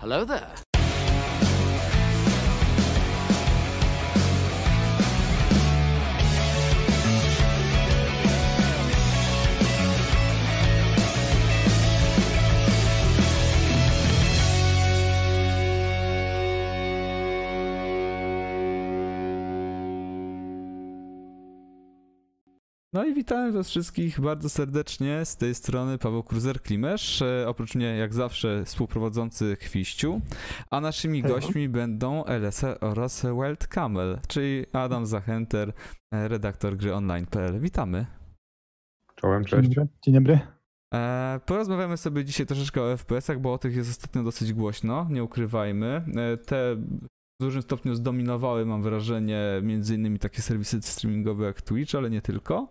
Hello there. No i witamy was wszystkich bardzo serdecznie. Z tej strony Paweł Kruzer-Klimesz, e, oprócz mnie jak zawsze współprowadzący Chwiściu, a naszymi Hej. gośćmi będą LSE oraz Wild Camel, czyli Adam Zachenter, e, redaktor gry online.pl. Witamy. Czołem, Dzień cześć. dobry. Dzień dobry. E, porozmawiamy sobie dzisiaj troszeczkę o FPS-ach, bo o tych jest ostatnio dosyć głośno, nie ukrywajmy. E, te w dużym stopniu zdominowały, mam wrażenie, między innymi takie serwisy streamingowe jak Twitch, ale nie tylko.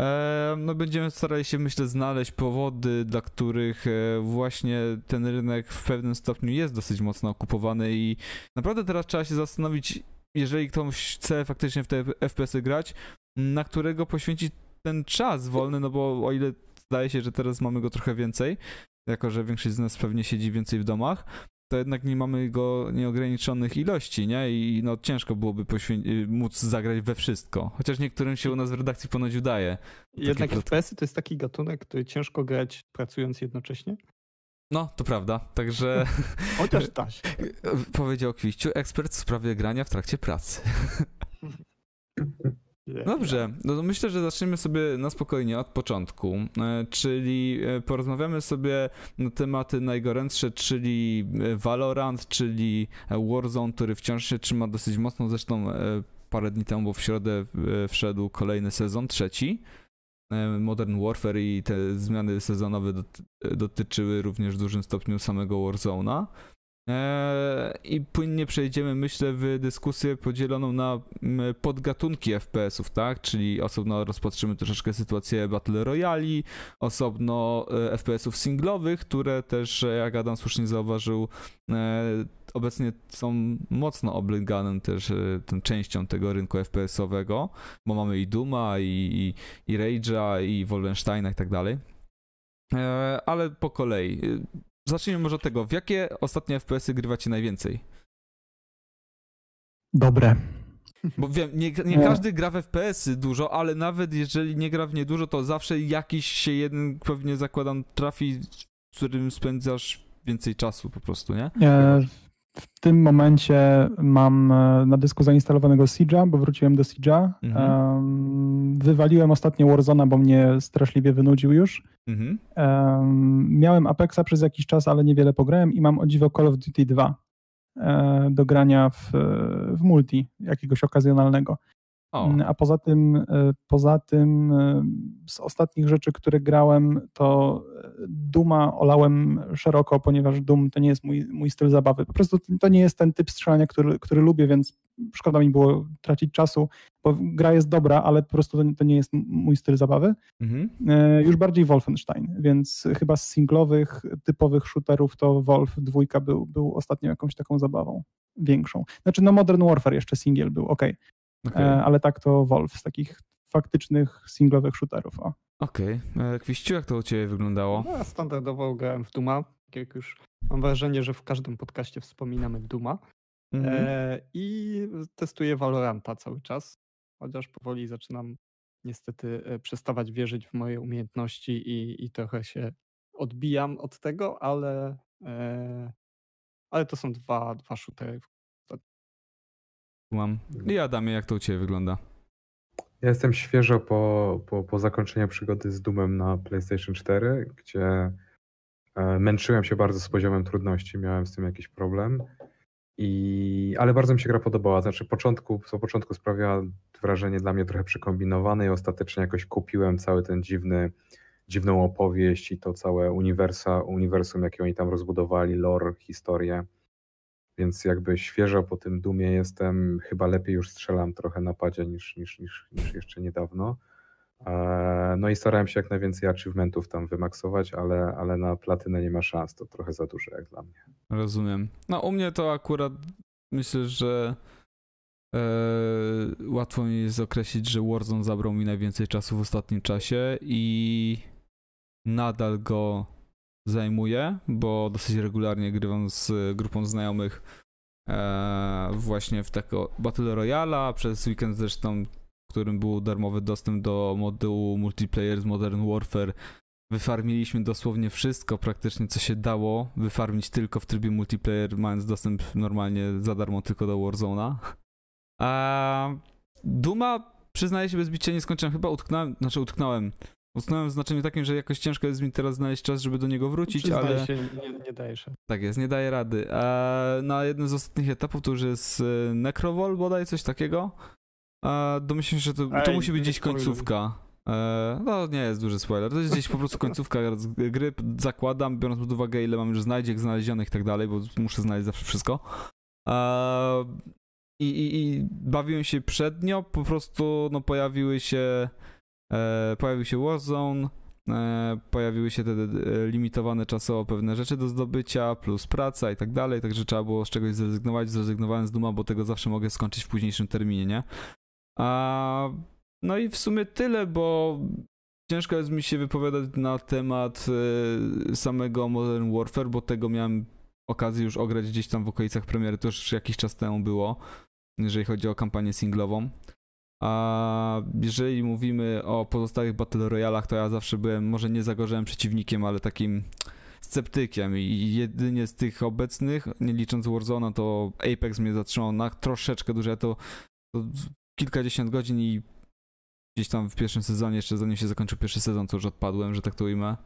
E, no będziemy starali się, myślę, znaleźć powody, dla których e, właśnie ten rynek w pewnym stopniu jest dosyć mocno okupowany i naprawdę teraz trzeba się zastanowić, jeżeli ktoś chce faktycznie w te FPS-y grać, na którego poświęcić ten czas wolny, no bo o ile zdaje się, że teraz mamy go trochę więcej, jako że większość z nas pewnie siedzi więcej w domach, to jednak nie mamy go nieograniczonych ilości, nie? I no ciężko byłoby poświę- y, móc zagrać we wszystko. Chociaż niektórym się u nas w redakcji ponoć udaje. Jednak krótko. FPS-y to jest taki gatunek, który ciężko grać pracując jednocześnie. No, to prawda. Także Chociaż da powiedział Kwiściu, ekspert w sprawie grania w trakcie pracy. Dobrze, no myślę, że zaczniemy sobie na spokojnie od początku, e, czyli e, porozmawiamy sobie na tematy najgorętsze, czyli e, Valorant, czyli Warzone, który wciąż się trzyma dosyć mocno, zresztą parę dni temu, bo w środę wszedł kolejny sezon, trzeci. Modern Warfare i te zmiany sezonowe doty- dotyczyły również w dużym stopniu samego Warzone'a. Eee, I płynnie przejdziemy, myślę, w dyskusję podzieloną na podgatunki FPS-ów, tak? Czyli osobno rozpatrzymy troszeczkę sytuację Battle Royali, osobno e, FPS-ów singlowych, które też, e, jak Adam słusznie zauważył, e, obecnie są mocno obleganym też e, tą częścią tego rynku FPS-owego, bo mamy i Duma, i, i, i Rage'a, i Wolfensteina i tak dalej. E, Ale po kolei. E, Zacznijmy może od tego. W jakie ostatnie FPS-y grywacie najwięcej? Dobre. Bo wiem, nie, nie Nie. każdy gra w FPS-y dużo, ale nawet jeżeli nie gra w nie dużo, to zawsze jakiś się jeden pewnie zakładam trafi, w którym spędzasz więcej czasu po prostu, nie? E, W tym momencie mam e, na dysku zainstalowanego Siege'a, bo wróciłem do Siege'a. Mhm. Em, Wywaliłem ostatnio Warzone'a, bo mnie straszliwie wynudził już. Mhm. Em, Miałem Apexa przez jakiś czas, ale niewiele pograłem i mam o dziwo Call of Duty 2 e, do grania w, w multi jakiegoś okazjonalnego. O, A poza tym, e, poza tym e, z ostatnich rzeczy, które grałem, to e, Duma olałem szeroko, ponieważ Doom to nie jest mój, mój styl zabawy. Po prostu to nie jest ten typ strzelania, który, który lubię, więc szkoda mi było tracić czasu, bo gra jest dobra, ale po prostu to, to nie jest mój styl zabawy. mhm. Już bardziej Wolfenstein, więc chyba z singlowych, typowych shooterów to Wolf 2 był, był ostatnio jakąś taką zabawą większą. Znaczy no Modern Warfare jeszcze singiel był, okej. Okej, E, ale tak to Wolf z takich faktycznych singlowych shooterów. O. okej. E, Kwiściu, jak to u ciebie wyglądało? No, ja standardowo grałem w Duma. Jak już mam wrażenie, że w każdym podcaście wspominamy Duma. Mhm. E, I testuję Valoranta cały czas. Chociaż powoli zaczynam niestety przestawać wierzyć w moje umiejętności i, i trochę się odbijam od tego, ale, e, ale to są dwa, dwa shootery. Mam. I Adamie, jak to u ciebie wygląda? Ja jestem świeżo po, po, po zakończeniu przygody z Doomem na PlayStation 4, gdzie e, męczyłem się bardzo z poziomem trudności, miałem z tym jakiś problem. I, ale bardzo mi się gra podobała. Znaczy, początku, po początku sprawiała wrażenie dla mnie trochę przekombinowane i ostatecznie jakoś kupiłem cały ten dziwny, dziwną opowieść i to całe uniwersa, uniwersum, jakie oni tam rozbudowali, lore, historię. Więc jakby świeżo po tym dumie jestem, chyba lepiej już strzelam trochę na padzie niż, niż, niż, niż jeszcze niedawno. E, No i starałem się jak najwięcej achievementów tam wymaksować, ale, ale na platynę nie ma szans, to trochę za dużo jak dla mnie. Rozumiem. No u mnie to akurat myślę, że e, łatwo mi jest określić, że Warzone zabrał mi najwięcej czasu w ostatnim czasie i nadal go zajmuję, bo dosyć regularnie grywam z grupą znajomych e, właśnie w takiego Battle Royale, przez weekend zresztą, w którym był darmowy dostęp do modułu multiplayer z Modern Warfare. Wyfarmiliśmy dosłownie wszystko, praktycznie co się dało wyfarmić tylko w trybie multiplayer, mając dostęp normalnie za darmo tylko do Warzone'a. A Duma, przyznaję się bez bicia, nie skończyłem. Chyba utknąłem, znaczy utknąłem. Utknąłem w znaczeniu takim, że jakoś ciężko jest mi teraz znaleźć czas, żeby do niego wrócić, Przyznaję ale... się, nie, nie dajesz. Tak jest, nie daje rady. A na jednym z ostatnich etapów to już jest e, Necrovol bodaj, coś takiego. A domyślam się, że to, to Ej, musi być nie gdzieś spoiluj. końcówka. E, No nie jest duży spoiler, to jest gdzieś po prostu końcówka gry, zakładam, biorąc pod uwagę ile mam już znajdziek znalezionych i tak dalej, bo muszę znaleźć zawsze wszystko. I, i, I bawiłem się przednio, po prostu no pojawiły się pojawił się Warzone, e, pojawiły się te e, limitowane czasowo pewne rzeczy do zdobycia, plus praca i tak dalej, także trzeba było z czegoś zrezygnować, zrezygnowałem z Duma, bo tego zawsze mogę skończyć w późniejszym terminie, nie? A, no i w sumie tyle, bo ciężko jest mi się wypowiadać na temat e, samego Modern Warfare, bo tego miałem okazję już ograć gdzieś tam w okolicach premiery, to już jakiś czas temu było, jeżeli chodzi o kampanię singlową. A jeżeli mówimy o pozostałych Battle Royalach, to ja zawsze byłem, może nie zagorzałym przeciwnikiem, ale takim sceptykiem i jedynie z tych obecnych, nie licząc Warzona, to Apex mnie zatrzymał na troszeczkę dłużej, to, to kilkadziesiąt godzin i gdzieś tam w pierwszym sezonie, jeszcze zanim się zakończył pierwszy sezon, to już odpadłem, że tak to ujmę.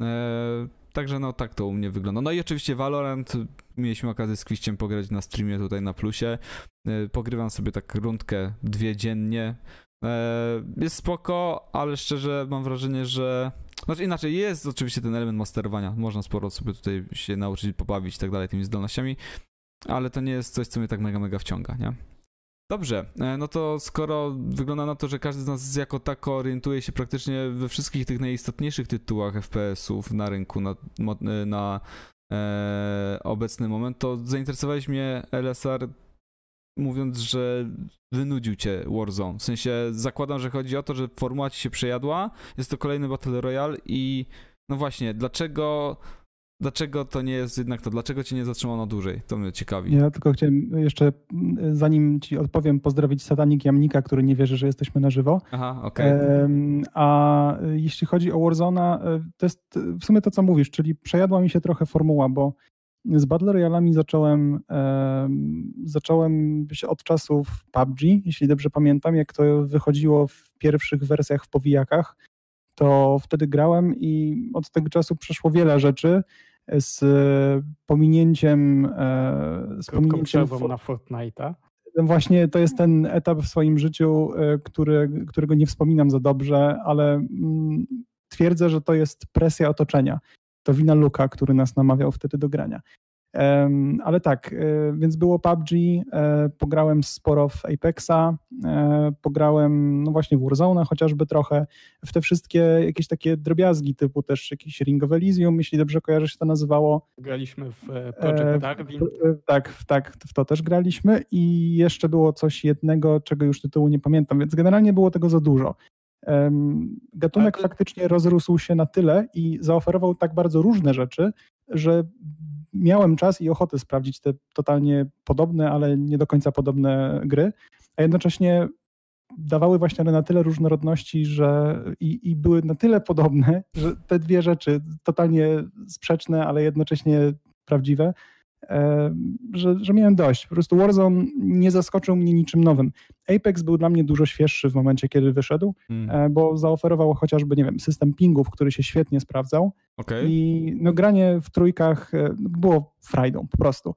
Eee, także no tak to u mnie wygląda. No i oczywiście Valorant, mieliśmy okazję z Kwiściem pograć na streamie tutaj na plusie. Eee, pogrywam sobie tak rundkę, dwie dziennie. Eee, jest spoko, ale szczerze mam wrażenie, że znaczy inaczej, jest oczywiście ten element masterowania. Można sporo sobie tutaj się nauczyć, pobawić i tak dalej tymi zdolnościami, ale to nie jest coś, co mnie tak mega, mega wciąga, nie? Dobrze, e, no to skoro wygląda na to, że każdy z nas jako tako orientuje się praktycznie we wszystkich tych najistotniejszych tytułach FPS-ów na rynku na, e, na e, obecny moment, to zainteresowałeś mnie LSR mówiąc, że wynudził cię Warzone. W sensie zakładam, że chodzi o to, że formuła ci się przejadła, jest to kolejny Battle Royale i no właśnie, dlaczego dlaczego to nie jest jednak to, dlaczego cię nie zatrzymano dłużej? To mnie ciekawi. Ja tylko chciałem jeszcze, zanim ci odpowiem, pozdrowić satanik Jamnika, który nie wierzy, że jesteśmy na żywo. Aha, okej. Em, A jeśli chodzi o Warzona, e, to jest w sumie to, co mówisz, czyli przejadła mi się trochę formuła, bo z Battle Royalami zacząłem, em, zacząłem się od czasów PUBG, jeśli dobrze pamiętam, jak to wychodziło w pierwszych wersjach w powijakach, to wtedy grałem i od tego czasu przeszło wiele rzeczy z pominięciem e, z Krótką pominięciem przerwą na Fortnite'a. Właśnie to jest ten etap w swoim życiu, e, który, którego nie wspominam za dobrze, ale mm, twierdzę, że to jest presja otoczenia. To wina Luka, który nas namawiał wtedy do grania. Ale tak, e, więc było PUBG, e, pograłem sporo w Apexa, e, pograłem no właśnie w Warzone chociażby trochę, w te wszystkie jakieś takie drobiazgi typu też jakiś Ring of Elysium, jeśli dobrze kojarzę się to nazywało. Graliśmy w Project Darwin. Tak, tak, w to też graliśmy i jeszcze było coś jednego, czego już tytułu nie pamiętam, więc generalnie było tego za dużo. Gatunek to- faktycznie rozrósł się na tyle i zaoferował tak bardzo różne rzeczy, że miałem czas i ochotę sprawdzić te totalnie podobne, ale nie do końca podobne gry, a jednocześnie dawały właśnie one na tyle różnorodności, że i, i były na tyle podobne, że te dwie rzeczy totalnie sprzeczne, ale jednocześnie prawdziwe, że, że miałem dość. Po prostu Warzone nie zaskoczył mnie niczym nowym. Apex był dla mnie dużo świeższy w momencie, kiedy wyszedł, Mm, e, bo zaoferował chociażby, nie wiem, system pingów, który się świetnie sprawdzał Okej. i no, granie w trójkach e, było frajdą po prostu.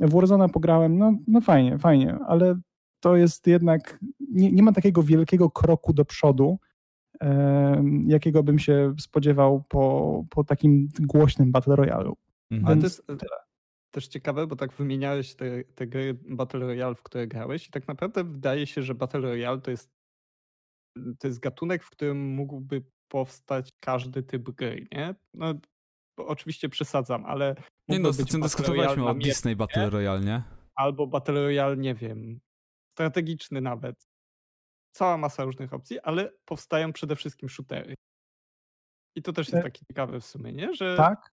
W Warzone pograłem, no, no fajnie, fajnie, ale to jest jednak, nie, nie ma takiego wielkiego kroku do przodu, e, jakiego bym się spodziewał po, po takim głośnym Battle Royale. Mhm. Ale to jest e, też ciekawe, bo tak wymieniałeś te, te gry Battle Royale, w które grałeś i tak naprawdę wydaje się, że Battle Royale to jest to jest gatunek, w którym mógłby powstać każdy typ gry, nie? No, bo oczywiście przesadzam, ale Nie no, być z tym dyskutowaliśmy o Disney Battle Royale, nie? albo Battle Royale, nie wiem, strategiczny nawet. Cała masa różnych opcji, ale powstają przede wszystkim shootery. I to też jest taki ciekawe w sumie, nie? Że Tak,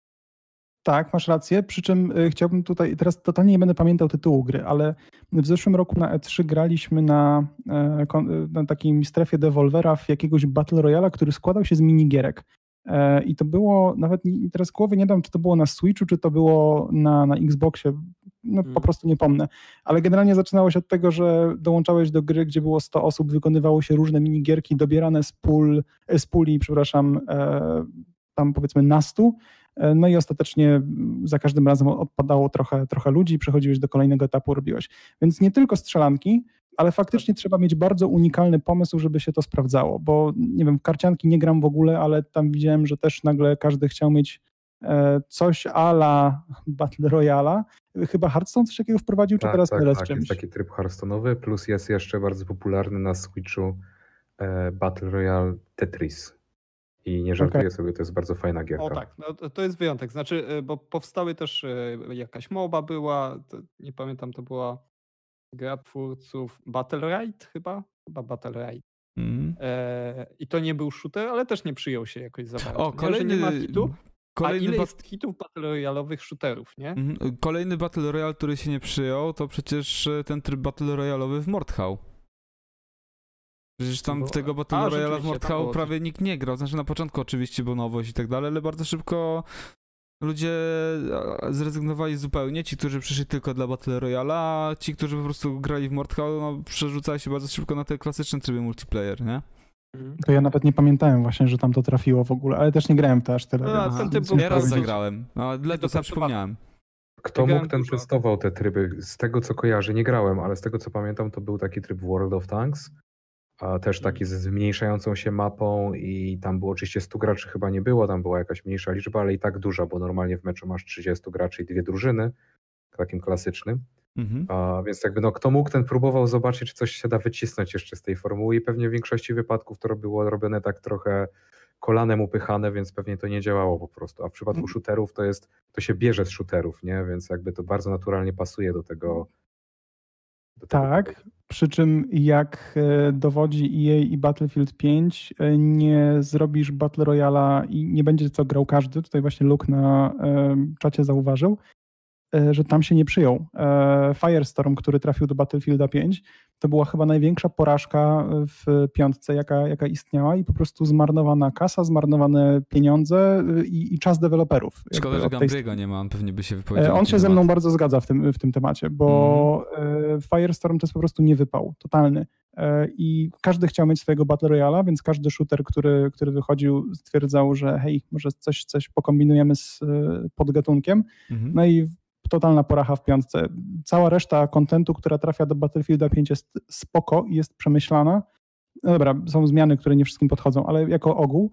tak, masz rację. Przy czym y, chciałbym tutaj, teraz totalnie nie będę pamiętał tytułu gry, ale w zeszłym roku na E3 graliśmy na, e, y, na takiej strefie Devolvera w jakiegoś Battle Royale, który składał się z minigierek. E, I to było, nawet teraz głowy nie dam, czy to było na Switchu, czy to było na, na Xboxie, no po Mm. prostu nie pomnę. Ale generalnie zaczynało się od tego, że dołączałeś do gry, gdzie było 100 osób, wykonywało się różne minigierki dobierane z, pól, z puli, przepraszam, e, tam powiedzmy na 100. E, No i ostatecznie za każdym razem odpadało trochę, trochę ludzi, przechodziłeś do kolejnego etapu, robiłeś. Więc nie tylko strzelanki, ale faktycznie trzeba mieć bardzo unikalny pomysł, żeby się to sprawdzało, bo nie wiem, w karcianki nie gram w ogóle, ale tam widziałem, że też nagle każdy chciał mieć e, coś ala Battle Royala. Chyba Hearthstone coś takiego wprowadził, czy Tak, teraz tak, z tak. czymś? Jest taki tryb Hearthstone'owy, plus jest jeszcze bardzo popularny na Switchu e, Battle Royale Tetris. I nie żartuję sobie, to jest bardzo fajna gierka. O tak, no, to- jest wyjątek. Znaczy, y, bo powstały też y, jakaś MOBA była, to, nie pamiętam, to była gra twórców Battle Ride chyba? Chyba Battle Ride. Mhm. E, I to nie był shooter, ale też nie przyjął się jakoś za bardzo. O, nie? Że kolejny, nie ma hitu. A kolejny, ile ba- jest hitów Battle Royalowych shooterów, nie? Mhm. kolejny Battle Royale, który się nie przyjął, to przecież e, ten tryb Battle Royalowy w Mordhau. Przecież tam w Bo- tego Battle a, Royale w Mordhau prawie nikt nie grał. Znaczy na początku oczywiście była nowość i tak dalej, ale bardzo szybko ludzie zrezygnowali zupełnie. Ci, którzy przyszli tylko dla Battle Royale, a ci, którzy po prostu grali w Mordhau, no, przerzucali się bardzo szybko na te klasyczne tryby multiplayer, nie? Mhm. To ja nawet nie pamiętałem właśnie, że tam to trafiło w ogóle, ale też nie grałem aż tyle. No, a ten typ nie Ja raz zagrałem, no, sobie dopracowany. przypomniałem. Kto mógł, ten dużo. testował te tryby. Z tego, co kojarzę, nie grałem, ale z tego, co pamiętam, to był taki tryb World of Tanks. A też taki z zmniejszającą się mapą i tam było oczywiście 100 graczy chyba nie było, tam była jakaś mniejsza liczba, ale i tak duża, bo normalnie w meczu masz 30 graczy i dwie drużyny, takim klasycznym. Mhm. A, więc jakby no, kto mógł, ten próbował zobaczyć, czy coś się da wycisnąć jeszcze z tej formuły i pewnie w większości wypadków to było robione tak trochę kolanem upychane, więc pewnie to nie działało po prostu. A w przypadku Mm. shooterów to jest, to się bierze z shooterów, nie? Więc jakby to bardzo naturalnie pasuje do tego. Do tego Tak, przy czym jak e, dowodzi EA i Battlefield 5, e, nie zrobisz Battle Royala i nie będzie co grał każdy, tutaj właśnie Luke na e, czacie zauważył, że tam się nie przyjął. E, Firestorm, który trafił do Battlefielda 5, to była chyba największa porażka w piątce, jaka, jaka istniała i po prostu zmarnowana kasa, zmarnowane pieniądze e, i, i czas deweloperów. Szkoda, że tej Gambriego nie ma, on pewnie by się wypowiedział. E, On się ze mną bardzo zgadza w tym, w tym temacie, bo e, Firestorm to jest po prostu niewypał, totalny. E, I każdy chciał mieć swojego Battle Royala, więc każdy shooter, który, który wychodził, stwierdzał, że hej, może coś, coś pokombinujemy z e, podgatunkiem. Mhm. No i totalna poracha w piątce. Cała reszta kontentu, która trafia do Battlefielda 5 jest spoko i jest przemyślana. No dobra, są zmiany, które nie wszystkim podchodzą, ale jako ogół.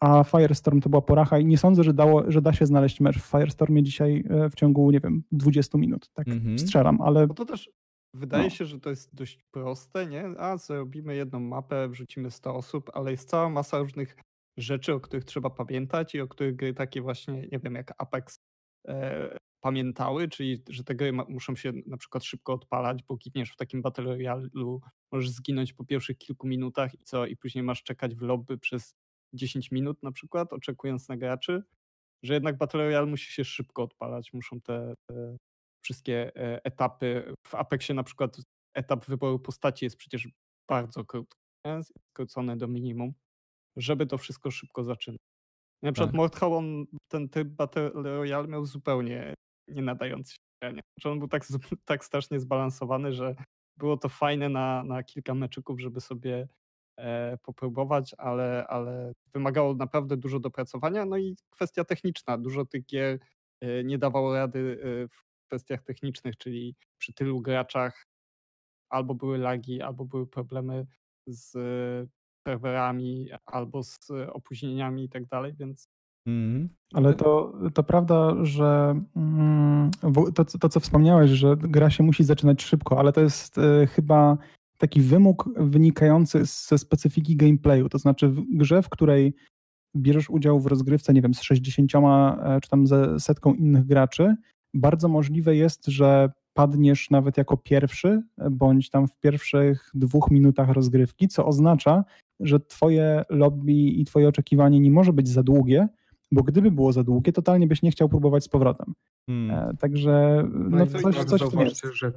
A Firestorm to była poracha i nie sądzę, że, dało, że da się znaleźć mecz w Firestormie dzisiaj e, w ciągu, nie wiem, 20 minut. Tak Mhm. strzelam, ale Bo to też wydaje No. się, że to jest dość proste, nie? A zrobimy jedną mapę, wrzucimy 100 osób, ale jest cała masa różnych rzeczy, o których trzeba pamiętać i o których gry takie właśnie, nie wiem, jak Apex e, pamiętały, czyli że te gry muszą się na przykład szybko odpalać, bo giniesz w takim Battle Royale'u, możesz zginąć po pierwszych kilku minutach i co, i później masz czekać w lobby przez 10 minut na przykład, oczekując na graczy, że jednak Battle Royale musi się szybko odpalać, muszą te, te wszystkie e, etapy. W Apexie na przykład etap wyboru postaci jest przecież bardzo krótki, skrócony do minimum, żeby to wszystko szybko zaczynać. Na przykład Tak. Mordhau, on ten typ Battle Royale miał zupełnie nie nadający się grania. Znaczy on był tak, tak strasznie zbalansowany, że było to fajne na, na kilka meczyków, żeby sobie e, popróbować, ale, ale wymagało naprawdę dużo dopracowania. No i kwestia techniczna. Dużo tych gier e, nie dawało rady e, w kwestiach technicznych, czyli przy tylu graczach albo były lagi, albo były problemy z e, serwerami, albo z e, opóźnieniami i tak dalej, więc Mhm. Ale to, to prawda, że mm, to, to, co wspomniałeś, że gra się musi zaczynać szybko, ale to jest e, chyba taki wymóg wynikający ze specyfiki gameplayu. To znaczy w grze, w której bierzesz udział w rozgrywce, nie wiem, z 60 e, czy tam ze setką innych graczy, bardzo możliwe jest, że padniesz nawet jako pierwszy, bądź tam w pierwszych dwóch minutach rozgrywki, co oznacza, że twoje lobby i twoje oczekiwanie nie może być za długie, bo gdyby było za długie, totalnie byś nie chciał próbować z powrotem. Hmm. Także no, no coś, coś w tym jest. że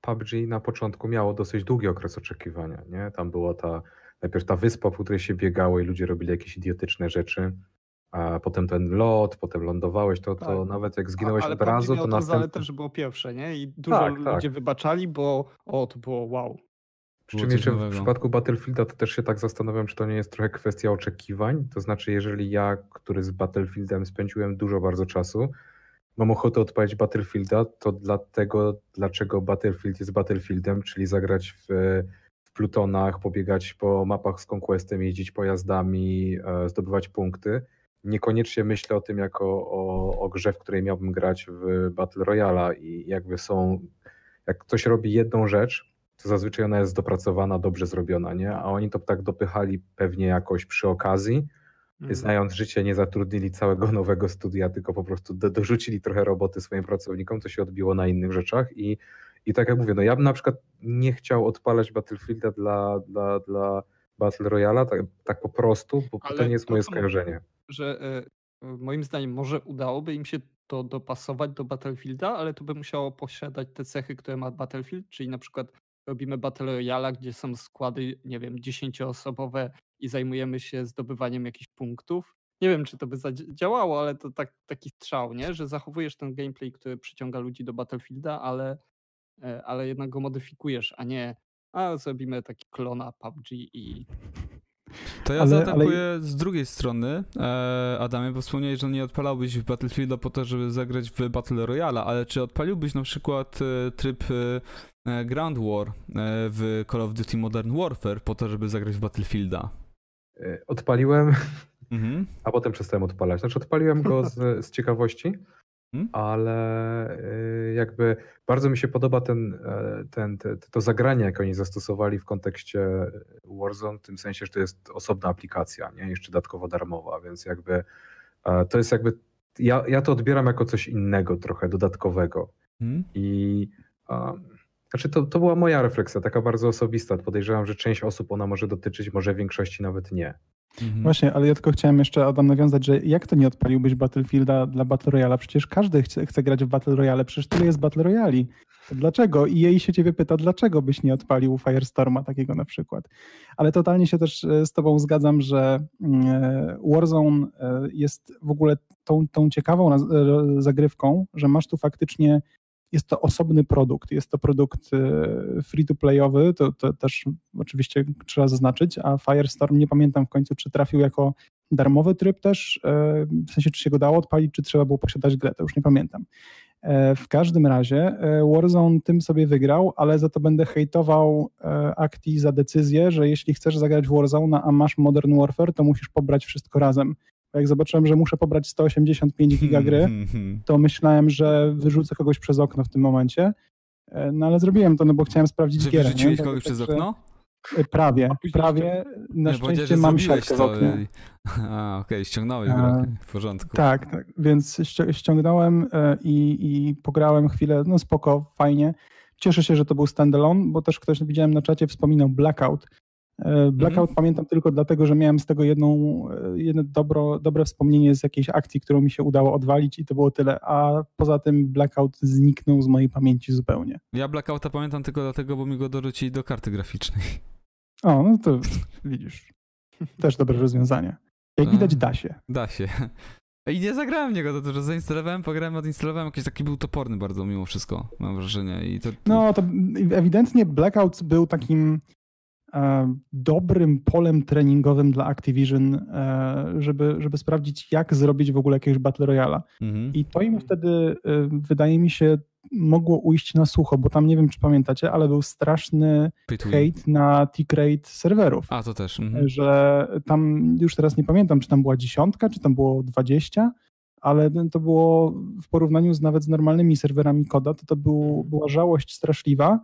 PUBG na początku miało dosyć długi okres oczekiwania, nie? Tam była ta, najpierw ta wyspa, po której się biegało i ludzie robili jakieś idiotyczne rzeczy, a potem ten lot, potem lądowałeś, to, to tak. nawet jak zginąłeś od razu, to następnie... Ale też, że było pierwsze, nie? I dużo tak, ludzie tak. wybaczali, bo o, to było wow. Przy czym jeszcze w przypadku Battlefielda to też się tak zastanawiam, czy to nie jest trochę kwestia oczekiwań. To znaczy, jeżeli ja, który z Battlefieldem spędziłem dużo bardzo czasu, mam ochotę odpalić Battlefielda, to dlatego, dlaczego Battlefield jest Battlefieldem, czyli zagrać w, w plutonach, pobiegać po mapach z Conquestem, jeździć pojazdami, e, zdobywać punkty. Niekoniecznie myślę o tym jako o, o grze, w której miałbym grać w Battle Royale i jakby są, jak ktoś robi jedną rzecz, to zazwyczaj ona jest dopracowana, dobrze zrobiona, nie? A oni to tak dopychali pewnie jakoś przy okazji, Mhm. znając życie, nie zatrudnili całego nowego studia, tylko po prostu do, dorzucili trochę roboty swoim pracownikom, to się odbiło na innych rzeczach i, i tak jak mówię, no ja bym na przykład nie chciał odpalać Battlefielda dla, dla, dla Battle Royale, tak, tak po prostu, bo Ale to nie jest to, moje skojarzenie. Że y, moim zdaniem może udałoby im się to dopasować do Battlefielda, ale to by musiało posiadać te cechy, które ma Battlefield, czyli na przykład robimy Battle Royale, gdzie są składy, nie wiem, dziesięcioosobowe i zajmujemy się zdobywaniem jakichś punktów. Nie wiem, czy to by zadziałało, ale to tak, taki strzał, nie? że zachowujesz ten gameplay, który przyciąga ludzi do Battlefielda, ale, e, ale jednak go modyfikujesz, a nie a zrobimy taki klona PUBG i to ja ale, zaatakuję ale... z drugiej strony, e, Adamie, bo wspomniałeś, że nie odpalałbyś w Battlefielda po to, żeby zagrać w Battle Royale, ale czy odpaliłbyś na przykład e, tryb e, Ground War e, w Call of Duty Modern Warfare po to, żeby zagrać w Battlefielda? E, odpaliłem, mhm. a potem przestałem odpalać. Znaczy odpaliłem go z, z ciekawości, hmm? ale y, jakby bardzo mi się podoba ten, e, ten, te, to zagranie, jakie oni zastosowali w kontekście Warzone, w tym sensie, że to jest osobna aplikacja, nie jeszcze dodatkowo darmowa, więc jakby e, to jest jakby, ja, ja to odbieram jako coś innego trochę, dodatkowego. Hmm? I znaczy to, to była moja refleksja, taka bardzo osobista. Podejrzewam, że część osób ona może dotyczyć, może większości nawet nie. Mhm. Właśnie, ale ja tylko chciałem jeszcze, Adam, nawiązać, że jak to nie odpaliłbyś Battlefielda dla Battle Royale? Przecież każdy chce, chce grać w Battle Royale, przecież tyle jest Battle Royale. Dlaczego? I jej się ciebie pyta, dlaczego byś nie odpalił Firestorma takiego na przykład. Ale totalnie się też e, z tobą zgadzam, że mm, e, Warzone e, jest w ogóle tą, tą ciekawą zagrywką, że masz tu faktycznie jest to osobny produkt. Jest to produkt e, free-to-playowy, to, to, też oczywiście trzeba zaznaczyć, a Firestorm nie pamiętam w końcu, czy trafił jako darmowy tryb też, e, w sensie czy się go dało odpalić, czy trzeba było posiadać grę, to już nie pamiętam. E, w każdym razie Warzone tym sobie wygrał, ale za to będę hejtował Acti za decyzję, że jeśli chcesz zagrać w Warzone, a masz Modern Warfare, to musisz pobrać wszystko razem jak zobaczyłem, że muszę pobrać 185 giga gry, hmm, hmm, hmm. to myślałem, że wyrzucę kogoś przez okno w tym momencie. E, no ale zrobiłem to, no bo chciałem sprawdzić Czy gierę. Wyrzuciłeś kogoś przez okno? E, prawie, prawie. Na nie, szczęście mam siatkę w oknie. A, okej, okay, ściągnąłeś grę, w porządku. Tak, tak, więc ściągnąłem e, i, i pograłem chwilę, no spoko, fajnie. Cieszę się, że to był standalone, bo też ktoś widziałem na czacie wspominał Blackout, E, Blackout mm. pamiętam tylko dlatego, że miałem z tego jedną, e, jedno dobro, dobre wspomnienie z jakiejś akcji, którą mi się udało odwalić i to było tyle, a poza tym Blackout zniknął z mojej pamięci zupełnie. Ja Blackouta pamiętam tylko dlatego, bo mi go dorzucili do karty graficznej. O, no to widzisz. Też dobre rozwiązanie. Jak widać da się. Da się. I nie zagrałem w niego, to dużo zainstalowałem, pograłem, odinstalowałem, jakiś taki był toporny bardzo mimo wszystko, mam wrażenie. I to. No, to ewidentnie Blackout był takim E, dobrym polem treningowym dla Activision, e, żeby, żeby sprawdzić, jak zrobić w ogóle jakiegoś Battle Royale. Mhm. I to im wtedy, e, wydaje mi się, mogło ujść na sucho, bo tam nie wiem, czy pamiętacie, ale był straszny hejt na tick-rate serwerów. A, to też. Mhm. Że tam, już teraz nie pamiętam, czy tam była dziesiątka, czy tam było dwadzieścia, ale to było w porównaniu z nawet z normalnymi serwerami koda, to to był, była żałość straszliwa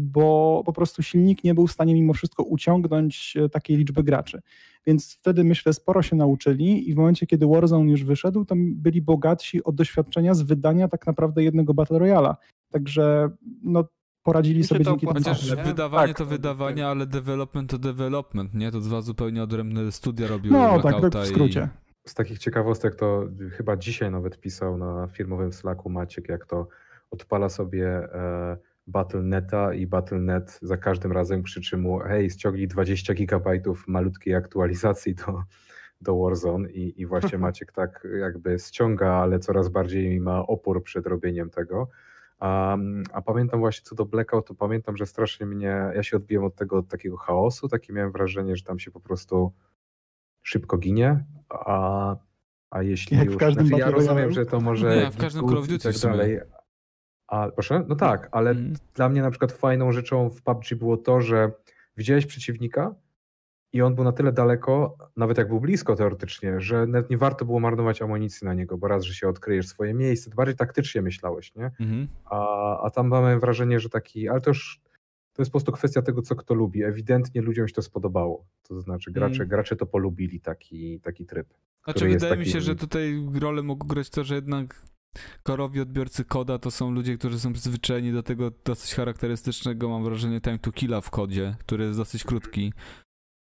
bo po prostu silnik nie był w stanie mimo wszystko uciągnąć e, takiej liczby graczy. Więc wtedy myślę, sporo się nauczyli i w momencie, kiedy Warzone już wyszedł, to byli bogatsi od doświadczenia z wydania tak naprawdę jednego Battle Royala. Także no, poradzili sobie to dzięki Chociaż nie? wydawanie Tak, to wydawanie, ale development to development, nie? To dwa zupełnie odrębne studia robiły No tak, tak w skrócie. Z takich ciekawostek to chyba dzisiaj nawet pisał na firmowym Slacku Maciek, jak to odpala sobie e, Battle.neta i Battle.net za każdym razem krzyczy mu hej, ściągnij 20 gigabajtów malutkiej aktualizacji do, do Warzone i, i właśnie Maciek tak jakby ściąga, ale coraz bardziej ma opór przed robieniem tego. A, a pamiętam właśnie co do Blackout, to pamiętam, że strasznie mnie, ja się odbiłem od tego od takiego chaosu, takie miałem wrażenie, że tam się po prostu szybko ginie, a, a jeśli Jak w już, każdym znaczy ja rozumiem, że to może Nie, w każdym Call of i Duty tak w sumie. dalej, a, proszę? No tak, ale Mhm. dla mnie na przykład fajną rzeczą w PUBG było to, że widziałeś przeciwnika i on był na tyle daleko, nawet jak był blisko teoretycznie, że nawet nie warto było marnować amunicji na niego, bo raz, że się odkryjesz swoje miejsce, to bardziej taktycznie myślałeś, nie? Mhm. A, a tam mamy wrażenie, że taki, ale to już to jest po prostu kwestia tego, co kto lubi. Ewidentnie ludziom się to spodobało. To znaczy gracze, Mm. gracze to polubili taki, taki tryb. Znaczy wydaje mi się, że tutaj rolę mogło grać to, że jednak korowi odbiorcy koda to są ludzie, którzy są przyzwyczajeni do tego dosyć charakterystycznego, mam wrażenie, time to killa w kodzie, który jest dosyć krótki.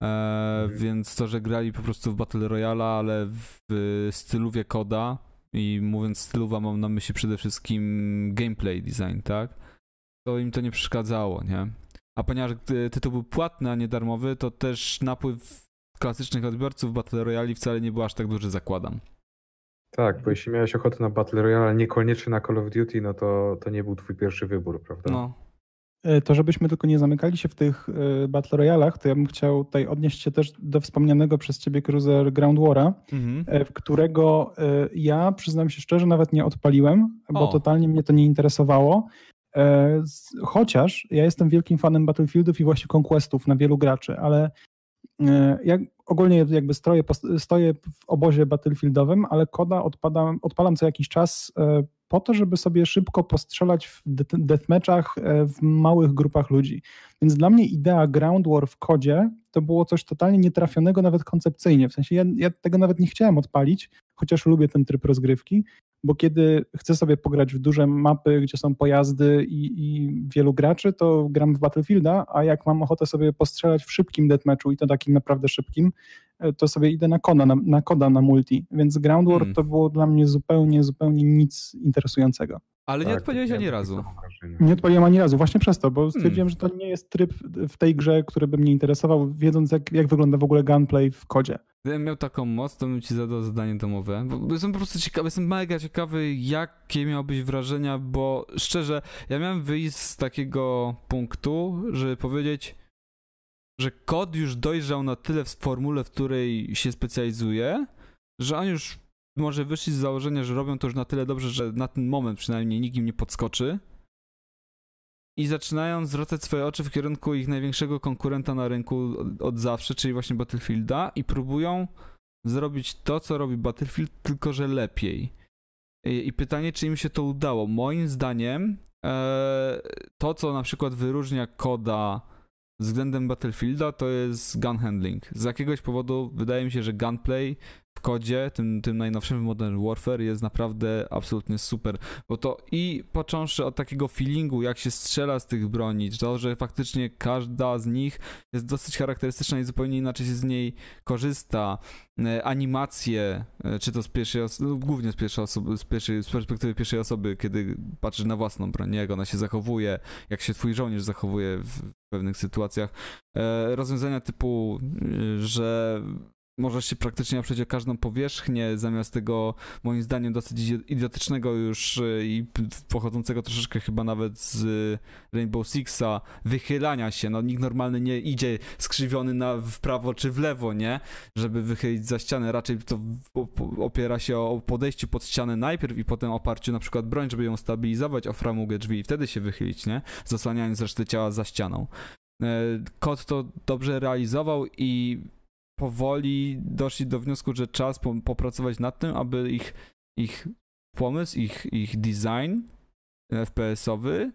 E, Mhm. Więc to, że grali po prostu w Battle Royale, ale w styluwie koda i mówiąc styluwa mam na myśli przede wszystkim gameplay design, tak? To im to nie przeszkadzało, nie? A ponieważ tytuł był płatny, a nie darmowy, to też napływ klasycznych odbiorców Battle Royale wcale nie był aż tak duży, zakładam. Tak, bo jeśli miałeś ochotę na Battle Royale, ale niekoniecznie na Call of Duty, no to, to nie był twój pierwszy wybór, prawda? No, E, To żebyśmy tylko nie zamykali się w tych e, Battle Royalach, to ja bym chciał tutaj odnieść się też do wspomnianego przez ciebie Cruiser Ground War'a, mhm. e, w którego ja przyznam się szczerze, nawet nie odpaliłem, bo O. totalnie mnie to nie interesowało. Chociaż ja jestem wielkim fanem Battlefieldów i właśnie Conquestów na wielu graczy, ale ja ogólnie jakby stoję, pos- stoję w obozie battlefieldowym, ale koda odpadam, odpalam co jakiś czas e, po to, żeby sobie szybko postrzelać w de- deathmatchach e, w małych grupach ludzi. Więc dla mnie idea Ground War w kodzie to było coś totalnie nietrafionego nawet koncepcyjnie. W sensie ja, ja tego nawet nie chciałem odpalić, chociaż lubię ten tryb rozgrywki, bo kiedy chcę sobie pograć w duże mapy, gdzie są pojazdy i, i wielu graczy, to gram w Battlefielda, a jak mam ochotę sobie postrzelać w szybkim deathmatchu i to takim naprawdę szybkim, e, to sobie idę na koda na, na, koda na multi. Więc Ground War Hmm. to było dla mnie zupełnie, zupełnie nic interesującego. Ale nie Tak, odpaliłeś miałem ani razu. Nie odpaliłem ani razu, właśnie przez to, bo Hmm. stwierdziłem, że to nie jest tryb w tej grze, który by mnie interesował, wiedząc jak, jak wygląda w ogóle gunplay w kodzie. Gdybym miał taką moc, to bym ci zadał zadanie domowe. Bo jestem po prostu ciekawy, jestem mega ciekawy, jakie miałbyś wrażenia, bo szczerze, ja miałem wyjść z takiego punktu, żeby powiedzieć, że kod już dojrzał na tyle w formule, w której się specjalizuje, że oni już może wyszli z założenia, że robią to już na tyle dobrze, że na ten moment przynajmniej nikt im nie podskoczy. I zaczynają zwracać swoje oczy w kierunku ich największego konkurenta na rynku od, zawsze, czyli właśnie Battlefielda, i próbują zrobić to, co robi Battlefield, tylko że lepiej. I, i pytanie, czy im się to udało. Moim zdaniem, e, to, co na przykład wyróżnia koda względem Battlefielda, to jest gun handling. Z jakiegoś powodu wydaje mi się, że gunplay w kodzie, tym, tym najnowszym Modern Warfare jest naprawdę absolutnie super, bo to i począwszy od takiego feelingu, jak się strzela z tych broni, to, że faktycznie każda z nich jest dosyć charakterystyczna i zupełnie inaczej się z niej korzysta, e, animacje, e, czy to z pierwszej osoby, głównie z pierwszej osoby, z, pierwszej, z perspektywy pierwszej osoby, kiedy patrzysz na własną broń, jak ona się zachowuje, jak się twój żołnierz zachowuje w pewnych sytuacjach. E, rozwiązania typu, y, że możesz się praktycznie oprzeć o każdą powierzchnię, zamiast tego, moim zdaniem, dosyć idi- idiotycznego już y, i pochodzącego troszeczkę chyba nawet z Rainbow Sixa, wychylania się. No nikt normalny nie idzie skrzywiony na, w prawo czy w lewo, nie? Żeby wychylić za ścianę. Raczej to opiera się o podejściu pod ścianę najpierw i potem oparciu na przykład broń, żeby ją stabilizować o framugę drzwi i wtedy się wychylić, nie? Zasłaniając resztę ciała za ścianą. E, Kod to dobrze realizował i powoli doszli do wniosku, że czas po, popracować nad tym, aby ich, ich pomysł, ich, ich design FPS-owy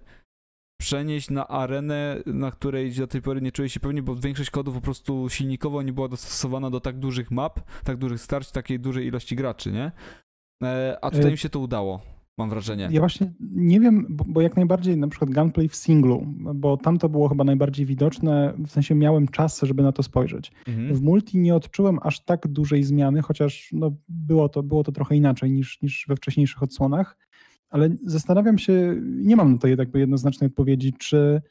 przenieść na arenę, na której do tej pory nie czuję się pewnie, bo większość kodów po prostu silnikowo nie była dostosowana do tak dużych map, tak dużych starć, takiej dużej ilości graczy, nie? E, A tutaj E, im się to udało. Mam wrażenie. Ja właśnie nie wiem, bo, bo, jak najbardziej na przykład gunplay w singlu, bo tam to było chyba najbardziej widoczne, w sensie miałem czas, żeby na to spojrzeć. Mhm. W multi nie odczułem aż tak dużej zmiany, chociaż no, było, to, było to trochę inaczej niż, niż we wcześniejszych odsłonach, ale zastanawiam się, nie mam na to jakby jednoznacznej odpowiedzi, czy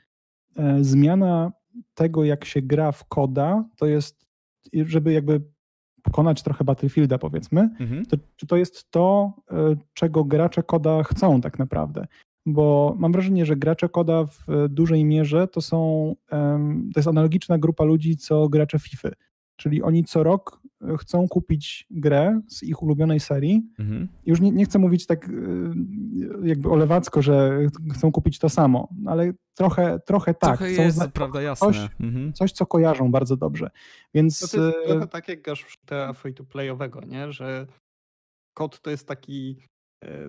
e, zmiana tego, jak się gra w koda, to jest, żeby jakby pokonać trochę Battlefielda, powiedzmy, mhm. to czy to jest to, e, czego gracze koda chcą tak naprawdę? Bo mam wrażenie, że gracze koda w dużej mierze to są, to jest analogiczna grupa ludzi, co gracze FIFA. Czyli oni co rok e, chcą kupić grę z ich ulubionej serii. Mhm. Już nie, nie chcę mówić tak e, jakby olewacko, że chcą kupić to samo, ale trochę, trochę tak. Trochę jest, zna- prawda, jasne. Coś, mhm. coś, co kojarzą bardzo dobrze. Więc... No to jest e, trochę tak jak grasz w free-to-playowego, nie? że kod to jest taki,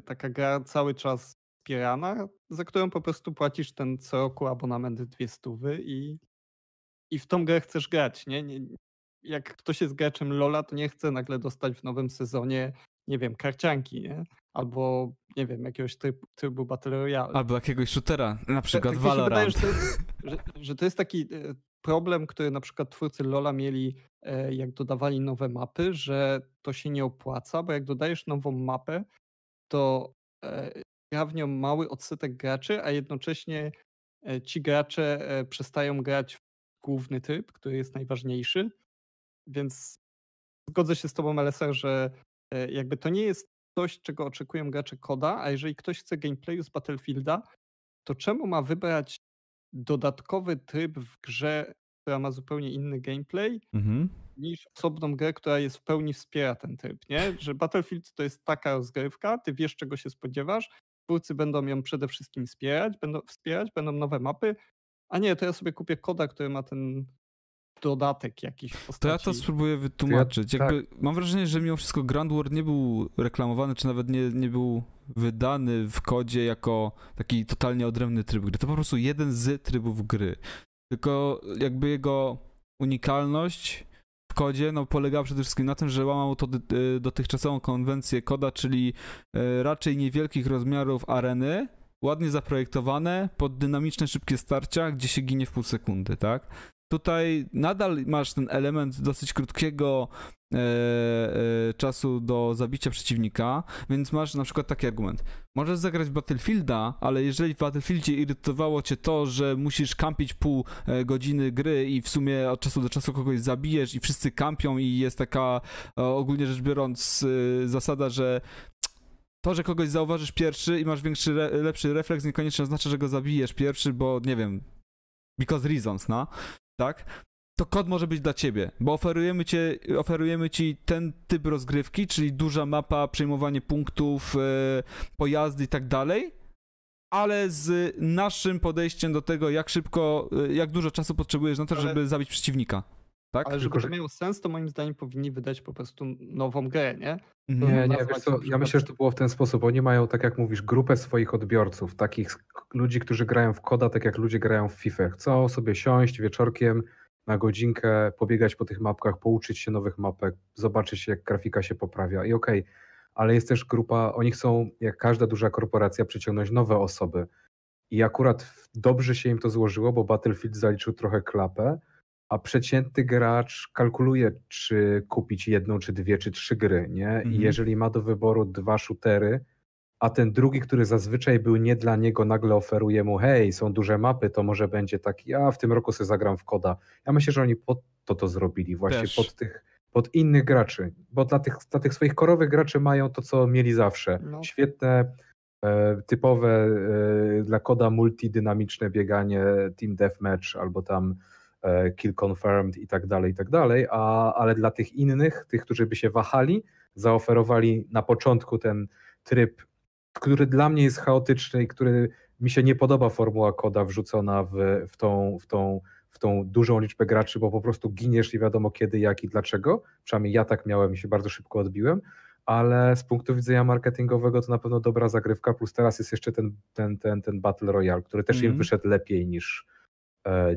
taka gra cały czas wspierana, za którą po prostu płacisz ten co roku abonament dwie stówy i i w tą grę chcesz grać, nie? nie? Jak ktoś jest graczem Lola, to nie chce nagle dostać w nowym sezonie, nie wiem, karcianki, nie? Albo, nie wiem, jakiegoś trybu, trybu Battle Royale. Albo jakiegoś shootera, na przykład tak, Valorant. Wydaje, że, to jest, że, że to jest taki e, problem, który na przykład twórcy Lola mieli, e, jak dodawali nowe mapy, że to się nie opłaca, bo jak dodajesz nową mapę, to e, gra w nią mały odsetek graczy, a jednocześnie ci gracze przestają grać w główny tryb, który jest najważniejszy więc zgodzę się z tobą, LSR, że e, jakby to nie jest coś, czego oczekują gracze koda, a jeżeli ktoś chce gameplayu z Battlefielda, to czemu ma wybrać dodatkowy tryb w grze, która ma zupełnie inny gameplay, mhm. niż osobną grę, która jest w pełni wspiera ten tryb, nie? Że Battlefield to jest taka rozgrywka, ty wiesz czego się spodziewasz, twórcy będą ją przede wszystkim wspierać, będą wspierać, będą nowe mapy, a nie, to ja sobie kupię koda, który ma ten dodatek jakiś postaci... To ja to spróbuję wytłumaczyć. Ja, Jakby, tak. Mam wrażenie, że mimo wszystko Grand War nie był reklamowany, czy nawet nie, nie był wydany w kodzie jako taki totalnie odrębny tryb gry. To po prostu jeden z trybów gry. Tylko jakby jego unikalność w kodzie no, polegała przede wszystkim na tym, że łamał to e, dotychczasową konwencję koda, czyli e, raczej niewielkich rozmiarów areny, ładnie zaprojektowane, pod dynamiczne, szybkie starcia, gdzie się ginie w pół sekundy, tak? Tutaj nadal masz ten element dosyć krótkiego e, e, czasu do zabicia przeciwnika, więc masz na przykład taki argument. Możesz zagrać Battlefielda, ale jeżeli w Battlefieldzie irytowało cię to, że musisz kampić pół e, godziny gry i w sumie od czasu do czasu kogoś zabijesz i wszyscy kampią i jest taka ogólnie rzecz biorąc e, zasada, że to, że kogoś zauważysz pierwszy i masz większy, lepszy refleks, niekoniecznie oznacza, że go zabijesz pierwszy, bo nie wiem, because reasons, no tak? To kod może być dla ciebie, bo oferujemy, cię, oferujemy ci ten typ rozgrywki, czyli duża mapa, przejmowanie punktów, e, pojazdy i tak dalej, ale z naszym podejściem do tego, jak szybko, e, jak dużo czasu potrzebujesz na to, ale, żeby zabić przeciwnika. Tak? Ale żeby to miało sens, to moim zdaniem powinni wydać po prostu nową grę, nie? Nie, nie, wiesz co, ja myślę, że to było w ten sposób. Oni mają, tak jak mówisz, grupę swoich odbiorców, takich ludzi, którzy grają w koda, tak jak ludzie grają w FIFA. Chcą sobie siąść wieczorkiem na godzinkę, pobiegać po tych mapkach, pouczyć się nowych mapek, zobaczyć jak grafika się poprawia i okej, okay, ale jest też grupa, oni chcą, jak każda duża korporacja, przyciągnąć nowe osoby. I akurat dobrze się im to złożyło, bo Battlefield zaliczył trochę klapę, a przeciętny gracz kalkuluje, czy kupić jedną, czy dwie, czy trzy gry, nie? Mhm. I jeżeli ma do wyboru dwa shootery, a ten drugi, który zazwyczaj był nie dla niego, nagle oferuje mu, hej, są duże mapy, to może będzie taki, a w tym roku sobie zagram w koda. Ja myślę, że oni pod to to zrobili, właśnie Też. pod tych, pod innych graczy, bo dla tych, dla tych swoich korowych graczy mają to, co mieli zawsze. No. Świetne, e, typowe e, dla koda multidynamiczne bieganie, team deathmatch albo tam kill confirmed i tak dalej, i tak dalej, a, ale dla tych innych, tych, którzy by się wahali, zaoferowali na początku ten tryb, który dla mnie jest chaotyczny i który mi się nie podoba formuła koda wrzucona w, w, tą, w, tą, w tą dużą liczbę graczy, bo po prostu giniesz i wiadomo kiedy, jak i dlaczego. Przynajmniej ja tak miałem i się bardzo szybko odbiłem, ale z punktu widzenia marketingowego to na pewno dobra zagrywka, plus teraz jest jeszcze ten, ten, ten, ten Battle Royale, który też mm. im mhm. wyszedł lepiej niż, E,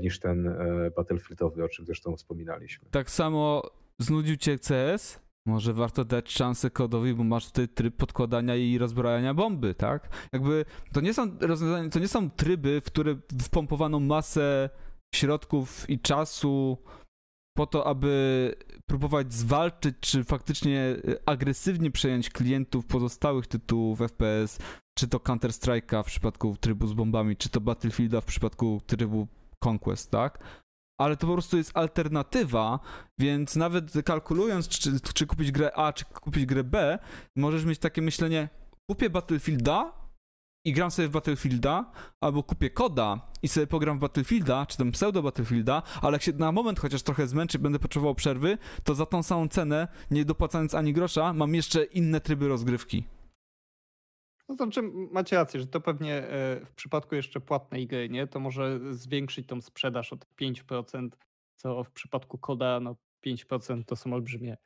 niż ten e, Battlefieldowy, o czym zresztą wspominaliśmy. Tak samo znudził cię CS? może warto dać szansę kodowi, bo masz tutaj tryb podkładania i rozbrajania bomby, tak? Jakby to nie są rozwiązania, to nie są tryby, w które wpompowano masę środków i czasu po to, aby próbować zwalczyć, czy faktycznie agresywnie przejąć klientów pozostałych tytułów FPS, czy to Counter-Strike'a w przypadku trybu z bombami, czy to Battlefielda w przypadku trybu Conquest, tak? ale to po prostu jest alternatywa, więc nawet kalkulując, czy, czy kupić grę A, czy kupić grę B, możesz mieć takie myślenie, kupię Battlefielda i gram sobie w Battlefielda, albo kupię koda i sobie pogram w Battlefielda, czy tam pseudo Battlefielda, ale jak się na moment chociaż trochę zmęczy, będę potrzebował przerwy, to za tą samą cenę, nie dopłacając ani grosza, mam jeszcze inne tryby rozgrywki. No to znaczy macie rację, że to pewnie e, w przypadku jeszcze płatnej gry, nie, to może zwiększyć tą sprzedaż od 5%, co w przypadku koda no 5% to są olbrzymie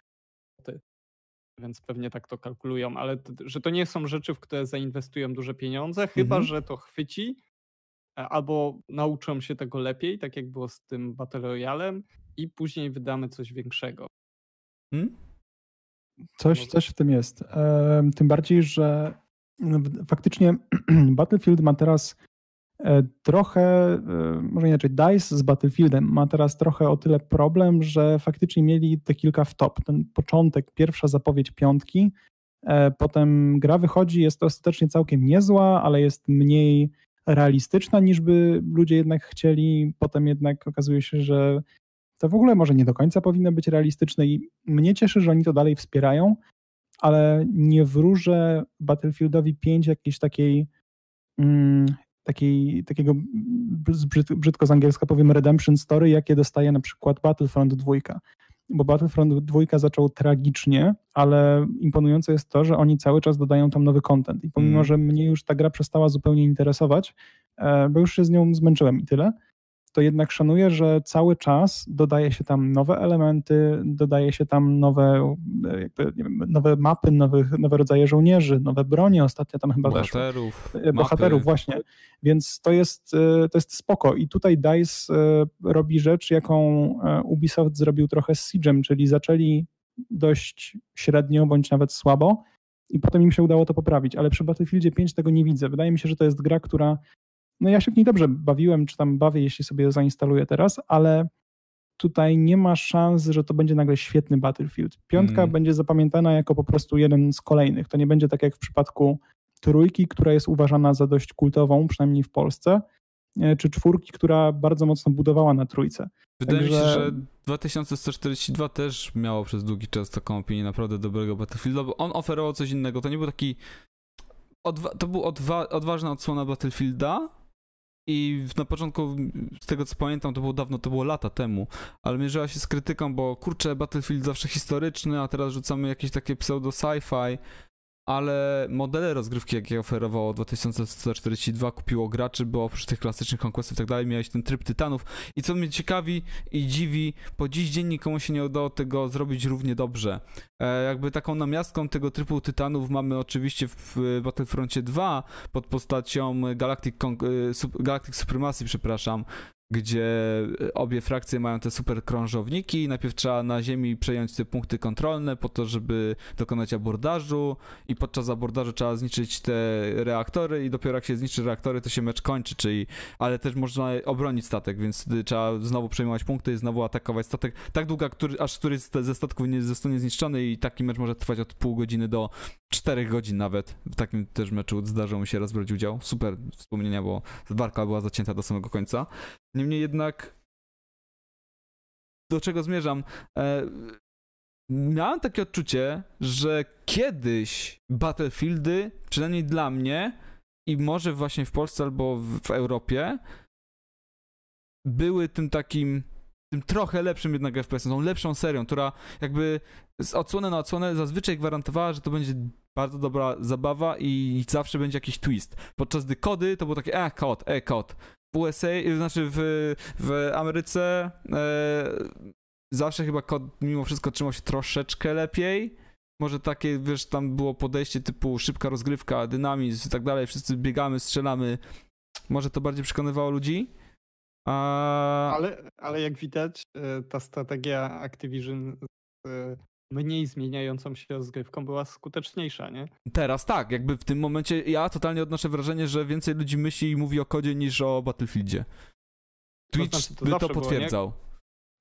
więc pewnie tak to kalkulują, ale to, że to nie są rzeczy, w które zainwestują duże pieniądze, chyba mhm. że to chwyci albo nauczą się tego lepiej, tak jak było z tym Battle Royalem i później wydamy coś większego. Hmm? Coś, coś w tym jest. tym bardziej, że faktycznie Battlefield ma teraz e, trochę, e, może inaczej, DICE z Battlefieldem ma teraz trochę o tyle problem, że faktycznie mieli te kilka w top. Ten początek, pierwsza zapowiedź piątki, e, potem gra wychodzi, jest ostatecznie całkiem niezła, ale jest mniej realistyczna niż by ludzie jednak chcieli. Potem jednak okazuje się, że to w ogóle może nie do końca powinno być realistyczne i mnie cieszy, że oni to dalej wspierają, ale nie wróżę Battlefieldowi 5 jakiejś takiej, mm, takiej takiego brzyd, brzydko z angielska powiem redemption story, jakie dostaje na przykład Battlefront 2. Bo Battlefront 2 zaczął tragicznie, ale imponujące jest to, że oni cały czas dodają tam nowy content. I pomimo, mm. że mnie już ta gra przestała zupełnie interesować, e, bo już się z nią zmęczyłem i tyle, to jednak szanuję, że cały czas dodaje się tam nowe elementy, dodaje się tam nowe, jakby, wiem, nowe mapy, nowe, nowe rodzaje żołnierzy, nowe bronie. Ostatnio tam chyba bohaterów. E, bohaterów, mapy. właśnie. Więc to jest, e, to jest spoko. I tutaj DICE e, robi rzecz, jaką Ubisoft zrobił trochę z Siege'em, czyli zaczęli dość średnio bądź nawet słabo i potem im się udało to poprawić, ale przy Battlefieldzie 5 tego nie widzę. Wydaje mi się, że to jest gra, która no ja się w niej dobrze bawiłem, czy tam bawię, jeśli sobie zainstaluję teraz, ale tutaj nie ma szans, że to będzie nagle świetny Battlefield. Piątka mm. będzie zapamiętana jako po prostu jeden z kolejnych. To nie będzie tak jak w przypadku trójki, która jest uważana za dość kultową, przynajmniej w Polsce, e, czy czwórki, która bardzo mocno budowała na trójce. Wydaje Także... mi się, że 2142 też miało przez długi czas taką opinię naprawdę dobrego Battlefielda, bo on oferował coś innego. To nie był taki. Odwa... to był odwa... odważna odsłona Battlefielda, i na początku, z tego co pamiętam, to było dawno, to było lata temu, ale mierzyła się z krytyką, bo kurczę, Battlefield zawsze historyczny, a teraz rzucamy jakieś takie pseudo sci-fi, ale modele rozgrywki, jakie oferowało 2142, kupiło graczy, bo oprócz tych klasycznych conquestów i tak dalej, miałeś ten tryb tytanów. I co mnie ciekawi i dziwi, po dziś dzień nikomu się nie udało tego zrobić równie dobrze. E, jakby taką namiastką tego trybu tytanów mamy oczywiście w Battlefroncie 2 pod postacią Galactic, Con e, Galactic Supremacy, przepraszam, gdzie e, obie frakcje mają te super krążowniki. Najpierw trzeba na ziemi przejąć te punkty kontrolne po to, żeby dokonać abordażu i podczas abordażu trzeba zniszczyć te reaktory i dopiero jak się zniszczy reaktory, to się mecz kończy, czyli ale też można obronić statek, więc trzeba znowu przejmować punkty znowu atakować statek. Tak długo, który, aż któryś ze statków nie zostanie zniszczony i taki mecz może trwać od pół godziny do czterech godzin nawet. W takim też meczu zdarzyło mi się raz brać udział. Super wspomnienia, bo walka była zacięta do samego końca. Niemniej jednak do czego zmierzam? E, miałem takie odczucie, że kiedyś Battlefieldy, przynajmniej dla mnie, i może właśnie w Polsce albo w Europie, były tym takim, tym trochę lepszym jednak FPS-em, tą lepszą serią, która jakby z odsłony na odsłonę zazwyczaj gwarantowała, że to będzie bardzo dobra zabawa i zawsze będzie jakiś twist. Podczas gdy kody to było takie, e, kod, e, kod. USA, znaczy w, w Ameryce e, zawsze chyba kod mimo wszystko trzymał się troszeczkę lepiej. Może takie, wiesz, tam było podejście typu szybka rozgrywka, dynamizm i tak dalej, wszyscy biegamy, strzelamy. Może to bardziej przekonywało ludzi. A... Ale, ale jak widać, e, ta strategia Activision z mniej zmieniającą się rozgrywką była skuteczniejsza, nie? Teraz tak, jakby w tym momencie ja totalnie odnoszę wrażenie, że więcej ludzi myśli i mówi o kodzie niż o Battlefieldzie. Twitch znaczy, to by to zawsze było, potwierdzał.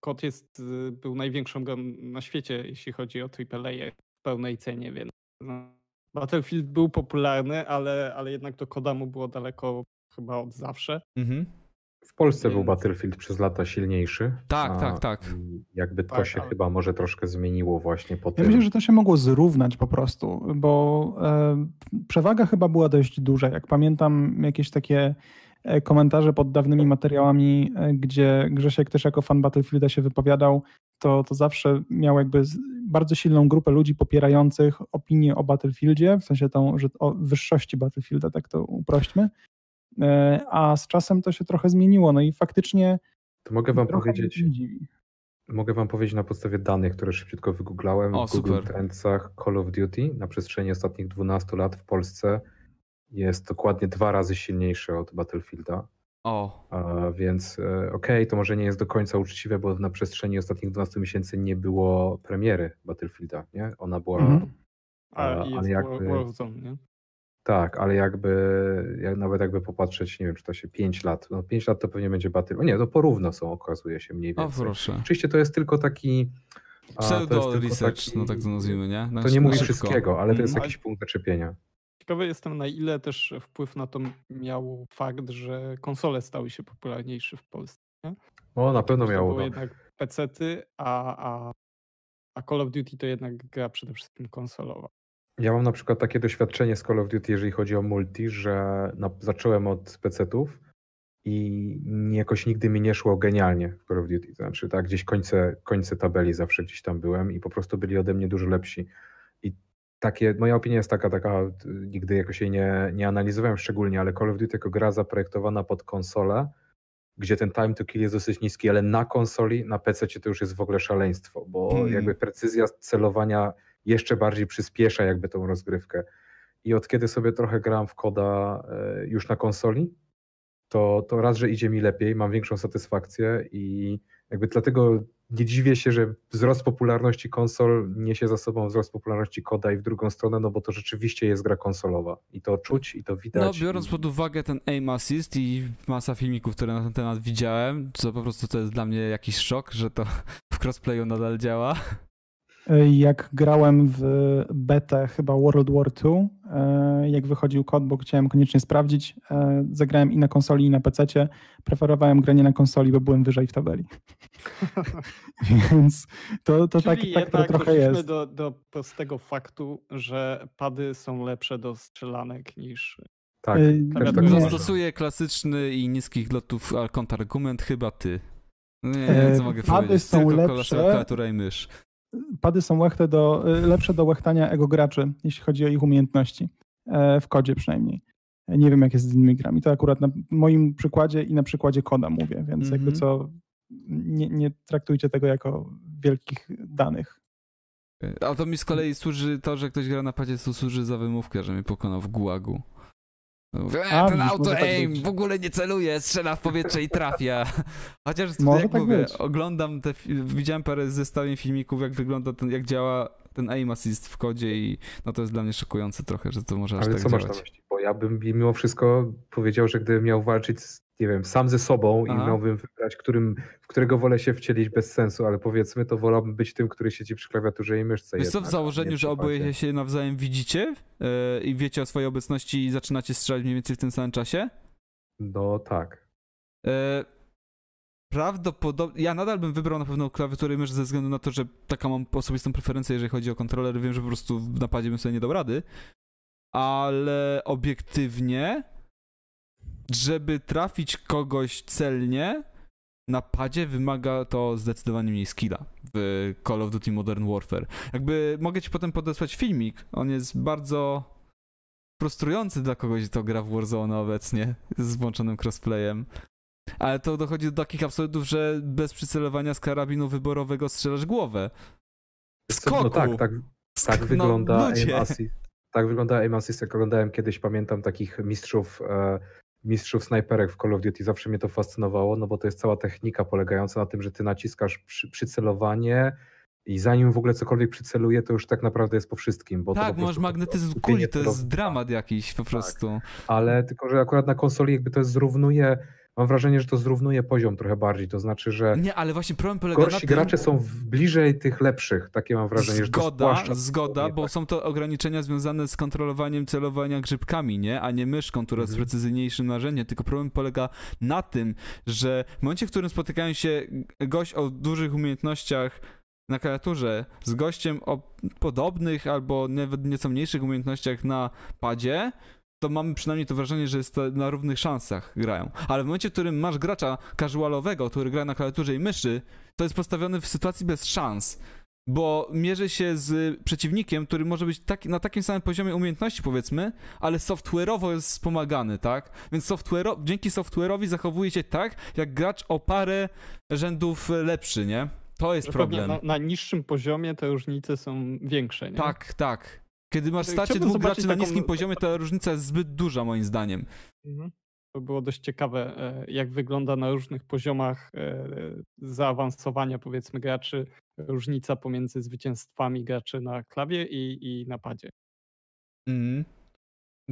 Kod jest, y, był największą grą na świecie, jeśli chodzi o AAA w pełnej cenie, więc no, Battlefield był popularny, ale, ale jednak do koda mu było daleko chyba od zawsze. Mhm. W Polsce był Więc- Battlefield przez lata silniejszy. Tak, tak, tak. i Jakby to Tak, się ale- chyba może troszkę zmieniło właśnie po Ja tym. myślę, że to się mogło zrównać po prostu, bo e, przewaga chyba była dość duża. Jak pamiętam jakieś takie e, komentarze pod dawnymi materiałami, e, gdzie Grzesiek też jako fan Battlefielda się wypowiadał, to, to zawsze miał jakby bardzo silną grupę ludzi popierających opinię o Battlefieldzie, w sensie tą, że o wyższości Battlefielda, tak to uprośćmy. E, A z czasem to się trochę zmieniło. No i faktycznie To mogę wam powiedzieć, mogę wam powiedzieć na podstawie danych, które szybciutko wygooglałem. O, w Google super. Trendsach Call of Duty na przestrzeni ostatnich 12 lat w Polsce jest dokładnie dwa razy silniejszy od Battlefielda. O, A więc e, okej, to może nie jest do końca uczciwe, bo na przestrzeni ostatnich 12 miesięcy nie było premiery Battlefielda, nie? Ona była Mhm. A A- ale jest jakby- War- Warzone, nie? Tak, ale jakby, jak nawet jakby popatrzeć, nie wiem, czy to się 5 lat, no 5 lat to pewnie będzie baty, o nie, to porówno są, okazuje się mniej o więcej. proszę. Oczywiście to jest tylko taki... a, to jest Pseudo tylko research, taki- no tak to nazwijmy, nie? Na, To nie mówi szybko. wszystkiego, ale to jest Mhm. jakiś punkt zaczepienia. Ciekawy jestem, na ile też wpływ na to miał fakt, że konsole stały się popularniejsze w Polsce. O, na pewno Że to miało. były No. jednak PC-ty, a, a, a Call of Duty to jednak gra przede wszystkim konsolowa. Ja mam na przykład takie doświadczenie z Call of Duty, jeżeli chodzi o multi, że na, zacząłem od PC-ów i jakoś nigdy mi nie szło genialnie w Call of Duty. To znaczy, tak, gdzieś końce, końce tabeli zawsze gdzieś tam byłem i po prostu byli ode mnie dużo lepsi. I takie, moja opinia jest taka, taka nigdy jakoś jej nie, nie analizowałem szczególnie, ale Call of Duty jako gra zaprojektowana pod konsolę, gdzie ten time to kill jest dosyć niski, ale na konsoli, na PC to już jest w ogóle szaleństwo, bo Hmm. jakby precyzja celowania jeszcze bardziej przyspiesza jakby tą rozgrywkę. I od kiedy sobie trochę gram w koda e, już na konsoli, to, to raz, że idzie mi lepiej, mam większą satysfakcję i jakby dlatego nie dziwię się, że wzrost popularności konsol niesie za sobą wzrost popularności koda i w drugą stronę, no bo to rzeczywiście jest gra konsolowa i to czuć i to No, widać. biorąc i... pod uwagę ten aim assist i masa filmików, które na ten temat widziałem, to po prostu to jest dla mnie jakiś szok, że to w crossplayu nadal działa. Jak grałem w betę chyba World War II, e, jak wychodził kod, bo chciałem koniecznie sprawdzić, e, zagrałem i na konsoli, i na PC. Preferowałem granie na konsoli, bo byłem wyżej w tabeli. Więc to, to tak, Czyli tak to trochę jest. Do, do prostego faktu, że pady są lepsze do strzelanek niż Tak, Y, też tak uważam. Zastosuję klasyczny i niskich lotów kontrargument, chyba ty. Nie, E, co mogę pady powiedzieć? są Tylko lepsze. klawiatura i mysz. Pady są łechte do, y, lepsze do łechtania ego graczy, jeśli chodzi o ich umiejętności. E, W kodzie przynajmniej. E, Nie wiem, jak jest z innymi grami. To akurat na moim przykładzie i na przykładzie koda mówię, więc jakby Mhm. co, nie, nie traktujcie tego jako wielkich danych. A to mi z kolei służy to, że ktoś gra na padzie, to służy za wymówkę, że mnie pokonał w gułagu. Mówię, A, e, ten widzisz, auto tak aim być. w ogóle nie celuje, strzela w powietrze i trafia. Chociaż Może jak tak mówię, być. oglądam te, widziałem parę zestawień filmików, jak wygląda ten, jak działa ten aim assist w kodzie i no to jest dla mnie szokujące trochę, że to może aż Ale tak co masz na działać. myśli? Ja bym mimo wszystko powiedział, że gdybym miał walczyć, z, nie wiem, sam ze sobą Aha. i miałbym wybrać, którym, w którego wolę się wcielić bez sensu, ale powiedzmy, to wolałbym być tym, który siedzi przy klawiaturze i myszce. Wiesz co, w założeniu, że oboje się nawzajem widzicie yy, i wiecie o swojej obecności i zaczynacie strzelać mniej więcej w tym samym czasie? No tak. E, Prawdopodobnie. Ja nadal bym wybrał na pewno klawiaturę i mysz ze względu na to, że taka mam osobistą preferencję, jeżeli chodzi o kontroler. Wiem, że po prostu w napadzie bym sobie nie dał rady. Ale obiektywnie, żeby trafić kogoś celnie, na padzie wymaga to zdecydowanie mniej skilla w Call of Duty Modern Warfare. Jakby mogę ci potem podesłać filmik. On jest bardzo frustrujący dla kogoś, kto gra w Warzone obecnie z włączonym crossplayem. Ale to dochodzi do takich absurdów, że bez przycelowania z karabinu wyborowego strzelasz głowę. Co, skoku. No tak, tak, Sk- tak wygląda no, aim ludzie. assist. Tak wygląda aim assist, jak oglądałem kiedyś, pamiętam takich mistrzów, e, mistrzów snajperek w Call of Duty, zawsze mnie to fascynowało, no bo to jest cała technika polegająca na tym, że ty naciskasz przy, przycelowanie, I zanim w ogóle cokolwiek przyceluje, to już tak naprawdę jest po wszystkim. Bo tak, masz magnetyzm kuli, to jest dramat jakiś po tak. prostu. Tak. Ale tylko, że akurat na konsoli jakby to zrównuje mam wrażenie, że to zrównuje poziom trochę bardziej, to znaczy, że nie, ale właśnie problem polega gorsi na tym... gracze są bliżej tych lepszych, takie mam wrażenie, zgoda, że to Zgoda, bo tak. są to ograniczenia związane z kontrolowaniem celowania grzybkami, nie, a nie myszką, która jest mhm. precyzyjniejszym narzędziem, tylko problem polega na tym, że w momencie, w którym spotykają się gość o dużych umiejętnościach na klawiaturze z gościem o podobnych albo nawet nieco mniejszych umiejętnościach na padzie, to mamy przynajmniej to wrażenie, że jest na równych szansach grają. Ale w momencie, w którym masz gracza casualowego, który gra na klawiaturze i myszy, to jest postawiony w sytuacji bez szans. Bo mierzy się z przeciwnikiem, który może być taki, na takim samym poziomie umiejętności, powiedzmy, ale software'owo jest wspomagany, tak? Więc software'o, dzięki software'owi zachowuje się tak, jak gracz o parę rzędów lepszy, nie? To jest problem. Na, na, niższym poziomie te różnice są większe, nie? Tak, tak. Kiedy masz starcie dwóch graczy na niskim poziomie, ta różnica jest zbyt duża moim zdaniem. Mhm. To było dość ciekawe, e, jak wygląda na różnych poziomach e, zaawansowania, powiedzmy, graczy, różnica pomiędzy zwycięstwami graczy na klawie i, i na padzie. Mhm.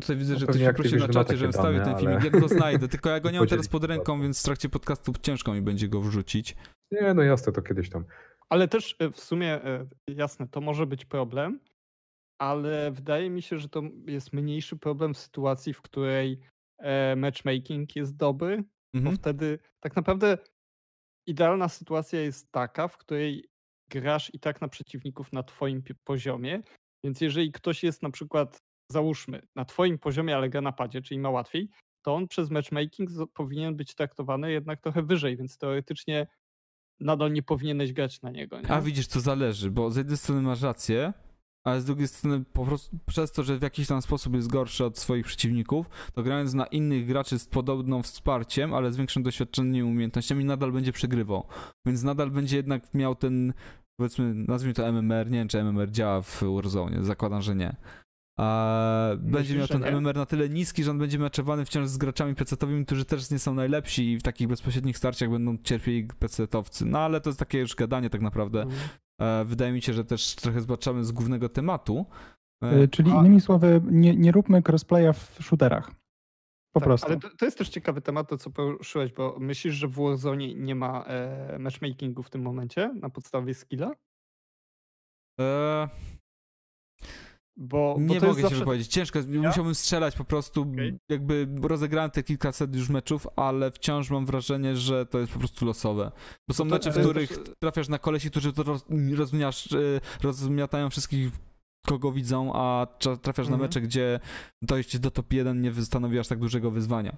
Tutaj widzę, no że ktoś prosił na czacie, żebym wstawił ten filmik. Ja go znajdę, tylko ja go nie mam teraz pod ręką, więc w trakcie podcastu ciężko mi będzie go wrzucić. Nie, no jasne, to kiedyś tam. Ale też e, w sumie, jasne, to może być problem, ale wydaje mi się, że to jest mniejszy problem w sytuacji, w której e, matchmaking jest dobry, mhm. bo wtedy tak naprawdę idealna sytuacja jest taka, w której grasz i tak na przeciwników na twoim poziomie, więc jeżeli ktoś jest na przykład, załóżmy, na twoim poziomie, ale gra na padzie, czyli ma łatwiej, to on przez matchmaking powinien być traktowany jednak trochę wyżej, więc teoretycznie nadal nie powinieneś grać na niego. Nie? A widzisz, to zależy, bo z jednej strony masz rację, ale z drugiej strony po prostu przez to, że w jakiś tam sposób jest gorszy od swoich przeciwników, to grając na innych graczy z podobną wsparciem, ale z większym doświadczeniem i umiejętnościami, nadal będzie przegrywał. Więc nadal będzie jednak miał ten, powiedzmy, nazwijmy to MMR, nie wiem czy MMR działa w Warzone, zakładam, że nie. A będzie miał ten MMR na tyle niski, że on będzie meczowany wciąż z graczami PC-towymi, którzy też nie są najlepsi i w takich bezpośrednich starciach będą cierpieli PC-towcy. No ale to jest takie już gadanie tak naprawdę. Mhm. E, wydaje mi się, że też trochę zbaczamy z głównego tematu. E, e, czyli A... innymi słowy, nie, nie róbmy crossplaya w shooterach. Po tak, prostu. Ale to, to, jest też ciekawy temat, to co poruszyłeś, bo myślisz, że w Warzone nie ma e, matchmakingu w tym momencie na podstawie skilla? E, bo, nie bo mogę zawsze... się wypowiedzieć. Ciężko, ja? musiałbym strzelać po prostu. Okay. Jakby rozegrałem te kilkaset już meczów, ale wciąż mam wrażenie, że to jest po prostu losowe. Bo są to, mecze, w których to... trafiasz na kolesi, którzy to roz, y, rozmiatają wszystkich kogo widzą, a trafiasz mhm. na mecze, gdzie dojście do top 1 nie stanowi aż tak dużego wyzwania.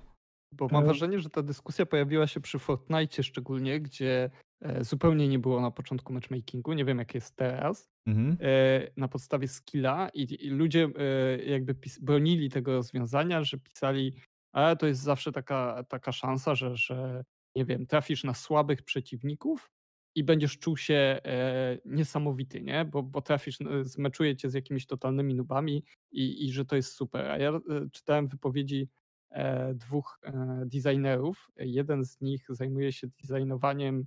Bo mam wrażenie, że ta dyskusja pojawiła się przy Fortnite szczególnie, gdzie e, zupełnie nie było na początku matchmakingu, nie wiem jak jest teraz, mhm. E, na podstawie skilla i, i ludzie e, jakby bronili tego rozwiązania, że pisali, ale to jest zawsze taka, taka szansa, że, że nie wiem, trafisz na słabych przeciwników i będziesz czuł się niesamowity, nie? Bo, bo trafisz, zmeczuje cię z jakimiś totalnymi nubami i, i że to jest super. A ja czytałem wypowiedzi dwóch e, designerów. Jeden z nich zajmuje się designowaniem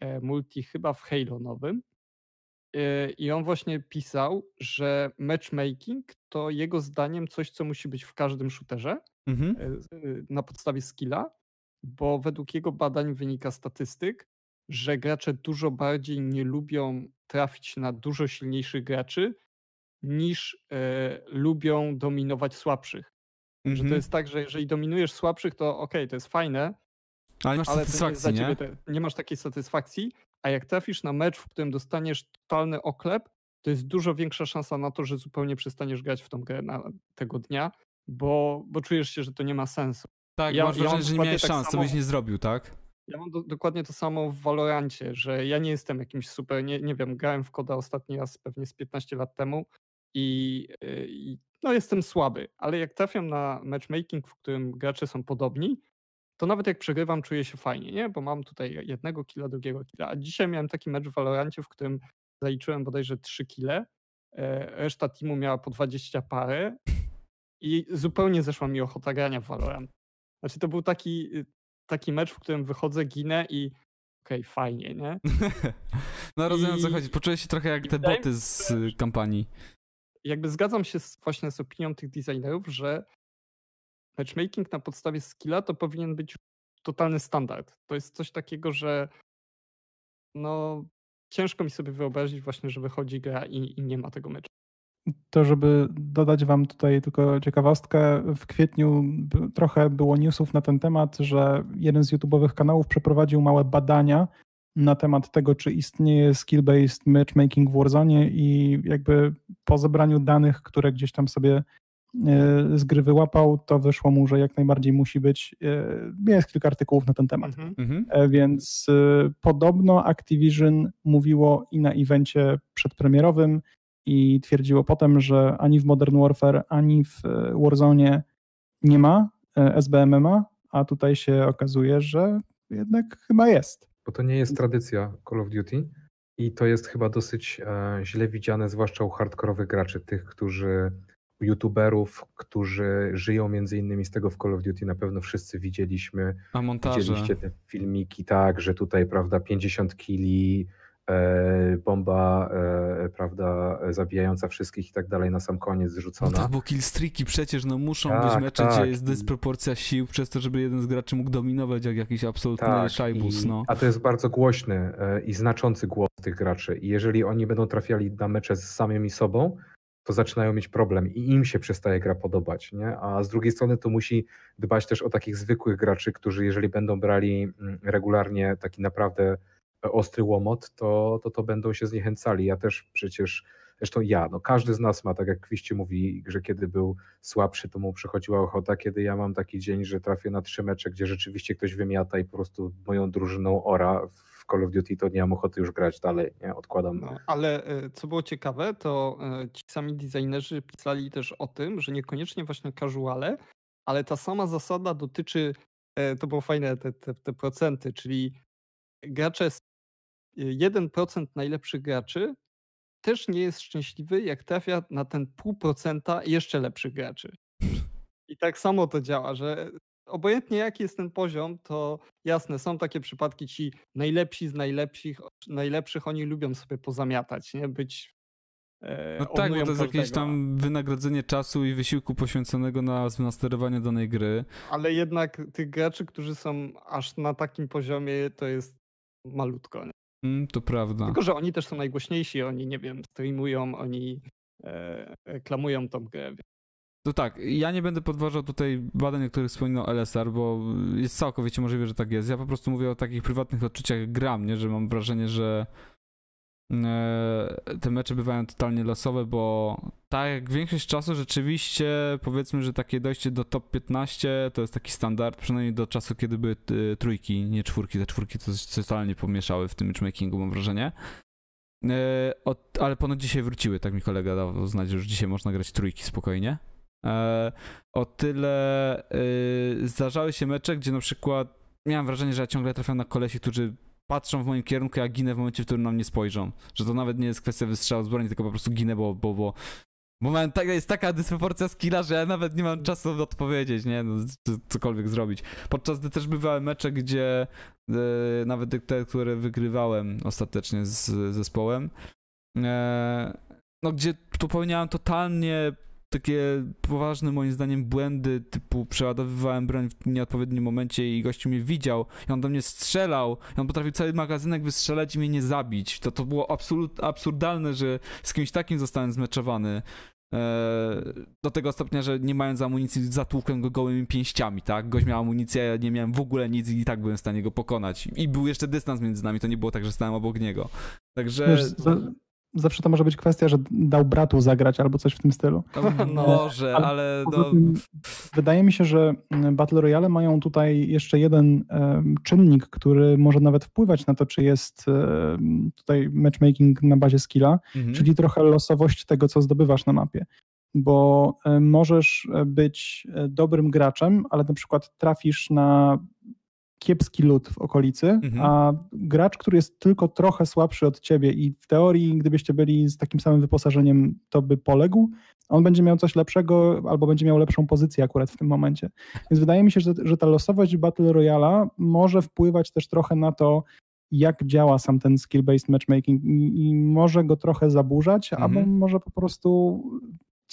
e, multi chyba w Halo nowym. I on właśnie pisał, że matchmaking to jego zdaniem coś, co musi być w każdym shooterze mhm. na podstawie skilla, bo według jego badań wynika statystyk, że gracze dużo bardziej nie lubią trafić na dużo silniejszych graczy, niż e, lubią dominować słabszych. -hmm. Że to mhm. jest tak, że jeżeli dominujesz słabszych, to okej, okay, to jest fajne, ale, masz ale nie, nie? Te, nie masz takiej satysfakcji, a jak trafisz na mecz, w którym dostaniesz totalny oklep, to jest dużo większa szansa na to, że zupełnie przestaniesz grać w tą grę na, tego dnia, bo, bo czujesz się, że to nie ma sensu. Tak, ja, masz wrażenie, ja że nie miałeś tak szans, samo, to byś nie zrobił, tak? Ja mam do, dokładnie to samo w Valorancie, że ja nie jestem jakimś super, nie, nie wiem, grałem w koda ostatni raz pewnie z 15 lat temu i, y, i no jestem słaby, ale jak trafiam na matchmaking, w którym gracze są podobni, to nawet jak przegrywam, czuję się fajnie, nie? Bo mam tutaj jednego killa, drugiego killa. A dzisiaj miałem taki mecz w Valorancie, w którym zaliczyłem bodajże trzy kile, e, reszta teamu miała po 20 parę i zupełnie zeszła mi ochota grania w Valorant. Znaczy to był taki, y, taki mecz, w którym wychodzę, ginę i okej, okay, fajnie, nie? no rozumiem I... co chodzi. Poczułeś się trochę jak te boty z kampanii. Jakby zgadzam się z, właśnie z opinią tych designerów, że matchmaking na podstawie skilla to powinien być totalny standard. To jest coś takiego, że no ciężko mi sobie wyobrazić właśnie, że wychodzi gra i, i nie ma tego meczu. To, żeby dodać Wam tutaj tylko ciekawostkę, w kwietniu trochę było newsów na ten temat, że jeden z YouTube'owych kanałów przeprowadził małe badania na temat tego, czy istnieje skill-based matchmaking w Warzone i jakby po zebraniu danych, które gdzieś tam sobie e, z gry wyłapał, to wyszło mu, że jak najbardziej musi być. E, jest kilka artykułów na ten temat. Mhm. mhm. E, więc podobno Activision mówiło i na evencie przedpremierowym, i twierdziło potem, że ani w Modern Warfare, ani w Warzone nie ma SBMMA, a tutaj się okazuje, że jednak chyba jest. Bo to nie jest tradycja Call of Duty i to jest chyba dosyć e, źle widziane, zwłaszcza u hardkorowych graczy, tych, którzy youtuberów, którzy żyją między innymi z tego w Call of Duty, na pewno wszyscy widzieliśmy. A montaże. Widzieliście te filmiki, tak, że tutaj, prawda, 50 kili, bomba, e, prawda, zabijająca wszystkich i tak dalej na sam koniec zrzucona. No tak, bo killstreaki przecież no muszą tak, być mecze, tak. gdzie jest dysproporcja sił przez to, żeby jeden z graczy mógł dominować jak jakiś absolutny tak, szajbus. No. A to jest bardzo głośny e, i znaczący głos tych graczy i jeżeli oni będą trafiali na mecze z samymi sobą, to zaczynają mieć problem i im się przestaje gra podobać, nie? A z drugiej strony to musi dbać też o takich zwykłych graczy, którzy jeżeli będą brali mm, regularnie taki naprawdę ostry łomot, to, to to będą się zniechęcali. Ja też przecież, zresztą ja, no każdy z nas ma, tak jak Kwiści mówi, że kiedy był słabszy, to mu przychodziła ochota, kiedy ja mam taki dzień, że trafię na trzy mecze, gdzie rzeczywiście ktoś wymiata i po prostu moją drużyną ora w Call of Duty, to nie mam ochoty już grać dalej, nie? Odkładam. No, ale e, co było ciekawe, to e, ci sami designerzy pisali też o tym, że niekoniecznie właśnie casuale, ale ta sama zasada dotyczy, e, to było fajne, te, te, te procenty, czyli gracze 1% najlepszych graczy też nie jest szczęśliwy, jak trafia na ten pół procenta jeszcze lepszych graczy. I tak samo to działa, że obojętnie jaki jest ten poziom, to jasne, są takie przypadki, ci najlepsi z najlepszych, najlepszych, oni lubią sobie pozamiatać, nie? Być e, no tak, bo to jest każdego. jakieś tam wynagrodzenie czasu i wysiłku poświęconego na, na sterowanie danej gry. Ale jednak tych graczy, którzy są aż na takim poziomie, to jest malutko. Nie? Mm, to prawda. Tylko, że oni też są najgłośniejsi, oni, nie wiem, streamują, oni e, klamują tą grę. To tak, ja nie będę podważał tutaj badań, o których wspominał LSR, bo jest całkowicie możliwe, że tak jest. Ja po prostu mówię o takich prywatnych odczuciach gram, nie? że mam wrażenie, że te mecze bywają totalnie losowe, bo tak jak większość czasu rzeczywiście powiedzmy, że takie dojście do top 15 to jest taki standard, przynajmniej do czasu, kiedy były e, trójki, nie czwórki. Te czwórki to totalnie pomieszały w tym matchmakingu, mam wrażenie. E, ale ponad dzisiaj wróciły, tak mi kolega dał znać, że już dzisiaj można grać trójki spokojnie. O tyle zdarzały się mecze, gdzie na przykład miałem wrażenie, że ja ciągle trafiam na kolesi, którzy patrzą w moim kierunku, ja ginę w momencie, w którym na mnie spojrzą. Że to nawet nie jest kwestia wystrzału z broni, tylko po prostu ginę, bo, bo, bo, mam, tak, jest taka dysproporcja skilla, że ja nawet nie mam czasu odpowiedzieć, nie? No, cokolwiek zrobić. Podczas gdy też bywały mecze, gdzie e, nawet te, które wygrywałem ostatecznie z zespołem, e, no gdzie popełniałem totalnie takie poważne moim zdaniem błędy, typu przeładowywałem broń w nieodpowiednim momencie i gościu mnie widział i on do mnie strzelał i on potrafił cały magazynek wystrzelać i mnie nie zabić. To, to było absolut, absurdalne, że z kimś takim zostałem zmeczowany. E, do tego stopnia, że nie mając amunicji, zatłukłem go gołymi pięściami, tak? Gość miał amunicję, ja nie miałem w ogóle nic i tak byłem w stanie go pokonać. I był jeszcze dystans między nami, to nie było tak, że stałem obok niego. Także... Wiesz, zawsze to może być kwestia, że dał bratu zagrać albo coś w tym stylu. No, może, ale... ale do... wydaje mi się, że Battle Royale mają tutaj jeszcze jeden czynnik, który może nawet wpływać na to, czy jest tutaj matchmaking na bazie skilla, mhm. czyli trochę losowość tego, co zdobywasz na mapie. Bo możesz być e, dobrym graczem, ale na przykład trafisz na kiepski lód w okolicy, mhm. a gracz, który jest tylko trochę słabszy od ciebie i w teorii, gdybyście byli z takim samym wyposażeniem, to by poległ, on będzie miał coś lepszego albo będzie miał lepszą pozycję akurat w tym momencie. Więc wydaje mi się, że, że ta losowość Battle Royala może wpływać też trochę na to, jak działa sam ten skill-based matchmaking i, i może go trochę zaburzać, albo Mhm. może po prostu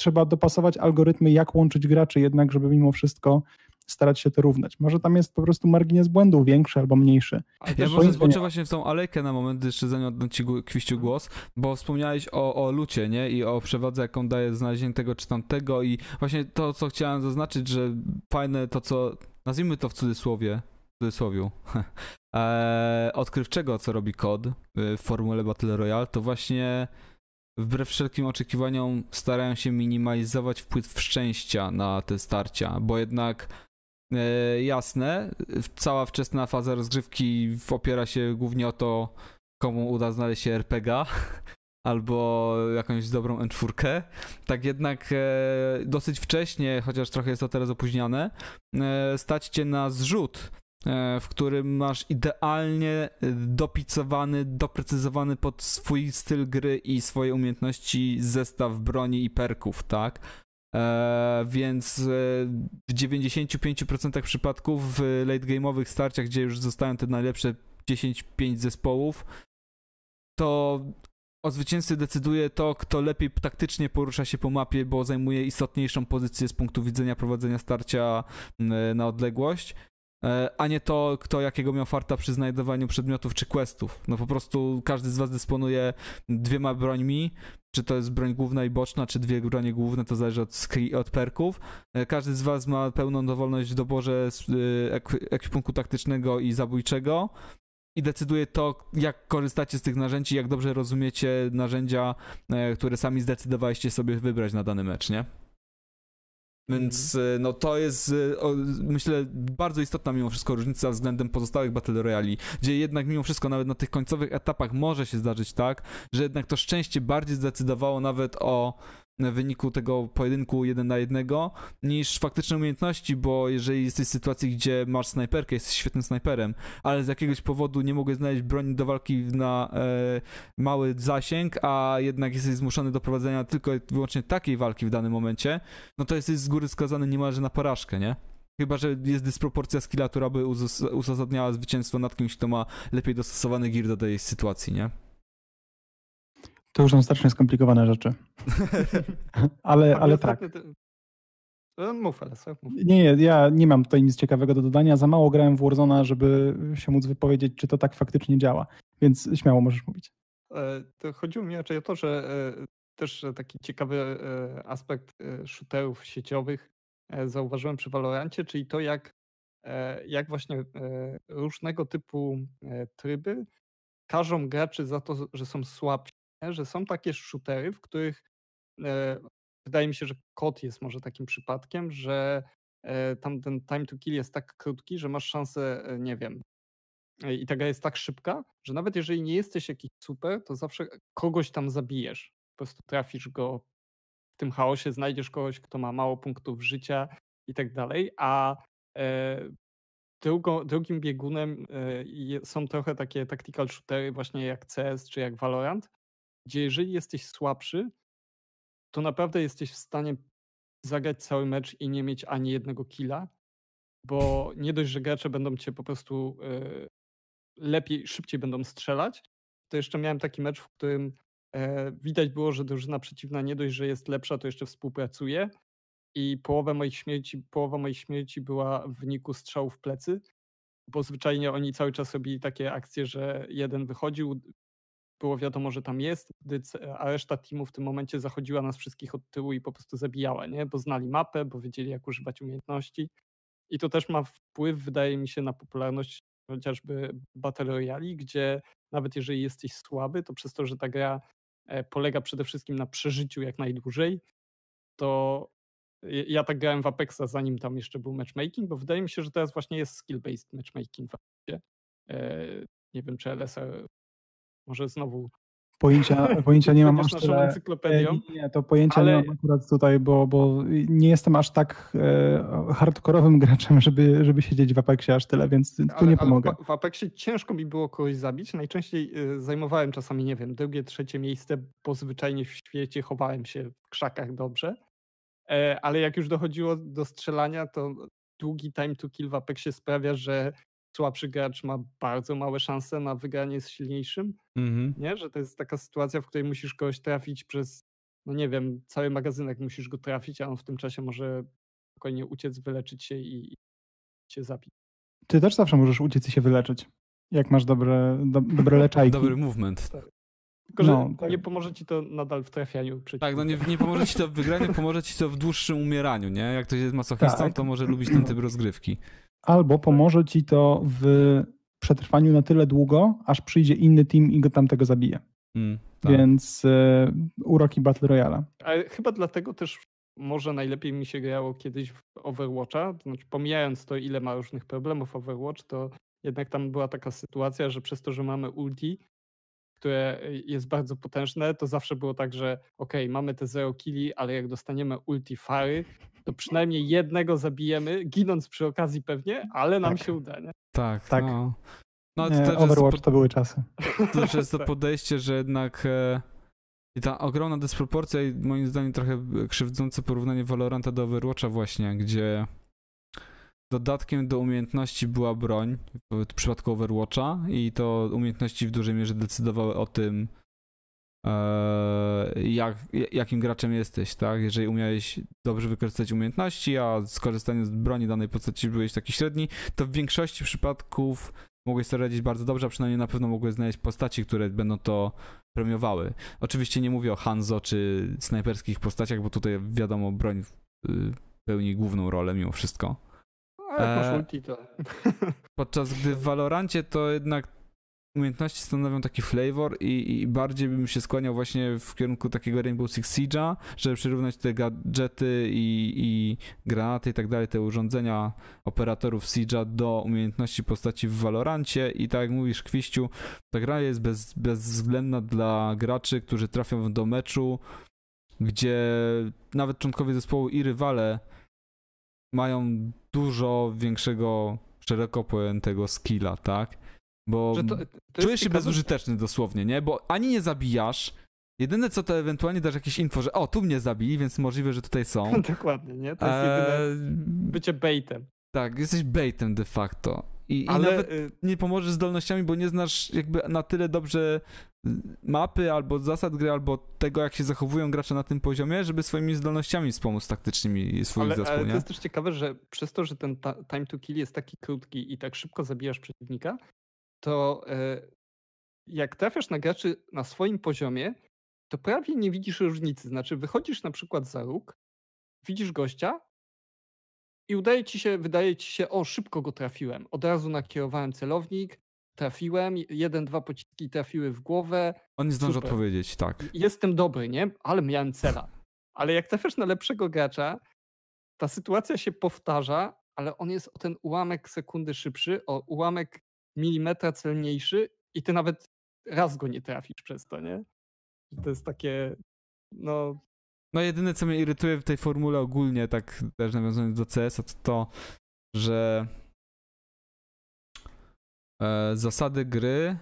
trzeba dopasować algorytmy, jak łączyć graczy jednak, żeby mimo wszystko starać się to równać. Może tam jest po prostu margines błędu większy albo mniejszy. Ale Ja może zboczę właśnie w tą alejkę na moment, jeszcze zanim oddam ci kwiściu głos, bo wspomniałeś o, o lucie, nie? I o przewadze, jaką daje znalezienie tego czy tamtego i właśnie to, co chciałem zaznaczyć, że fajne to, co, nazwijmy to w cudzysłowie, w cudzysłowiu, e, odkrywczego, co robi kod y, w formule Battle Royale, to właśnie wbrew wszelkim oczekiwaniom starają się minimalizować wpływ szczęścia na te starcia, bo jednak e, jasne, cała wczesna faza rozgrywki opiera się głównie o to, komu uda znaleźć RPG albo jakąś dobrą N4. Tak jednak e, dosyć wcześnie, chociaż trochę jest to teraz opóźniane, e, stać cię na zrzut, w którym masz idealnie e, dopicowany, doprecyzowany pod swój styl gry i swoje umiejętności zestaw broni i perków, tak? E, więc e, w 95% przypadków w late game'owych starciach, gdzie już zostają te najlepsze 10-5 zespołów, to o zwycięzcy decyduje to, kto lepiej taktycznie porusza się po mapie, bo zajmuje istotniejszą pozycję z punktu widzenia prowadzenia starcia na odległość, e, a nie to, kto jakiego miał farta przy znajdowaniu przedmiotów czy questów. No po prostu każdy z was dysponuje dwiema brońmi, czy to jest broń główna i boczna, czy dwie bronie główne, to zależy od, od perków. E, Każdy z was ma pełną dowolność w doborze ek- ekwipunku taktycznego i zabójczego i decyduje to, jak korzystacie z tych narzędzi, jak dobrze rozumiecie narzędzia, e, które sami zdecydowaliście sobie wybrać na dany mecz, nie? Więc e, no to jest, e, o, myślę, bardzo istotna mimo wszystko różnica względem pozostałych Battle Royali, gdzie jednak mimo wszystko nawet na tych końcowych etapach może się zdarzyć tak, że jednak to szczęście bardziej zdecydowało nawet o wyniku tego pojedynku jeden na jednego niż faktyczne umiejętności, bo jeżeli jesteś w sytuacji, gdzie masz snajperkę, jesteś świetnym snajperem, ale z jakiegoś powodu nie mogłeś znaleźć broni do walki na e, mały zasięg, a jednak jesteś zmuszony do prowadzenia tylko i wyłącznie takiej walki w danym momencie, no to jesteś z góry skazany niemalże na porażkę, nie? Chyba, że jest dysproporcja skilla, która by uzas- uzasadniała zwycięstwo nad kimś, kto ma lepiej dostosowany gear do tej sytuacji, nie? To już są strasznie skomplikowane rzeczy. Ale, ale tak. E, Mów, Alessa, mów. Nie, nie, ja nie mam tutaj nic ciekawego do dodania. Za mało grałem w Warzona, żeby się móc wypowiedzieć, czy to tak faktycznie działa. Więc śmiało możesz mówić. E, To chodziło mi raczej o to, że e, też e, taki ciekawy aspekt shooterów sieciowych zauważyłem przy Valorancie, czyli to jak, jak właśnie różnego typu tryby każą graczy za to, że są słabsi? Że są takie shootery, w których e, wydaje mi się, że kod jest może takim przypadkiem, że e, tam ten time to kill jest tak krótki, że masz szansę, e, nie wiem, i ta gra jest tak szybka, że nawet jeżeli nie jesteś jakiś super, to zawsze kogoś tam zabijesz. Po prostu trafisz go w tym chaosie, znajdziesz kogoś, kto ma mało punktów życia i tak dalej, a drugo, drugim biegunem są trochę takie tactical shootery właśnie jak CS czy jak Valorant, gdzie jeżeli jesteś słabszy, to naprawdę jesteś w stanie zagrać cały mecz i nie mieć ani jednego killa, bo nie dość, że gracze będą cię po prostu e, lepiej, szybciej będą strzelać, to jeszcze miałem taki mecz, w którym e, widać było, że drużyna przeciwna nie dość, że jest lepsza, to jeszcze współpracuje i połowa moich śmierci, połowa moich śmierci była w wyniku strzału w plecy, bo zwyczajnie oni cały czas robili takie akcje, że jeden wychodził, było wiadomo, że tam jest, c- a reszta teamu w tym momencie zachodziła nas wszystkich od tyłu i po prostu zabijała, nie? Bo znali mapę, bo wiedzieli, jak używać umiejętności. I to też ma wpływ, wydaje mi się, na popularność chociażby Battle Royale, gdzie nawet jeżeli jesteś słaby, to przez to, że ta gra e, polega przede wszystkim na przeżyciu jak najdłużej, to ja- tak grałem w Apexa, zanim tam jeszcze był matchmaking, bo wydaje mi się, że teraz właśnie jest skill-based matchmaking w Apexie. E, Nie wiem, czy LSA może znowu Pojęcia, pojęcia nie mam aż tyle. encyklopedią. E, Nie, to pojęcia ale- nie mam akurat tutaj, bo, bo nie jestem aż tak e, hardkorowym graczem, żeby, żeby siedzieć w Apexie aż tyle, więc tu Ale, nie pomogę. w, Apexie ciężko mi było kogoś zabić. Najczęściej y, zajmowałem czasami, nie wiem, drugie, trzecie miejsce, bo zwyczajnie w świecie chowałem się w krzakach dobrze. E, ale jak już dochodziło do strzelania, to długi time to kill w Apexie sprawia, że słabszy gracz ma bardzo małe szanse na wygranie z silniejszym, Mhm. nie? Że to jest taka sytuacja, w której musisz kogoś trafić przez, no nie wiem, cały magazynek musisz go trafić, a on w tym czasie może spokojnie uciec, wyleczyć się i, i cię zabić. Ty też zawsze możesz uciec i się wyleczyć. Jak masz dobre, do, dobre leczajki. Dobry movement. Tylko, że No, tak. nie pomoże ci to nadal w trafianiu przeciwnika. Tak, no nie, nie pomoże ci to w wygraniu, pomoże ci to w dłuższym umieraniu, nie? Jak ktoś jest masochistą, Tak. to może lubić ten typ rozgrywki. Albo pomoże ci to w przetrwaniu na tyle długo, aż przyjdzie inny team i go tamtego zabije. Mm, tak. Więc e, uroki Battle Royale. Ale chyba dlatego też może najlepiej mi się grało kiedyś w Overwatcha. To znaczy, pomijając to, ile ma różnych problemów Overwatch, to jednak tam była taka sytuacja, że przez to, że mamy ulti, które jest bardzo potężne, to zawsze było tak, że okej, mamy te zero killi, ale jak dostaniemy ulti Fary, to przynajmniej jednego zabijemy, ginąc przy okazji pewnie, ale nam Tak. się uda, nie? Tak, Tak. no. No, to E, też jest, Overwatch po- to były czasy. to też jest to Tak. podejście, że jednak e, i ta ogromna dysproporcja i moim zdaniem trochę krzywdzące porównanie Valoranta do Overwatcha właśnie, gdzie dodatkiem do umiejętności była broń w przypadku Overwatcha i to umiejętności w dużej mierze decydowały o tym e, jak, jakim graczem jesteś, tak? Jeżeli umiałeś dobrze wykorzystać umiejętności, a skorzystając z broni danej postaci byłeś taki średni, to w większości przypadków mogłeś sobie radzić bardzo dobrze, a przynajmniej na pewno mogłeś znaleźć postaci, które będą to premiowały. Oczywiście nie mówię o Hanzo czy snajperskich postaciach, bo tutaj wiadomo, broń y, pełni główną rolę mimo wszystko. Masz E, ulti, to... Podczas gdy w Valorancie to jednak umiejętności stanowią taki flavor i, i bardziej bym się skłaniał właśnie w kierunku takiego Rainbow Six Siege'a, żeby przyrównać te gadżety i, i granaty i tak dalej, te urządzenia operatorów Siege'a do umiejętności postaci w Valorancie. I tak jak mówisz Kwiściu, ta gra jest bez, bezwzględna dla graczy, którzy trafią do meczu, gdzie nawet członkowie zespołu i rywale mają dużo większego, szeroko pojętego skilla, tak? Bo to, to czujesz się ciekawe, bezużyteczny dosłownie, nie? Bo ani nie zabijasz, jedyne co to ewentualnie dasz jakieś info, że o, tu mnie zabili, więc możliwe, że tutaj są. Dokładnie, nie? To jest jedyne Eee, bycie baitem. tak, jesteś baitem de facto. I, i Ale nawet y, nie pomożesz zdolnościami, bo nie znasz jakby na tyle dobrze mapy albo zasad gry, albo tego, jak się zachowują gracze na tym poziomie, żeby swoimi zdolnościami wspomóc taktycznymi swój ale, zespół, ale to jest też ciekawe, że przez to, że ten time to kill jest taki krótki i tak szybko zabijasz przeciwnika, to e, jak trafiasz na graczy na swoim poziomie, to prawie nie widzisz różnicy. Znaczy, wychodzisz na przykład za róg, widzisz gościa i udaje ci się, wydaje ci się, o, szybko go trafiłem. Od razu nakierowałem celownik, trafiłem, jeden, dwa pociski trafiły w głowę, On nie zdąży odpowiedzieć, tak. jestem dobry, nie? Ale miałem cela. Ale jak trafiasz na lepszego gracza, ta sytuacja się powtarza, ale on jest o ten ułamek sekundy szybszy, o ułamek milimetra celniejszy i ty nawet raz go nie trafisz przez to, nie? To jest takie, no, No jedyne, co mnie irytuje w tej formule ogólnie, tak też nawiązując do CS-a, to to, że zasady gry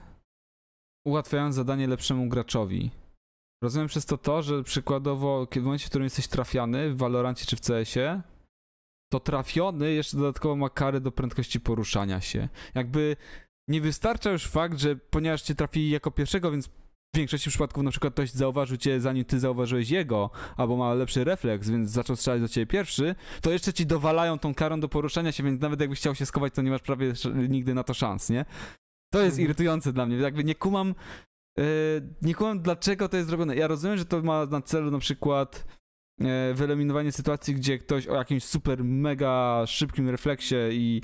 ułatwiają zadanie lepszemu graczowi. Rozumiem przez to to, że przykładowo w momencie, w którym jesteś trafiany w Valorancie czy w CS-ie, to trafiony jeszcze dodatkowo ma kary do prędkości poruszania się. Jakby nie wystarcza już fakt, że ponieważ cię trafili jako pierwszego, więc w większości przypadków na przykład ktoś zauważył cię zanim ty zauważyłeś jego, albo ma lepszy refleks, więc zaczął strzelać do ciebie pierwszy, to jeszcze ci dowalają tą karą do poruszania się, więc nawet jakbyś chciał się schować, to nie masz prawie nigdy na to szans, nie? To jest Mhm. irytujące dla mnie. Jakby nie kumam, yy, nie kumam dlaczego to jest zrobione. Ja rozumiem, że to ma na celu na przykład e, wyeliminowanie sytuacji, gdzie ktoś o jakimś super mega szybkim refleksie i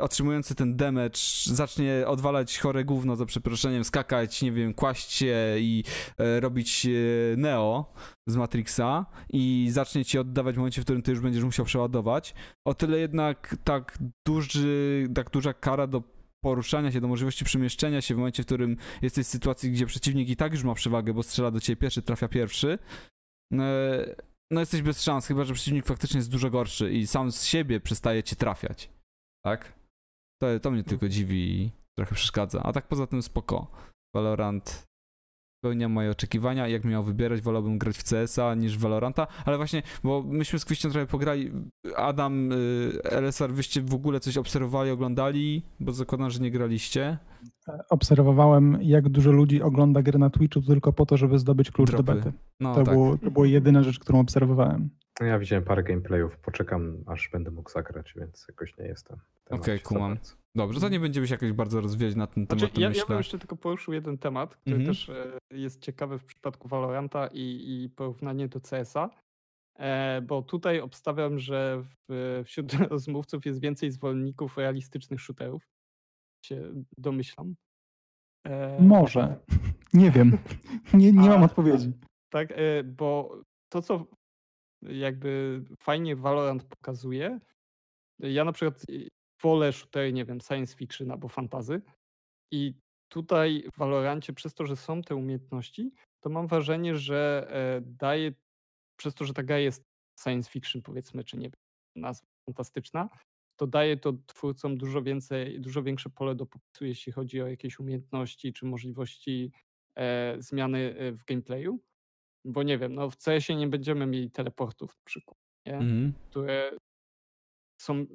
otrzymujący ten damage zacznie odwalać chore gówno za przeproszeniem, skakać, nie wiem, kłaść się i e, robić e, Neo z Matrixa i zacznie ci oddawać w momencie, w którym ty już będziesz musiał przeładować. O tyle jednak tak duży, tak duża kara do poruszania się, do możliwości przemieszczenia się w momencie, w którym jesteś w sytuacji, gdzie przeciwnik i tak już ma przewagę, bo strzela do ciebie pierwszy, trafia pierwszy. E, No jesteś bez szans, chyba że przeciwnik faktycznie jest dużo gorszy i sam z siebie przestaje cię trafiać. Tak? To, to mnie tylko dziwi i trochę przeszkadza. A tak poza tym spoko. Valorant spełnia moje oczekiwania. Jak miał wybierać, wolałbym grać w CS-a niż w Valoranta, ale właśnie, bo myśmy z Kwestią trochę pograli. Adam, y, LSR, wyście w ogóle coś obserwowali, oglądali, bo zakładam, że nie graliście. Obserwowałem, jak dużo ludzi ogląda gry na Twitchu tylko po to, żeby zdobyć klucz Dropy. do bety. No To, tak. było, to była jedyna rzecz, którą obserwowałem. No ja widziałem parę gameplayów, poczekam aż będę mógł zagrać, więc jakoś nie jestem. Okej, za kumam. bardzo. Dobrze, to nie będziemy się jakoś bardzo rozwijać na ten temat, Znaczy, to ja, ja myślę. bym jeszcze tylko poruszył jeden temat, który Mhm. też e, jest ciekawy w przypadku Valoranta i, i porównanie do CS-a, e, bo tutaj obstawiam, że w, wśród rozmówców jest więcej zwolenników realistycznych shooterów, się domyślam. E, Może. Nie wiem. Nie, nie mam A- odpowiedzi. Tak, e, bo to, co jakby fajnie Valorant pokazuje, ja na przykład y, wolę shootery, nie wiem, science fiction albo fantazy i tutaj w Valorancie przez to, że są te umiejętności, to mam wrażenie, że e, daje, przez to, że ta gra jest science fiction powiedzmy, czy nie nazwa fantastyczna, to daje to twórcom dużo więcej, dużo większe pole do popisu, jeśli chodzi o jakieś umiejętności czy możliwości e, zmiany e, w gameplayu. Bo nie wiem, no w CS-ie nie będziemy mieli teleportów na przykład? Mhm. które są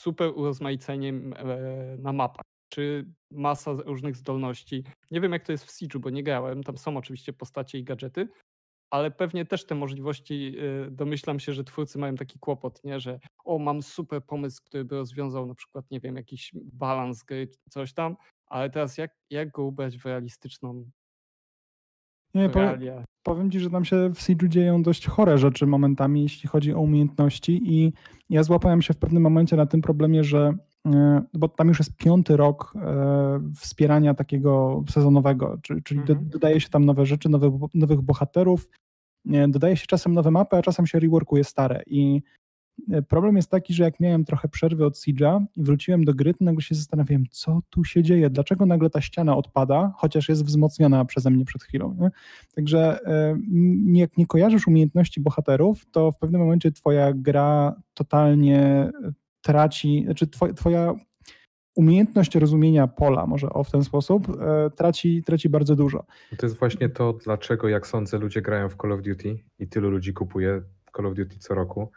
super urozmaiceniem e, na mapach, czy masa różnych zdolności. Nie wiem jak to jest w Siege'u, bo nie grałem, tam są oczywiście postacie i gadżety, ale pewnie też te możliwości, e, domyślam się, że twórcy mają taki kłopot, nie? że o, mam super pomysł, który by rozwiązał na przykład, nie wiem, jakiś balans gry, czy coś tam, ale teraz jak, jak go ubrać w realistyczną Nie, powiem, powiem ci, że tam się w Siege'u dzieją dość chore rzeczy momentami, jeśli chodzi o umiejętności i ja złapałem się w pewnym momencie na tym problemie, że e, bo tam już jest piąty rok e, wspierania takiego sezonowego, czy- czyli Mhm. dodaje się tam nowe rzeczy, nowe, nowych bohaterów, dodaje się czasem nowe mapy, a czasem się reworkuje stare i problem jest taki, że jak miałem trochę przerwy od Siege'a i wróciłem do gry, to nagle się zastanawiałem, co tu się dzieje, dlaczego nagle ta ściana odpada, chociaż jest wzmocniona przeze mnie przed chwilą. Nie? Także e, jak nie kojarzysz umiejętności bohaterów, to w pewnym momencie twoja gra totalnie e, traci, znaczy twoja, umiejętność rozumienia pola, może o w ten sposób, e, traci, traci bardzo dużo. No To jest właśnie to, dlaczego, jak sądzę, ludzie grają w Call of Duty i tylu ludzi kupuje Call of Duty co roku,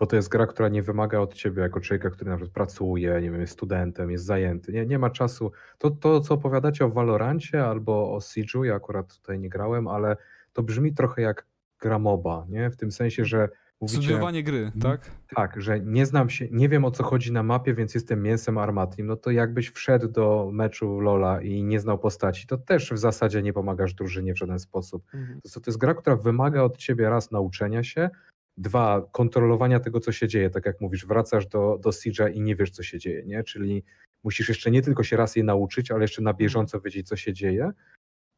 bo to jest gra, która nie wymaga od ciebie jako człowieka, który na przykład pracuje, nie wiem, jest studentem, jest zajęty, nie, nie ma czasu. To, to, co opowiadacie o Valorancie albo o Siege'u, ja akurat tutaj nie grałem, ale to brzmi trochę jak gra MOBA, nie? W tym sensie, że mówicie... Studiowanie gry, Mhm. tak? Tak, że nie znam się, nie wiem o co chodzi na mapie, więc jestem mięsem armatnim. No to jakbyś wszedł do meczu Lola i nie znał postaci, to też w zasadzie nie pomagasz drużynie w żaden sposób. Mhm. To, to jest gra, która wymaga od ciebie raz nauczenia się, dwa kontrolowania tego, co się dzieje. Tak jak mówisz, wracasz do, do Siege'a i nie wiesz, co się dzieje, nie? Czyli musisz jeszcze nie tylko się raz jej nauczyć, ale jeszcze na bieżąco wiedzieć, co się dzieje.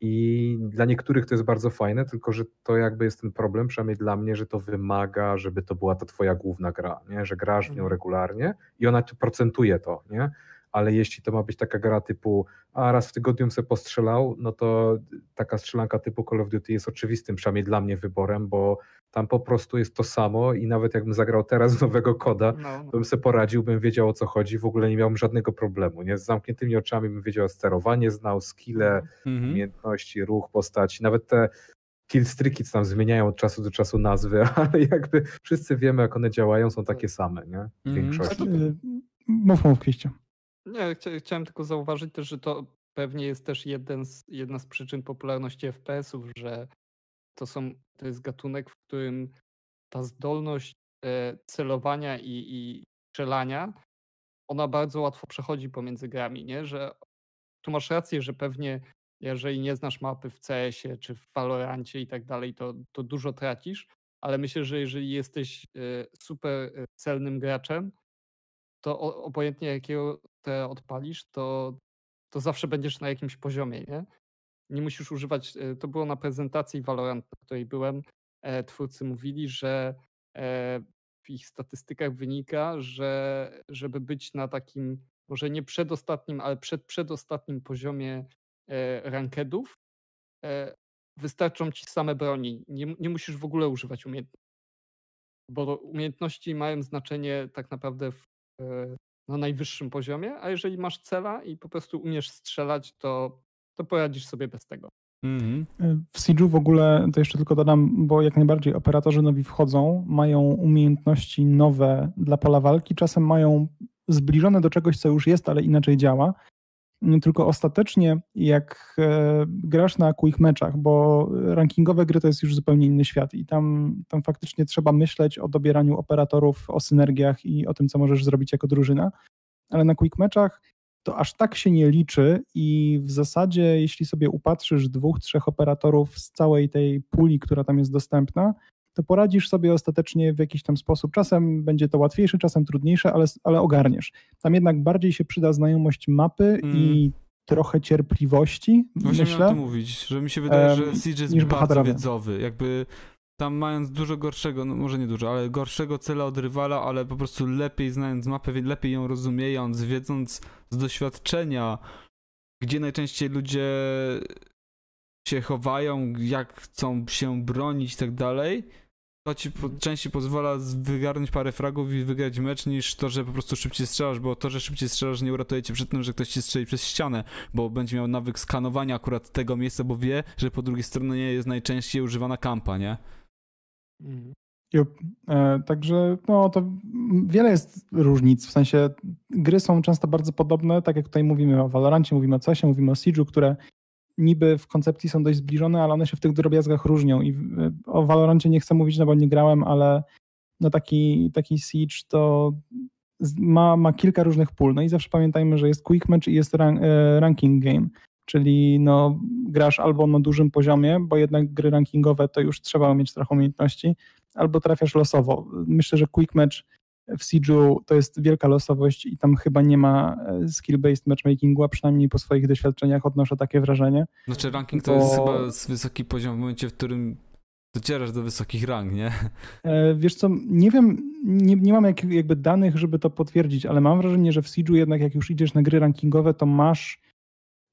I dla niektórych to jest bardzo fajne, tylko że to jakby jest ten problem, przynajmniej dla mnie, że to wymaga, żeby to była ta twoja główna gra, nie? że grasz w nią Mhm. regularnie i ona procentuje to, nie? Ale jeśli to ma być taka gra typu, a raz w tygodniu bym se postrzelał, no to taka strzelanka typu Call of Duty jest oczywistym, przynajmniej dla mnie wyborem, bo tam po prostu jest to samo i nawet jakbym zagrał teraz nowego koda, No, no. bym sobie poradził, bym wiedział o co chodzi, w ogóle nie miałbym żadnego problemu, nie? Z zamkniętymi oczami bym wiedział sterowanie, znał skille, Mhm. umiejętności, ruch postaci, nawet te killstreaki co tam zmieniają od czasu do czasu nazwy, ale jakby wszyscy wiemy, jak one działają, są takie same, nie? W Mhm. większości. Mów, mów, Kwieście. Nie, chcia, chciałem tylko zauważyć też, że to pewnie jest też jeden z, jedna z przyczyn popularności FPS-ów, że to, są, to jest gatunek, w którym ta zdolność e, celowania i, i strzelania, ona bardzo łatwo przechodzi pomiędzy grami, nie? Że tu masz rację, że pewnie jeżeli nie znasz mapy w CS-ie czy w Valorancie i tak dalej, to, to dużo tracisz, ale myślę, że jeżeli jesteś e, super e, celnym graczem, to obojętnie jakiego te odpalisz, to, to zawsze będziesz na jakimś poziomie, nie? Nie musisz używać, e, to było na prezentacji Valorant, na której byłem, e, twórcy mówili, że e, w ich statystykach wynika, że żeby być na takim, może nie przedostatnim, ale przed przedostatnim poziomie rankedów, wystarczą ci same broni. Nie, nie musisz w ogóle używać umiejętności. Bo umiejętności mają znaczenie tak naprawdę w, na najwyższym poziomie, a jeżeli masz cela i po prostu umiesz strzelać, to, to poradzisz sobie bez tego. Mhm. W Siege'u w ogóle, to jeszcze tylko dodam, bo jak najbardziej operatorzy nowi wchodzą, mają umiejętności nowe dla pola walki, czasem mają zbliżone do czegoś, co już jest, ale inaczej działa. Tylko ostatecznie, jak e, grasz na quick meczach, bo rankingowe gry to jest już zupełnie inny świat i tam, tam faktycznie trzeba myśleć o dobieraniu operatorów, o synergiach i o tym, co możesz zrobić jako drużyna. Ale na quick meczach to aż tak się nie liczy i w zasadzie, jeśli sobie upatrzysz dwóch, trzech operatorów z całej tej puli, która tam jest dostępna, to poradzisz sobie ostatecznie w jakiś tam sposób. Czasem będzie to łatwiejsze, czasem trudniejsze, ale, ale ogarniesz. Tam jednak bardziej się przyda znajomość mapy mm. i trochę cierpliwości, Właśnie myślę. to mówić, że mi się wydaje, że Siege jest bardzo bohaterowie. wiedzowy. Jakby tam mając dużo gorszego, no może nie dużo, ale gorszego cela od rywala, ale po prostu lepiej znając mapę, lepiej ją rozumiejąc, wiedząc z doświadczenia, gdzie najczęściej ludzie się chowają, jak chcą się bronić i tak dalej, to ci po, częściej pozwala wygarnąć parę fragów i wygrać mecz, niż to, że po prostu szybciej strzelasz, bo to, że szybciej strzelasz nie uratuje cię przed tym, że ktoś ci strzeli przez ścianę, bo będzie miał nawyk skanowania akurat tego miejsca, bo wie, że po drugiej stronie jest najczęściej używana kampa, nie? Mhm. E, także no, to wiele jest różnic, w sensie gry są często bardzo podobne, tak jak tutaj mówimy o Valorancie, mówimy o CESie, mówimy o Siege'u, które niby w koncepcji są dość zbliżone, ale one się w tych drobiazgach różnią i o Valorancie nie chcę mówić, no bo nie grałem, ale no taki, taki Siege to ma, ma kilka różnych pól, no i zawsze pamiętajmy, że jest quick match i jest rank, e, ranking game, czyli no grasz albo na dużym poziomie, bo jednak gry rankingowe to już trzeba mieć trochę umiejętności, albo trafiasz losowo. Myślę, że quick match w Siege'u to jest wielka losowość i tam chyba nie ma e, skill-based matchmakingu, a przynajmniej po swoich doświadczeniach odnoszę takie wrażenie. Znaczy ranking to jest chyba wysoki poziom w momencie, w którym docierasz do wysokich rang, nie? E, wiesz co, nie wiem, nie, nie mam jak, jakby danych, żeby to potwierdzić, ale mam wrażenie, że w Siege'u jednak jak już idziesz na gry rankingowe, to masz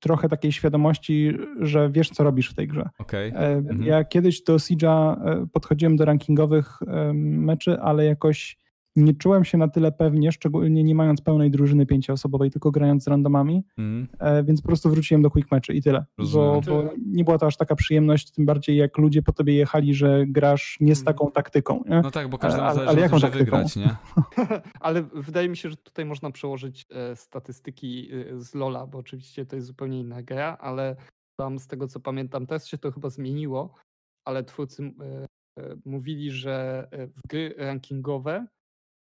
trochę takiej świadomości, że wiesz, co robisz w tej grze. Okay. Mhm. Ja kiedyś do Siege'a podchodziłem do rankingowych meczy, ale jakoś nie czułem się na tyle pewnie, szczególnie nie mając pełnej drużyny pięcioosobowej, tylko grając z randomami, mm. więc po prostu wróciłem do quick matchy i tyle. Bo, bo, nie była to aż taka przyjemność, tym bardziej jak ludzie po tobie jechali, że grasz nie z taką taktyką. Nie? No tak, bo każdy ale, ale jaką taktyką? wygrać, nie? ale wydaje mi się, że tutaj można przełożyć e, statystyki e, z Lola, bo oczywiście to jest zupełnie inna gra, ale tam z tego co pamiętam, teraz się to chyba zmieniło, ale twórcy e, mówili, że w gry rankingowe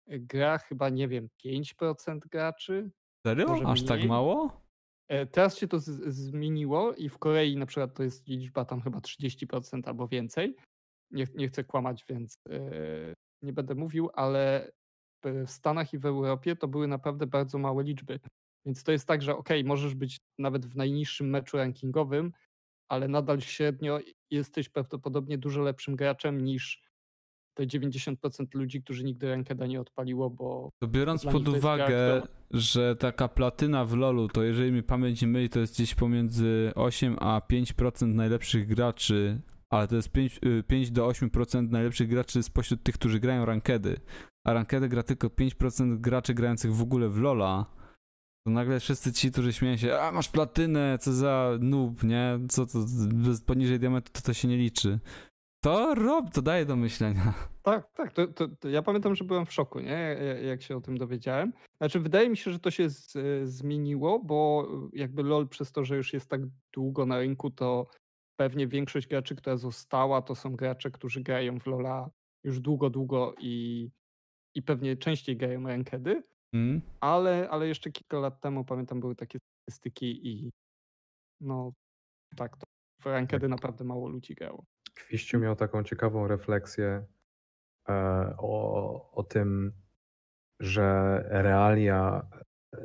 gra chyba, nie wiem, 5% graczy. Serio? Aż tak mało? E, teraz się to zmieniło i w Korei na przykład to jest liczba tam chyba 30% albo więcej. Nie, nie chcę kłamać, więc yy, nie będę mówił, ale w Stanach i w Europie to były naprawdę bardzo małe liczby. Więc to jest tak, że ok, możesz być nawet w najniższym meczu rankingowym, ale nadal średnio jesteś prawdopodobnie dużo lepszym graczem niż te 90% ludzi, którzy nigdy Rankeda nie odpaliło, bo... To biorąc pod uwagę, że taka platyna w LoLu, to jeżeli mi pamięć nie myli, to jest gdzieś pomiędzy 8 a 5% najlepszych graczy, ale to jest 5, 5 y, do 8% najlepszych graczy spośród tych, którzy grają Rankedy, a Rankedy gra tylko 5% graczy grających w ogóle w LoLa, to nagle wszyscy ci, którzy śmieją się, a masz platynę, co za noob, nie? Co to, poniżej diamentu to to się nie liczy. To rob, to daje do myślenia. Tak, tak. To, to, to, ja pamiętam, że byłem w szoku, nie? Jak się o tym dowiedziałem. Znaczy, wydaje mi się, że to się z, zmieniło, bo jakby LOL przez to, że już jest tak długo na rynku, to pewnie większość graczy, która została, to są gracze, którzy grają w LOLa już długo, długo i, i pewnie częściej grają rankedy. Mm. Ale, ale jeszcze kilka lat temu pamiętam, były takie statystyki i no tak, to w rankedy naprawdę mało ludzi grało. Kwiściu miał taką ciekawą refleksję e, o, o tym, że realia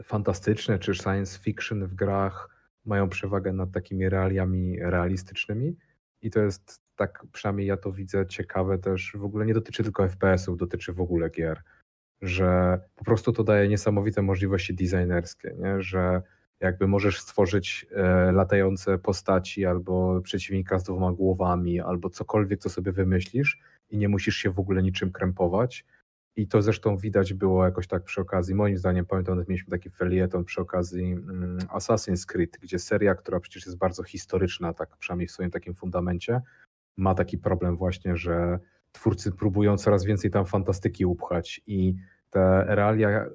fantastyczne czy science fiction w grach mają przewagę nad takimi realiami realistycznymi. I to jest tak, przynajmniej ja to widzę, ciekawe też. W ogóle nie dotyczy tylko FPS-ów, dotyczy w ogóle gier, że po prostu to daje niesamowite możliwości designerskie, nie? że jakby możesz stworzyć e, latające postaci albo przeciwnika z dwoma głowami, albo cokolwiek, co sobie wymyślisz i nie musisz się w ogóle niczym krępować. i to zresztą widać było jakoś tak przy okazji, moim zdaniem, pamiętam, że mieliśmy taki felieton przy okazji mm, Assassin's Creed, gdzie seria, która przecież jest bardzo historyczna, tak przynajmniej w swoim takim fundamencie, ma taki problem właśnie, że twórcy próbują coraz więcej tam fantastyki upchać i te realia, e,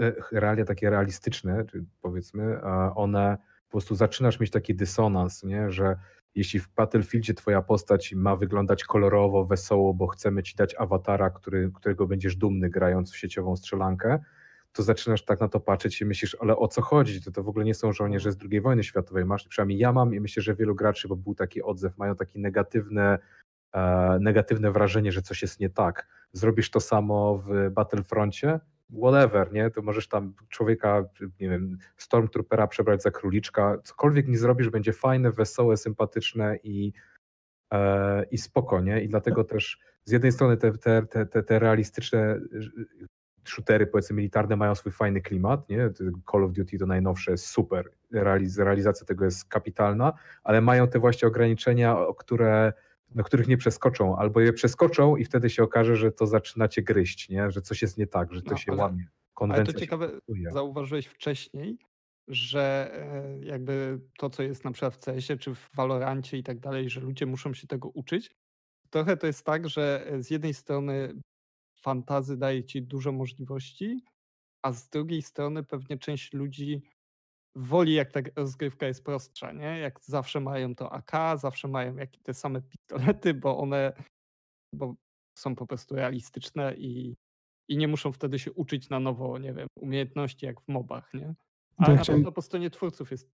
e, realia takie realistyczne, powiedzmy, one po prostu zaczynasz mieć taki dysonans, nie? że jeśli w Battlefieldzie twoja postać ma wyglądać kolorowo, wesoło, bo chcemy ci dać awatara, który, którego będziesz dumny grając w sieciową strzelankę, to zaczynasz tak na to patrzeć i myślisz, ale o co chodzi? To, to w ogóle nie są żołnierze z II wojny światowej. Masz, przynajmniej ja mam i myślę, że wielu graczy, bo był taki odzew, mają takie negatywne, e, negatywne wrażenie, że coś jest nie tak. Zrobisz to samo w Battlefroncie, whatever, nie? To możesz tam człowieka, nie wiem, Stormtroopera przebrać za króliczka, cokolwiek nie zrobisz, będzie fajne, wesołe, sympatyczne i, e, i spoko, nie? I dlatego też z jednej strony te, te, te, te realistyczne shootery, powiedzmy, militarne mają swój fajny klimat, nie? Call of Duty to najnowsze jest super, Realiz realizacja tego jest kapitalna, ale mają te właśnie ograniczenia, które na których nie przeskoczą, albo je przeskoczą i wtedy się okaże, że to zaczynacie gryźć, nie? że coś jest nie tak, że to no, się ale, łamie. Konwencja ale to ciekawe, zauważyłeś wcześniej, że e, jakby to, co jest na przykład w CS-ie czy w Valorancie i tak dalej, że ludzie muszą się tego uczyć. Trochę to jest tak, że e, z jednej strony fantazy daje ci dużo możliwości, a z drugiej strony pewnie część ludzi woli, jak ta rozgrywka jest prostsza, nie? Jak zawsze mają to AK, zawsze mają jak te same pistolety, bo one bo są po prostu realistyczne i, i nie muszą wtedy się uczyć na nowo, nie wiem, umiejętności jak w mobach, nie? A ja na pewno po stronie twórców jest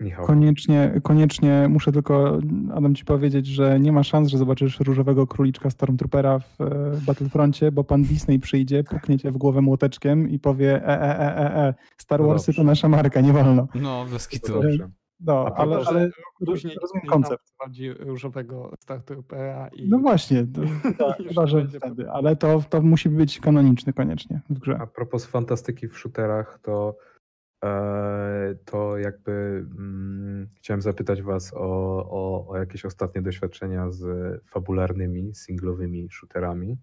Michał. Koniecznie, koniecznie muszę tylko, Adam, ci powiedzieć, że nie ma szans, że zobaczysz różowego króliczka Stormtroopera w e, Battlefroncie, bo pan Disney przyjdzie, puknie cię w głowę młoteczkiem i powie e, e, e, e, e. Star no Warsy to nasza marka, nie wolno. No, bez kitu. No, ale, ale różnie rozumiem koncept. Bardziej różowego Stormtroopera i... No właśnie, to, to, chyba, że wtedy, ale to, to musi być kanoniczny koniecznie w grze. A propos fantastyki w shooterach, to to jakby mm, chciałem zapytać Was o, o, o, jakieś ostatnie doświadczenia z fabularnymi, singlowymi shooterami.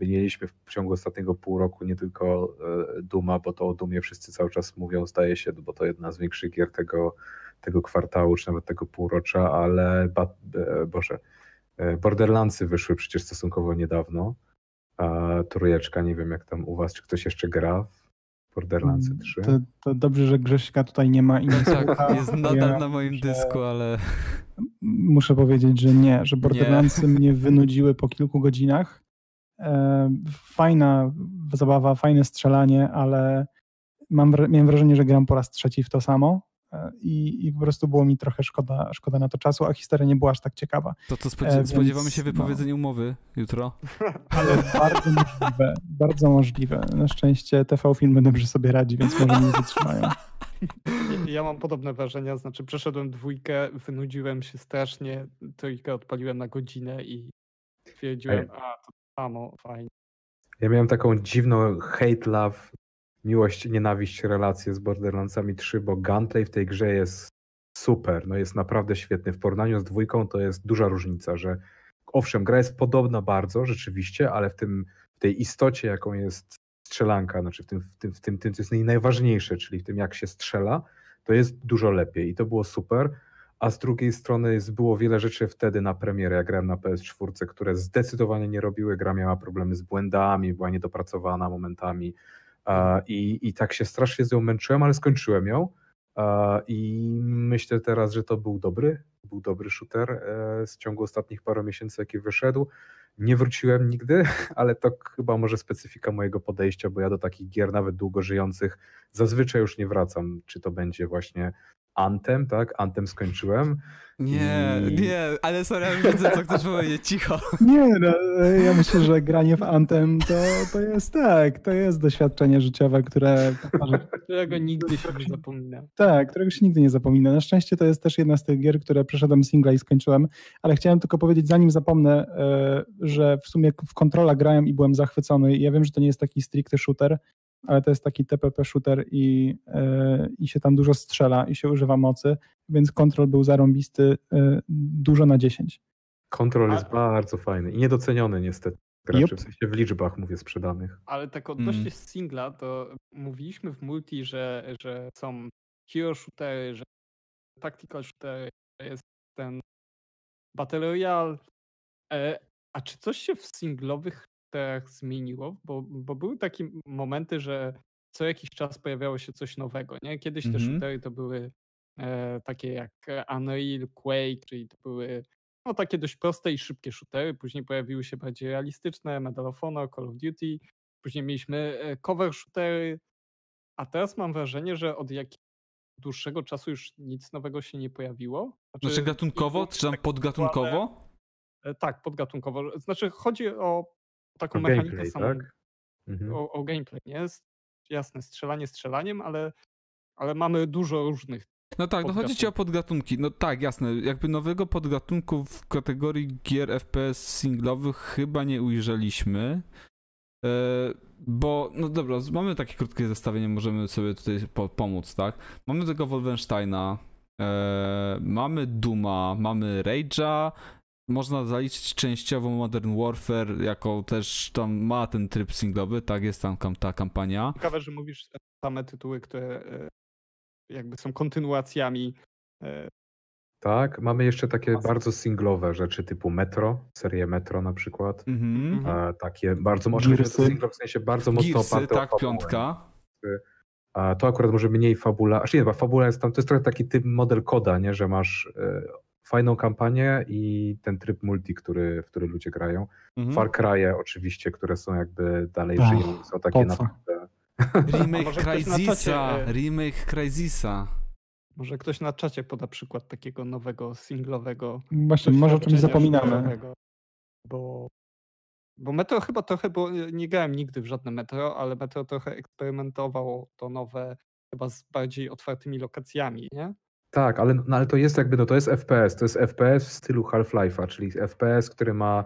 Mieliśmy w ciągu ostatniego pół roku nie tylko e, Duma, bo to o Dumie wszyscy cały czas mówią, zdaje się, bo to jedna z większych gier tego, tego kwartału, czy nawet tego półrocza, ale ba, e, Boże, Borderlandsy wyszły przecież stosunkowo niedawno. Trójeczka, nie wiem jak tam u Was, czy ktoś jeszcze gra Borderlands 3. To, to, dobrze, że Grześka tutaj nie ma i nie Tak, słucha. jest nadal ja na moim dysku, ale... Muszę powiedzieć, że nie, że Borderlandsy mnie wynudziły po kilku godzinach. E, fajna zabawa, fajne strzelanie, ale mam, miałem wrażenie, że gram po raz trzeci w to samo. E, I, I, po prostu było mi trochę szkoda, szkoda na to czasu, a historia nie była aż tak ciekawa. To co, spodziew- e, spodziewamy się wypowiedzenia no. umowy jutro? Ale bardzo możliwe, bardzo możliwe. Na szczęście TV Filmy dobrze sobie radzi, więc może nie zatrzymają. Ja mam podobne wrażenia, znaczy przeszedłem dwójkę, wynudziłem się strasznie, trójkę odpaliłem na godzinę i stwierdziłem, a to samo, fajnie. Ja miałem taką dziwną hate love miłość, nienawiść relacje z Borderlandsami 3, bo gunplay w tej grze jest super, no jest naprawdę świetny. W porównaniu z dwójką to jest duża różnica, że owszem, gra jest podobna bardzo rzeczywiście, ale w, tym, w tej istocie, jaką jest strzelanka, znaczy w tym, w tym, w tym, tym, co jest najważniejsze, czyli w tym, jak się strzela, to jest dużo lepiej i to było super. A z drugiej strony jest, było wiele rzeczy wtedy na premierę, jak grałem na PS4, które zdecydowanie nie robiły. Gra miała problemy z błędami, była niedopracowana momentami. I, I tak się strasznie z nią męczyłem, ale skończyłem ją. I myślę teraz, że to był dobry, był dobry shooter e, z ciągu ostatnich paru miesięcy, jaki wyszedł. Nie wróciłem nigdy, ale to chyba może specyfika mojego podejścia, bo ja do takich gier, nawet długo żyjących, zazwyczaj już nie wracam. Czy to będzie właśnie Antem, tak? Antem skończyłem. Nie, I... nie, ale sorry, ja widzę, co chcesz powiedzieć, cicho. Nie, no, ja myślę, że granie w Antem to, to jest tak, to jest doświadczenie życiowe, które... Którego nigdy się nie zapomina. Tak, którego się nigdy nie zapomina. Na szczęście to jest też jedna z tych gier, które przeszedłem singla i skończyłem, ale chciałem tylko powiedzieć, zanim zapomnę, e, że w sumie w kontrola grałem i byłem zachwycony. Ja wiem, że to nie jest taki stricte shooter, ale to jest taki TPP shooter i, yy, i się tam dużo strzela i się używa mocy, więc kontrol był zarąbisty yy, dużo na 10. Kontrol jest bardzo fajny i niedoceniony niestety. graczy, Yep. w sensie w liczbach mówię sprzedanych. Ale tak odnośnie Mm. singla, to mówiliśmy w multi, że, że są hero shootery, że tactical shootery, że jest ten Battle Royale. E, a czy coś się w singlowych shooterach zmieniło? Bo, bo były takie momenty, że co jakiś czas pojawiało się coś nowego, nie? Kiedyś te Mhm. shootery to były e, takie jak Unreal, Quake, czyli to były no, takie dość proste i szybkie shootery. Później pojawiły się bardziej realistyczne, Medal of Honor, Call of Duty. Później mieliśmy e, cover shootery, a teraz mam wrażenie, że od jakiegoś dłuższego czasu już nic nowego się nie pojawiło. Znaczy gatunkowo, singlowe czy tam takie podgatunkowo? E, Tak, podgatunkowo. Znaczy chodzi o taką O mechanikę gameplay, samą, tak? Mhm. o, o gameplay, nie? Jasne, strzelanie strzelaniem, ale, ale mamy dużo różnych. No tak, no chodzi ci o podgatunki. No tak, jasne. Jakby nowego podgatunku w kategorii gier FPS singlowych chyba nie ujrzeliśmy. E, bo, no dobra, mamy takie krótkie zestawienie, możemy sobie tutaj po, pomóc, tak? Mamy tego Wolfensteina, e, mamy Duma, mamy Rage'a, można zaliczyć częściowo Modern Warfare, jako też tam ma ten tryb singlowy, tak, jest tam kam- ta kampania. Ciekawe, że mówisz same tytuły, które e, jakby są kontynuacjami. e, Tak, mamy jeszcze takie Masy. bardzo singlowe rzeczy typu Metro, serię Metro na przykład. Mhm. E, takie bardzo mocno, singlowe w sensie bardzo mocno Gearsy, oparte tak, piątka. A to akurat może mniej fabula, znaczy nie, bo fabula jest tam, to jest trochę taki typ model koda, nie, że masz e, fajną kampanię i ten tryb multi, który, w który ludzie grają. Mhm. Far Cry'e oczywiście, które są jakby dalej Ach, żyją, są takie naprawdę... Remake na Crysisa, czacie, e, remake Crysisa. Może ktoś na czacie poda przykład takiego nowego, singlowego. Właśnie, może o czymś zapominamy. Bo, bo Metro chyba trochę, bo nie grałem nigdy w żadne Metro, ale Metro trochę eksperymentowało to nowe, chyba z bardziej otwartymi lokacjami, nie? Tak, ale, no, ale to jest jakby, no to jest FPS, to jest FPS w stylu Half-Life'a, czyli FPS, który ma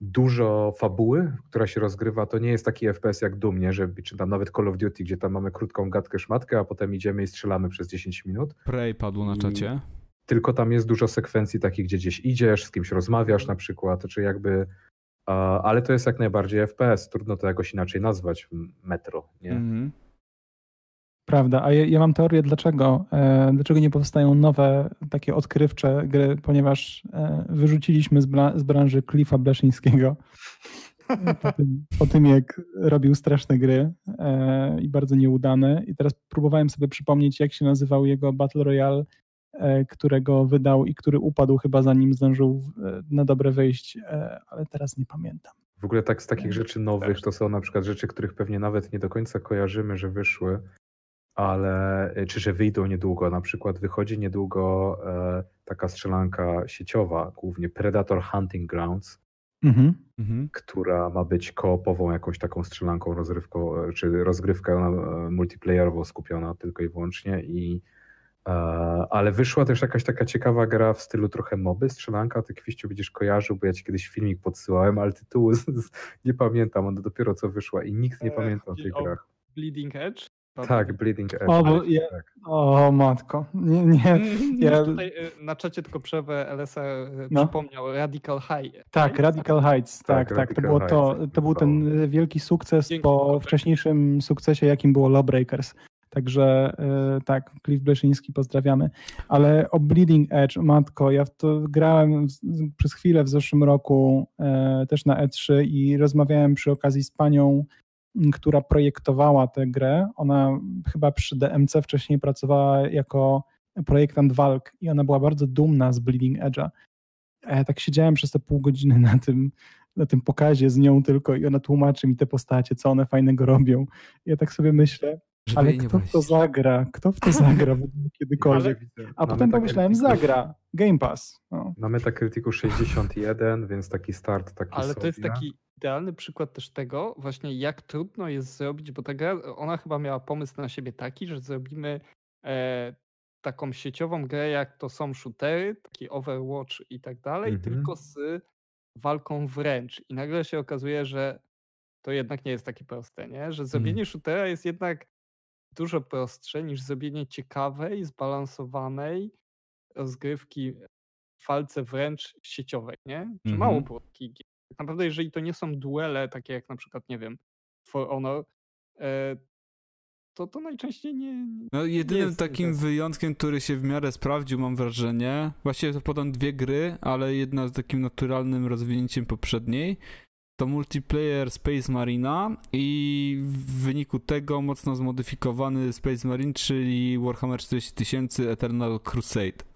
dużo fabuły, która się rozgrywa, to nie jest taki FPS jak Doom, nie? Że, czy tam nawet Call of Duty, gdzie tam mamy krótką gadkę szmatkę, a potem idziemy i strzelamy przez 10 minut. Prey padło na czacie. tylko tam jest dużo sekwencji takich, gdzie gdzieś idziesz, z kimś rozmawiasz na przykład, czy jakby, ale to jest jak najbardziej FPS, trudno to jakoś inaczej nazwać, metro, nie? Mhm. Prawda, a ja, ja mam teorię, dlaczego, e, dlaczego nie powstają nowe, takie odkrywcze gry, ponieważ e, wyrzuciliśmy z, bra- z branży Cliffa Bleszyńskiego po tym, po tym, jak robił straszne gry e, i bardzo nieudane. I teraz próbowałem sobie przypomnieć, jak się nazywał jego Battle Royale, e, którego wydał i który upadł chyba zanim zdążył e, na dobre wyjść, e, ale teraz nie pamiętam. W ogóle tak z takich Nie, rzeczy nowych to są na przykład rzeczy, których pewnie nawet nie do końca kojarzymy, że wyszły, ale y, czy że wyjdą niedługo. Na przykład wychodzi niedługo e, taka strzelanka sieciowa, głównie Predator Hunting Grounds, Mhm. Mhm. która ma być koopową jakąś taką strzelanką, rozrywką, e, czy rozgrywkę e, multiplayerową skupiona tylko i wyłącznie i e, ale wyszła też jakaś taka ciekawa gra w stylu trochę moby, strzelanka, ty Kwiściu będziesz kojarzył, bo ja ci kiedyś filmik podsyłałem, ale tytułu z, z, nie pamiętam, ona dopiero co wyszła i nikt nie E, pamięta o tych o grach. Bleeding Edge? Tak, Bleeding Edge. O, bo ja- tak. O matko, nie, nie. Ja... Ja- Tutaj y, na czacie tylko przerwę LSA y, No. przypomniał Radical High. Tak, Radical Heights, tak, Tak, tak. To, było to, Heights, to był tak. ten wielki sukces Dzięki po wcześniejszym sukcesie, jakim było Lawbreakers. Także y, tak, Cliff Bleszyński, pozdrawiamy. Ale o Bleeding Edge, matko, ja w to grałem przez chwilę w zeszłym roku też na E3 i rozmawiałem przy okazji z panią, która projektowała tę grę. Ona chyba przy DMC wcześniej pracowała jako projektant walk i ona była bardzo dumna z Bleeding Edge'a. A ja tak siedziałem przez te pół godziny na tym, na tym pokazie z nią tylko i ona tłumaczy mi te postacie, co one fajnego robią. I ja tak sobie myślę, Żeby ale kto w to zagra? Kto w to zagra kiedykolwiek? A Na potem pomyślałem, zagra. Game Pass. No. Na Metacriticu 61, więc taki start taki Ale to jest sobie. taki idealny przykład też tego, właśnie jak trudno jest zrobić, bo ta gra, ona chyba miała pomysł na siebie taki, że zrobimy e, taką sieciową grę, jak to są shootery, taki Overwatch i tak dalej, Mhm. tylko z walką wręcz. I nagle się okazuje, że to jednak nie jest takie proste, nie? Że zrobienie shootera jest jednak dużo prostsze niż zrobienie ciekawej, zbalansowanej rozgrywki w walce wręcz sieciowej, nie? Że mało Mhm. było takich gier. Tak naprawdę jeżeli to nie są duele, takie jak na przykład, nie wiem, For Honor, e, to to najczęściej nie... No jedynym jest takim interes. wyjątkiem, który się w miarę sprawdził, mam wrażenie, właściwie to podam dwie gry, ale jedna z takim naturalnym rozwinięciem poprzedniej, to multiplayer Space Marina i w wyniku tego mocno zmodyfikowany Space Marine, czyli Warhammer 40 tysięcy Eternal Crusade.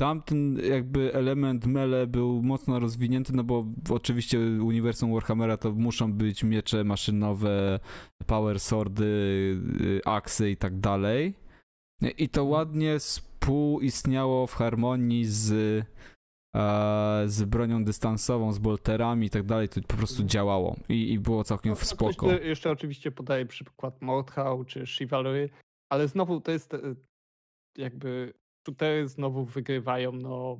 Tamten jakby element mele był mocno rozwinięty, no bo oczywiście uniwersum Warhammera to muszą być miecze maszynowe, power swordy, y, aksy i tak dalej. I to ładnie współistniało w harmonii z, e, z bronią dystansową, z bolterami i tak dalej. To po prostu działało i, i było całkiem No, w spoko. Ktoś tu jeszcze oczywiście podaje przykład Mordhau czy Chivalry, ale znowu to jest e, jakby shootery znowu wygrywają, no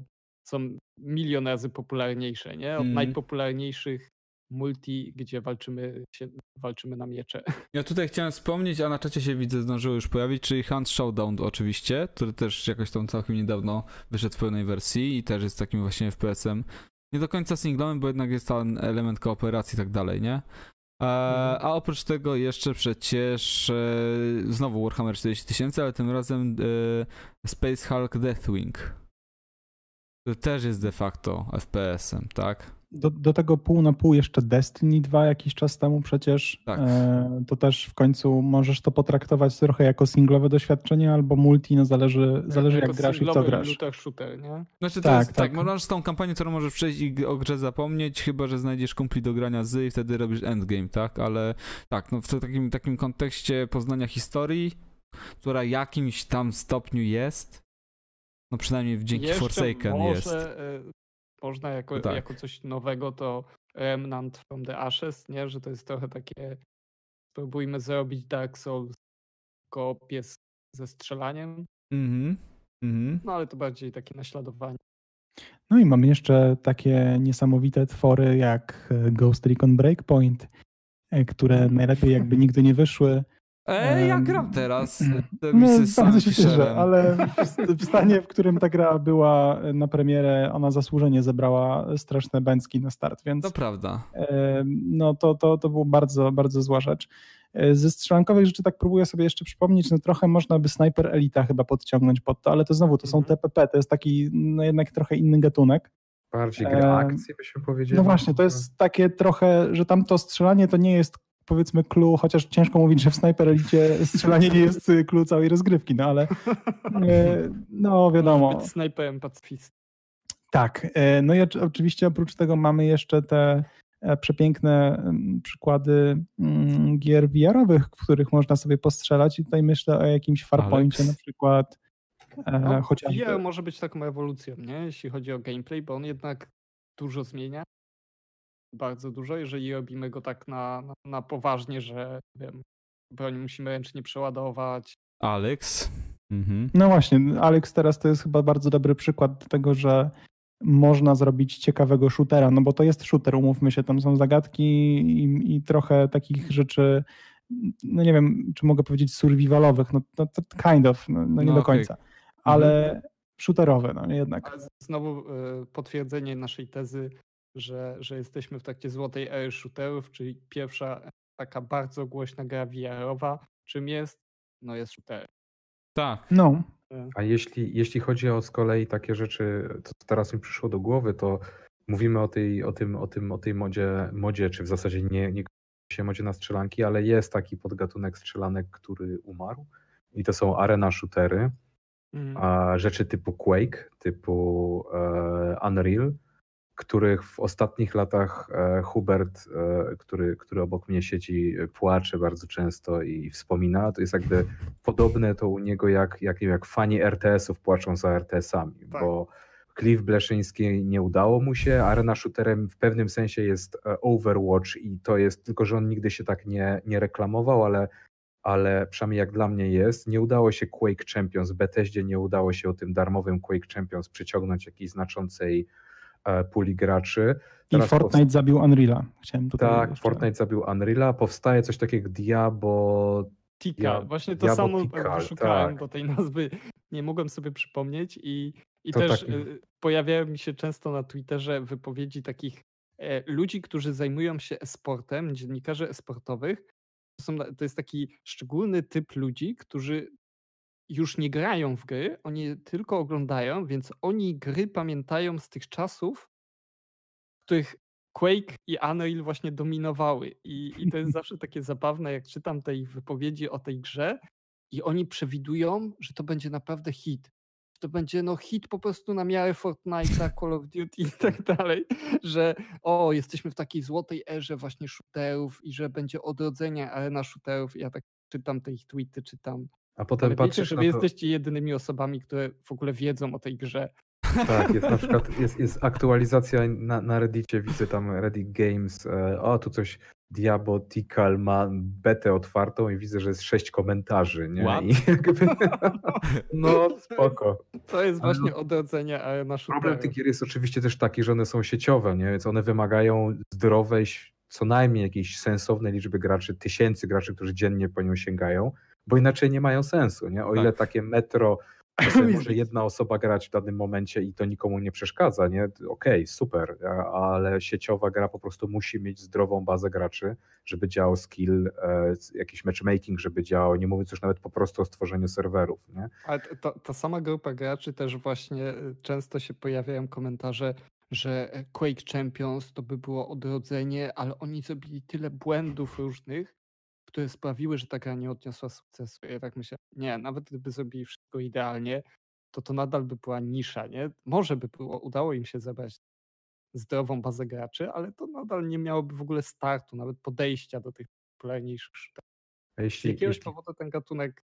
są milion razy popularniejsze, nie? Od Mhm. najpopularniejszych multi, gdzie walczymy, się, walczymy na miecze. Ja tutaj chciałem wspomnieć, a na czacie się widzę, zdążyło już pojawić, czyli Hunt Showdown oczywiście, który też jakoś tam całkiem niedawno wyszedł w pełnej wersji i też jest takim właśnie FPS-em. Nie do końca singlowym, bo jednak jest ten element kooperacji i tak dalej, nie? E, a oprócz tego jeszcze przecież e, znowu Warhammer 40 tysięcy, ale tym razem e, Space Hulk Deathwing. To też jest de facto FPS-em, tak? Do, do tego pół na pół jeszcze Destiny 2 jakiś czas temu przecież. Tak. E, to też w końcu możesz to potraktować trochę jako singlowe doświadczenie albo multi, no zależy, zależy jak grasz i co grasz. looter shooter, nie? Znaczy to Tak, jest tak, tak. masz tą kampanię, którą możesz przejść i o grze zapomnieć, chyba że znajdziesz kumpli do grania z i wtedy robisz endgame, tak? Ale tak, no w takim, takim kontekście poznania historii, która jakimś tam stopniu jest, no przynajmniej dzięki Jeszcze Forsaken może, jest. Można jako, Tak. jako coś nowego to Remnant from the Ashes, nie? Że to jest trochę takie spróbujmy zrobić Dark Souls z, ze strzelaniem, Mhm, mhm. no ale to bardziej takie naśladowanie. No i mamy jeszcze takie niesamowite twory jak e, Ghost Recon Breakpoint, e, które najlepiej jakby nigdy nie wyszły. Ej, ja gram teraz. te No, bardzo się cieszę, ale w- stanie, w którym ta gra była na premierę, ona zasłużenie zebrała straszne bęcki na start, więc To prawda. e, no to, to, to było bardzo, bardzo zła rzecz. E, Ze strzelankowych rzeczy tak próbuję sobie jeszcze przypomnieć, no trochę można by Sniper Elita chyba podciągnąć pod to, ale to znowu to są Mhm. TPP, to jest taki no jednak trochę inny gatunek. Bardziej gra akcji, byśmy powiedzieli. No właśnie, to jest takie trochę, że tam to strzelanie to nie jest powiedzmy clue, chociaż ciężko mówić, że w Sniper Elicie strzelanie nie jest y, clue całej rozgrywki, no ale e, no wiadomo. Być snajperem pacyfistą. Tak, e, no i oczy- oczywiście oprócz tego mamy jeszcze te e, przepiękne mm, przykłady mm, gier VR-owych, w których można sobie postrzelać i tutaj myślę o jakimś Farpoincie Alex? na przykład, e, No, chociażby. VR może być taką ewolucją, nie? Jeśli chodzi o gameplay, bo on jednak dużo zmienia. Bardzo dużo, jeżeli robimy go tak na, na, na poważnie, że nie wiem, broń musimy ręcznie przeładować. Alex. Mhm. No właśnie, Alex teraz to jest chyba bardzo dobry przykład tego, że można zrobić ciekawego shootera, no bo to jest shooter, umówmy się, tam są zagadki i, i trochę takich rzeczy, no nie wiem, czy mogę powiedzieć survivalowych, no to, to kind of, no, no nie No do okej. końca, ale shooterowe, no jednak. Ale znowu y, potwierdzenie naszej tezy, że, że jesteśmy w trakcie złotej ery shooterów, czyli pierwsza taka bardzo głośna gra VR-owa. Czym jest? No jest shooter. Tak. No, A jeśli, jeśli chodzi o z kolei takie rzeczy, to co teraz mi przyszło do głowy, to mówimy o tej, o tym, o tym, o tej modzie, modzie, czy w zasadzie nie, nie się modzie na strzelanki, ale jest taki podgatunek strzelanek, który umarł. I to są arena shootery, Mhm. a rzeczy typu Quake, typu e, Unreal, których w ostatnich latach e, Hubert, e, który, który obok mnie siedzi, e, płacze bardzo często i wspomina. To jest jakby podobne to u niego jak, jak, wiem, jak fani RTS-ów płaczą za RTS-ami, Tak. bo Cliff Bleszyński nie udało mu się, Arena Shooterem w pewnym sensie jest Overwatch i to jest, tylko że on nigdy się tak nie, nie reklamował, ale ale przynajmniej jak dla mnie jest, nie udało się Quake Champions, Bethesdzie nie udało się o tym darmowym Quake Champions przyciągnąć jakiejś znaczącej puli graczy. i Teraz Fortnite zabił Unreala. Chciałem tutaj Tak, jeszcze- Fortnite zabił Unreala, powstaje coś takiego jak Diabo, Tikal. Ja- Właśnie to Diablo samo Tikal, wyszukałem, tak. bo tej nazwy nie mogłem sobie przypomnieć i, i To też taki- y, pojawiają mi się często na Twitterze wypowiedzi takich e, ludzi, którzy zajmują się esportem, dziennikarzy esportowych, to, są, to jest taki szczególny typ ludzi, którzy już nie grają w gry, oni tylko oglądają, więc oni gry pamiętają z tych czasów, w których Quake i Unreal właśnie dominowały. I, I to jest zawsze takie zabawne, jak czytam tej wypowiedzi o tej grze i oni przewidują, że to będzie naprawdę hit. To będzie no hit po prostu na miarę Fortnite'a, Call of Duty i tak dalej, że o, jesteśmy w takiej złotej erze właśnie shooterów i że będzie odrodzenie arena shooterów. Ja tak czytam te ich tweety, czytam. A potem Ale wiecie, że wy to... jesteście jedynymi osobami, które w ogóle wiedzą o tej grze. Tak, jest na przykład jest, jest aktualizacja na, na Reddicie, widzę tam Reddit Games, e, o tu coś Diabotical ma betę otwartą i widzę, że jest sześć komentarzy, nie? What? I jakby, no spoko. To jest właśnie odrodzenie arena Problem tych gier jest oczywiście też taki, że one są sieciowe, nie? Więc one wymagają zdrowej, co najmniej jakiejś sensownej liczby graczy, tysięcy graczy, którzy dziennie po nią sięgają, bo inaczej nie mają sensu, nie? O ile takie metro to może jedna osoba grać w danym momencie i to nikomu nie przeszkadza, nie? Okej, super, a- ale sieciowa gra po prostu musi mieć zdrową bazę graczy, żeby działał skill, e, jakiś matchmaking, żeby działał, nie mówiąc już nawet po prostu o stworzeniu serwerów, nie? Ale t- ta, sama grupa graczy też właśnie y, często się pojawiają komentarze, że e, Quake Champions to by było odrodzenie, ale oni zrobili tyle błędów różnych, które sprawiły, że ta gra nie odniosła sukcesu. Ja tak myślę, nie, nawet gdyby zrobili wszystko idealnie, to to nadal by była nisza, nie? Może by było, udało im się zebrać zdrową bazę graczy, ale to nadal nie miałoby w ogóle startu, nawet podejścia do tych popularniejszych shooterów. A Z jeśli, jakiegoś jeśli powodu ten gatunek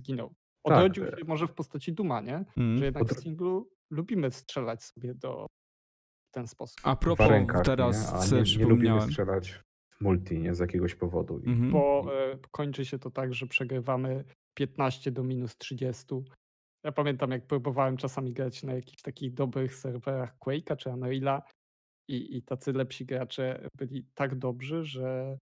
zginął. Tak, Odrodził e- się może w postaci Duma, nie? Mm. Że jednak w Odro- singlu lubimy strzelać sobie do w ten sposób. A w propos, rękach, teraz nie? a nie, nie lubimy strzelać w multi, nie? Z jakiegoś powodu. Mhm. Bo e, kończy się to tak, że przegrywamy 15 do minus 30. Ja pamiętam, jak próbowałem czasami grać na jakichś takich dobrych serwerach Quake'a czy Unreal'a i, i tacy lepsi gracze byli tak dobrzy, że,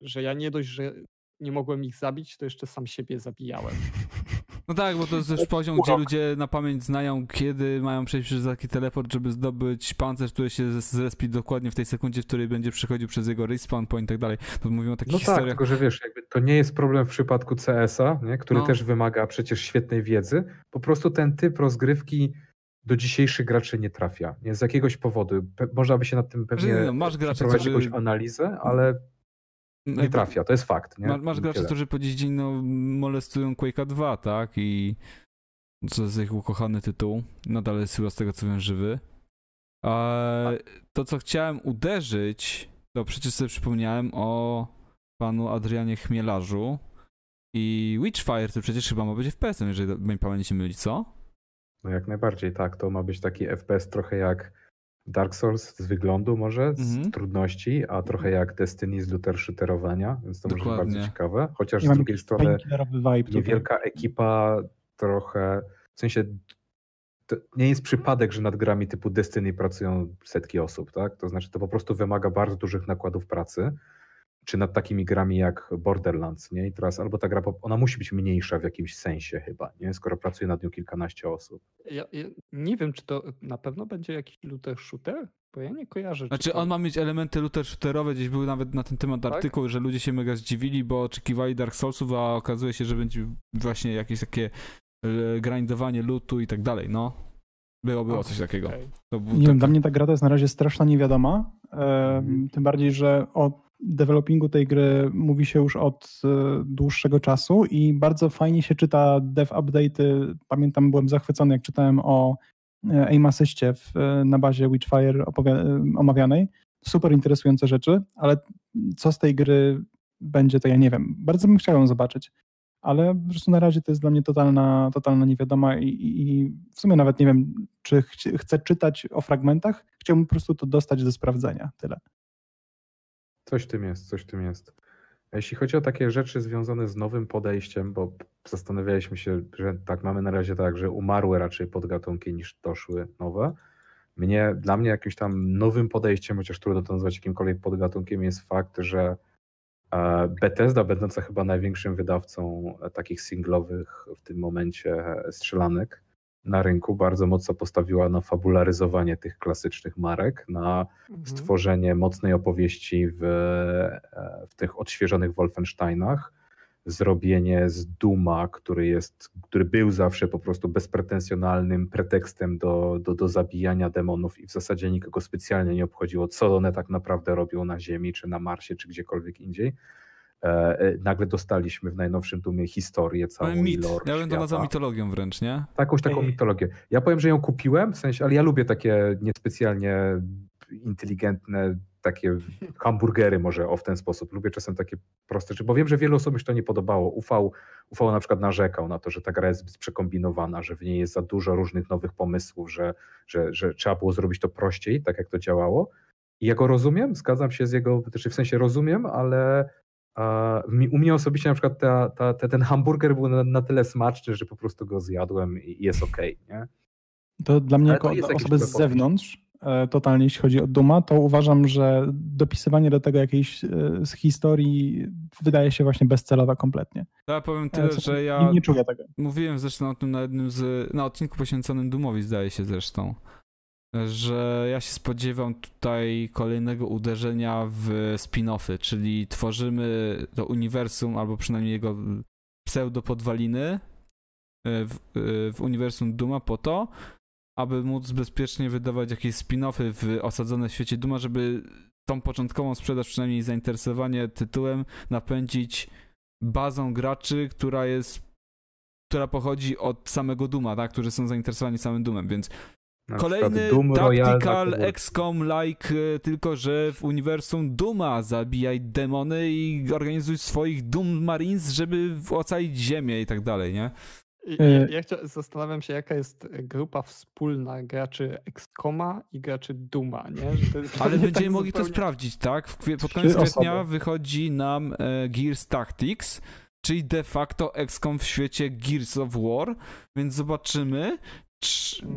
że ja nie dość, że nie mogłem ich zabić, to jeszcze sam siebie zabijałem. No tak, bo to jest też poziom, gdzie ludzie na pamięć znają, kiedy mają przejść przez taki teleport, żeby zdobyć pancerz, który się zrespi dokładnie w tej sekundzie, w której będzie przychodził przez jego respawn point i tak dalej. To mówimy o takich No tak, historiach. tylko że wiesz, jakby to nie jest problem w przypadku CS-a, nie? który No. też wymaga przecież świetnej wiedzy. Po prostu ten typ rozgrywki do dzisiejszych graczy nie trafia. Nie? Z jakiegoś powodu. Pe- można by się nad tym pewnie Że no, masz graczy, przeprowadzić jakąś analizę, ale nie Jakby- trafia. To jest fakt. Nie? Ma, masz graczy, Tyle. którzy po dziś dzień no, molestują Quake'a 2, tak? I co jest ich ukochany tytuł. Nadal jest chyba z tego co wiem żywy. A to, co chciałem uderzyć, to przecież sobie przypomniałem o panu Adrianie Chmielarzu i Witchfire, to przecież chyba ma być FPS-em, jeżeli moja pamięć się myli, co? No jak najbardziej, tak. To ma być taki FPS trochę jak Dark Souls z wyglądu może, z Mhm. trudności, a trochę jak Destiny z looter shooterowania, więc to może być Dokładnie. bardzo ciekawe. Chociaż Ja z drugiej strony vibe tutaj. niewielka ekipa trochę, w sensie to nie jest przypadek, że nad grami typu Destiny pracują setki osób, tak? To znaczy to po prostu wymaga bardzo dużych nakładów pracy, czy nad takimi grami jak Borderlands, nie? I teraz albo ta gra, ona musi być mniejsza w jakimś sensie chyba, nie? Skoro pracuje nad nią kilkanaście osób. Ja, ja nie wiem, czy to na pewno będzie jakiś looter shooter, bo ja nie kojarzę. czy Znaczy to... on ma mieć elementy looter shooterowe, gdzieś były nawet na ten temat Tak? artykuły, że ludzie się mega zdziwili, bo oczekiwali Dark Soulsów, a okazuje się, że będzie właśnie jakieś takie e, grindowanie lootu i tak dalej, no. Było, było coś takiego. Był Nie wiem, taki- dla mnie ta gra to jest na razie straszna niewiadoma. Mhm. Tym bardziej, że o developingu tej gry mówi się już od e, dłuższego czasu i bardzo fajnie się czyta dev update'y. Pamiętam, byłem zachwycony, jak czytałem o e, aim asyście w, e, na bazie Witchfire omawianej. Super interesujące rzeczy, ale co z tej gry będzie, to ja nie wiem. Bardzo bym chciał ją zobaczyć. Ale po prostu na razie to jest dla mnie totalna, totalna niewiadoma i, i, w sumie nawet nie wiem, czy chci- chcę czytać o fragmentach. Chciałbym po prostu to dostać do sprawdzenia. Tyle. Coś w tym jest, coś w tym jest. Jeśli chodzi o takie rzeczy związane z nowym podejściem, bo zastanawialiśmy się, że tak mamy na razie tak, że umarły raczej podgatunki niż doszły nowe. Mnie, dla mnie jakimś tam nowym podejściem, chociaż trudno to nazwać jakimkolwiek podgatunkiem, jest fakt, że e, Bethesda, będąca chyba największym wydawcą e, takich singlowych w tym momencie e, strzelanek, na rynku bardzo mocno postawiła na fabularyzowanie tych klasycznych marek, na Mhm. stworzenie mocnej opowieści w, e, w tych odświeżonych Wolfensteinach, zrobienie z Duma, który jest, który był zawsze po prostu bezpretensjonalnym pretekstem do, do, do zabijania demonów i w zasadzie nikogo specjalnie nie obchodziło, co one tak naprawdę robią na Ziemi, czy na Marsie, czy gdziekolwiek indziej. E, e, nagle dostaliśmy w najnowszym Dumie historię całą mit. lore Ja bym to nazwał mitologią wręcz, nie? Takąś taką mitologię. Ja powiem, że ją kupiłem, w sensie, ale ja lubię takie niespecjalnie inteligentne, takie hamburgery może o w ten sposób. Lubię czasem takie proste rzeczy, bo wiem, że wielu osobom się to nie podobało. Ufał, ufał na przykład narzekał na to, że ta gra jest przekombinowana, że w niej jest za dużo różnych nowych pomysłów, że, że, że trzeba było zrobić to prościej, tak jak to działało. I ja go rozumiem, zgadzam się z jego, znaczy w sensie rozumiem, ale u mnie osobiście na przykład ta, ta, ta, ten hamburger był na, na tyle smaczny, że po prostu go zjadłem i jest okej, nie? To dla mnie Ale jako osoby z zewnątrz, e, totalnie jeśli chodzi o Duma, to uważam, że dopisywanie do tego jakiejś e, z historii wydaje się właśnie bezcelowe kompletnie. Ja powiem E, tyle, że nie, ja nie czuję tego. mówiłem zresztą o tym na jednym z, na odcinku poświęconym Dumowi zdaje się zresztą, że ja się spodziewam tutaj kolejnego uderzenia w spin-offy, czyli tworzymy to uniwersum, albo przynajmniej jego pseudo-podwaliny e, w, e, w uniwersum Duma po to, aby móc bezpiecznie wydawać jakieś spin-offy w osadzone w świecie Duma, żeby tą początkową sprzedaż, przynajmniej zainteresowanie tytułem napędzić bazą graczy, która jest która pochodzi od samego Duma, tak, którzy są zainteresowani samym Dumem, więc Na kolejny przykład Doom Royale na tactical komórce. XCOM-like, e, tylko że w uniwersum Duma zabijaj demony i organizuj swoich Doom Marines, żeby ocalić ziemię i tak dalej, nie? E, Ja, ja chcia- zastanawiam się, jaka jest grupa wspólna graczy XCOMa i graczy Duma, nie? To Ale mnie będziemy tak mogli to zupełnie- sprawdzić, tak? W kwie- pod koniec kwietnia osoby. wychodzi nam e, Gears Tactics, czyli de facto XCOM w świecie Gears of War, więc zobaczymy.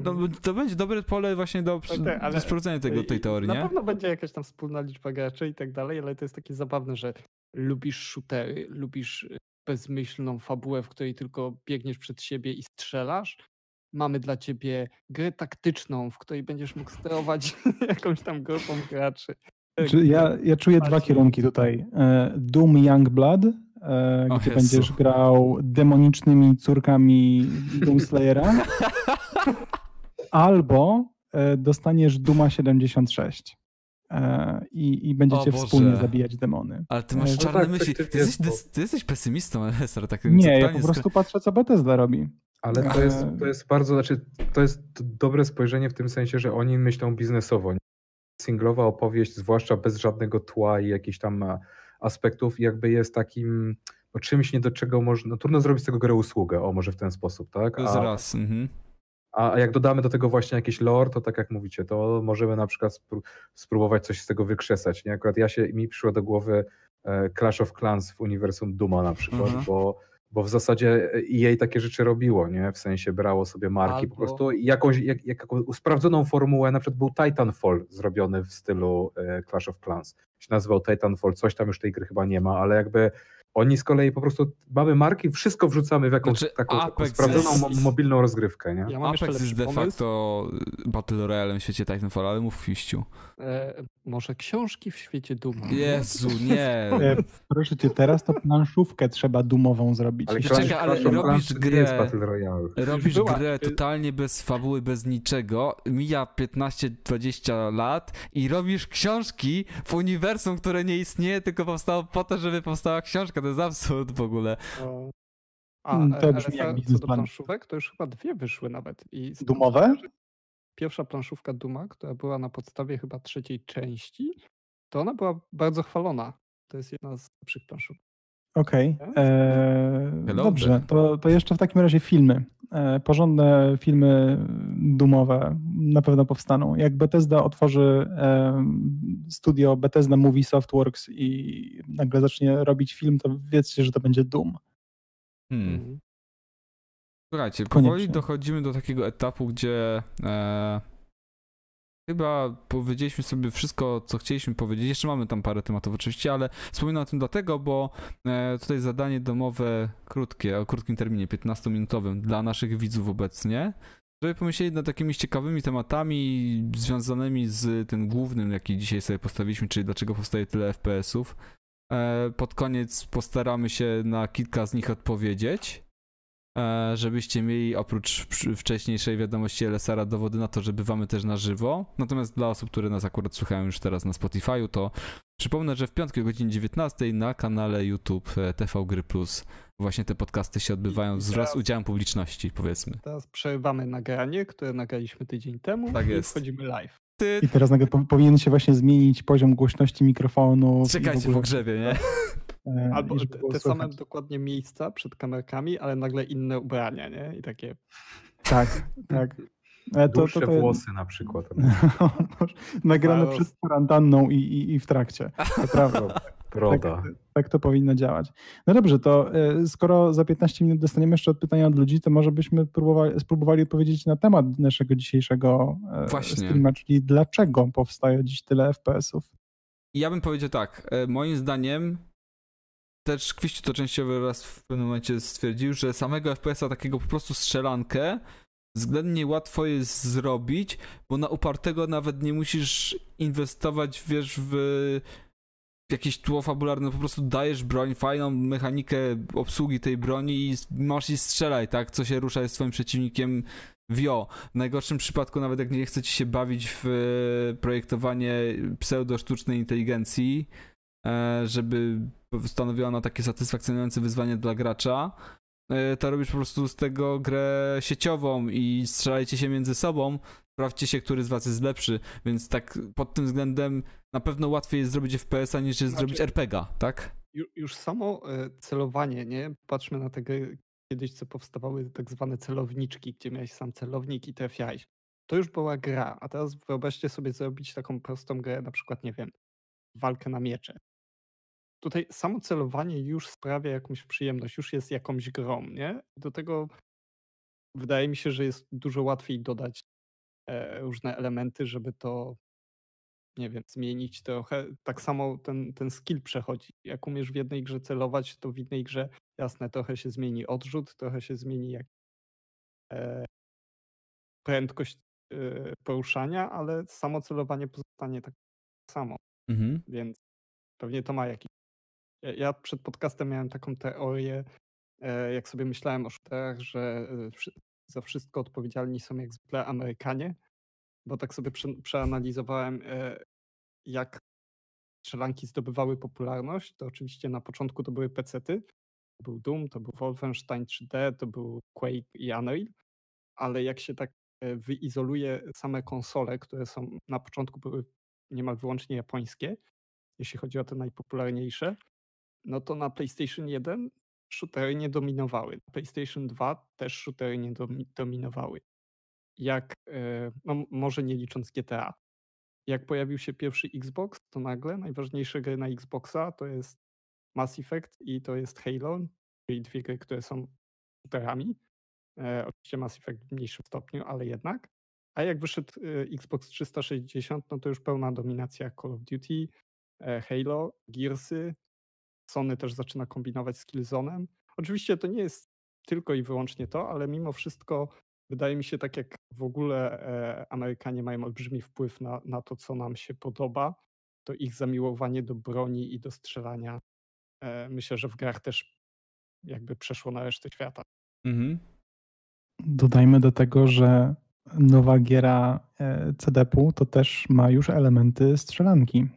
No, to będzie dobre pole właśnie do, ale- do sprawdzenia tego, tej teorii, Na nie? pewno będzie jakaś tam wspólna liczba graczy i tak dalej, ale to jest takie zabawne, że lubisz shootery, lubisz y, bezmyślną fabułę, w której tylko biegniesz przed siebie i strzelasz. Mamy dla ciebie grę taktyczną, w której będziesz mógł sterować jakąś tam grupą graczy. E, Czy ja, ja czuję dwa kierunki tutaj. E, Doom Youngblood, e, O gdzie będziesz grał demonicznymi córkami Doomslayera, albo e, dostaniesz Duma 76 e, i, i będziecie wspólnie zabijać demony. Ale ty masz No czarne tak, myśli. Ty perspektywie jesteś, jest ty, ty jesteś pesymistą, Lesar, tak Nie, ja po prostu patrzę, co Bethesda robi. Ale to jest, E, to jest bardzo, znaczy, to jest dobre spojrzenie w tym sensie, że oni myślą biznesowo. Singlowa opowieść, zwłaszcza bez żadnego tła i jakichś tam e, aspektów, jakby jest takim no, czymś, nie do czego można, no, trudno zrobić z tego grę usługę, o może w ten sposób, tak? A, raz. Mhm. A jak dodamy do tego właśnie jakieś lore, to tak jak mówicie, to możemy na przykład spró- spróbować coś z tego wykrzesać, nie? Akurat ja się, mi przyszło do głowy e, Clash of Clans w uniwersum Duma na przykład, Mhm. bo bo w zasadzie jej takie rzeczy robiło, nie? W sensie brało sobie marki po Albo- prostu i jakąś jak, jak, jaką sprawdzoną formułę, na przykład był Titanfall zrobiony w stylu e, Clash of Clans. Się nazywał Titanfall, coś tam już tej gry chyba nie ma, ale jakby oni z kolei po prostu mamy marki, wszystko wrzucamy w jakąś Znaczy, taką, taką sprawdzoną jest- mo- mobilną rozgrywkę, nie? Ja mam Apex jest de facto Battle Royale w świecie Titanfall, ale mów Fiściu. E, może książki w świecie Duma. Jezu, nie. E, proszę cię, teraz to planszówkę trzeba dumową zrobić. Ale Clash, ale robisz nie grę- jest Battle Royale. Robisz była. grę totalnie bez fabuły, bez niczego, mija 15-20 lat i robisz książki w uniwersum, które nie istnieje, tylko powstało po to, żeby powstała książka. To jest absurd w ogóle. O. A, Mm, to e, brzmi jak co- co do planszówek, to już chyba dwie wyszły nawet. I Dumowe? Pierwsza planszówka Duma, która była na podstawie chyba trzeciej części, to ona była bardzo chwalona. To jest jedna z lepszych planszówek. Okej. Tak? e, Hello Dobrze, to, to jeszcze w takim razie filmy. E, Porządne filmy dumowe na pewno powstaną. Jak Bethesda otworzy e, studio Bethesda Movie Softworks i nagle zacznie robić film, to wiedzcie, że to będzie Doom. Hmm. Mhm. Słuchajcie, Koniecznie. powoli dochodzimy do takiego etapu, gdzie e, chyba powiedzieliśmy sobie wszystko, co chcieliśmy powiedzieć. Jeszcze mamy tam parę tematów oczywiście, ale wspominam o tym dlatego, bo e, tutaj zadanie domowe krótkie, o krótkim terminie, 15-minutowym dla naszych widzów obecnie. żeby pomyśleli nad takimi ciekawymi tematami związanymi z tym głównym, jaki dzisiaj sobie postawiliśmy, czyli dlaczego powstaje tyle FPS-ów. E, pod koniec postaramy się na kilka z nich odpowiedzieć, żebyście mieli oprócz wcześniejszej wiadomości LSR dowody na to, że bywamy też na żywo. Natomiast dla osób, które nas akurat słuchają już teraz na Spotify'u, to przypomnę, że w piątki o godzinie 19 na kanale YouTube e, TV Gry Plus właśnie te podcasty się odbywają wraz z udziałem publiczności, powiedzmy. Teraz przerywamy nagranie, które nagraliśmy tydzień temu tak jest. i wchodzimy live. Ty... I teraz nagle powinien się właśnie zmienić poziom głośności mikrofonu. Czekajcie w, ogóle... w nie? E, Albo te, te same dokładnie miejsca przed kamerkami, ale nagle inne ubrania, nie? I takie... Tak, tak. E, to, to, to, włosy na przykład. Nagrane przed kwarantanną i, i, i w trakcie. To prawda. Broda. Tak, tak, to powinno działać. No dobrze, to e, skoro za 15 minut dostaniemy jeszcze pytania od ludzi, to może byśmy próbowali, spróbowali odpowiedzieć na temat naszego dzisiejszego e, Właśnie. streama, czyli dlaczego powstaje dziś tyle FPS-ów? Ja bym powiedział tak, e, moim zdaniem też Kwiściu to częściowo raz w pewnym momencie stwierdził, że samego FPS-a takiego po prostu strzelankę względnie łatwo jest zrobić, bo na upartego nawet nie musisz inwestować, wiesz, w jakieś tło fabularne, po prostu dajesz broń, fajną mechanikę obsługi tej broni i masz i strzelaj, tak? Co się rusza jest swoim przeciwnikiem wio. W najgorszym przypadku, nawet jak nie chcecie się bawić w e, projektowanie pseudo-sztucznej inteligencji, e, żeby stanowiła ona takie satysfakcjonujące wyzwanie dla gracza, to robisz po prostu z tego grę sieciową i strzelajcie się między sobą, sprawdźcie się, który z was jest lepszy, więc tak pod tym względem na pewno łatwiej jest zrobić FPS-a niż jest znaczy, zrobić RPG, tak? Już samo e, celowanie, nie? Patrzmy na tego kiedyś, co powstawały tak zwane celowniczki, gdzie miałeś sam celownik i trafiałeś. To już była gra, a teraz wyobraźcie sobie zrobić taką prostą grę, na przykład, nie wiem, walkę na miecze. Tutaj samo celowanie już sprawia jakąś przyjemność, już jest jakąś grą, nie? Do tego wydaje mi się, że jest dużo łatwiej dodać e, różne elementy, żeby to nie wiem, zmienić trochę. Tak samo ten, ten skill przechodzi. Jak umiesz w jednej grze celować, to w innej grze, jasne, trochę się zmieni odrzut, trochę się zmieni jak e, prędkość e, poruszania, ale samo celowanie pozostanie tak samo. Mhm. Więc pewnie to ma jakiś. Ja przed podcastem miałem taką teorię, e, jak sobie myślałem o shooterach, że e, za wszystko odpowiedzialni są jak zwykle Amerykanie, bo tak sobie prze, przeanalizowałem, e, jak strzelanki zdobywały popularność, to oczywiście na początku to były pecety. To był Doom, to był Wolfenstein 3D, to był Quake i Unreal, ale jak się tak wyizoluje same konsole, które są na początku były niemal wyłącznie japońskie, jeśli chodzi o te najpopularniejsze, no to na PlayStation 1 shootery nie dominowały. Na PlayStation 2 też shootery nie dominowały jak, e, no może nie licząc GTA. Jak pojawił się pierwszy Xbox, to nagle najważniejsze gry na Xboxa to jest Mass Effect i to jest Halo, czyli dwie gry, które są shooterami. E, oczywiście Mass Effect w mniejszym stopniu, ale jednak. A jak wyszedł e, Xbox 360, no to już pełna dominacja Call of Duty, Halo, Gearsy. Sony też zaczyna kombinować z Killzone'em. Oczywiście to nie jest tylko i wyłącznie to, ale mimo wszystko Wydaje mi się, tak jak w ogóle e, Amerykanie mają olbrzymi wpływ na, na to, co nam się podoba, to ich zamiłowanie do broni i do strzelania e, myślę, że w grach też jakby przeszło na resztę świata. Mhm. Dodajmy do tego, że nowa giera e, CDP-u to też ma już elementy strzelanki.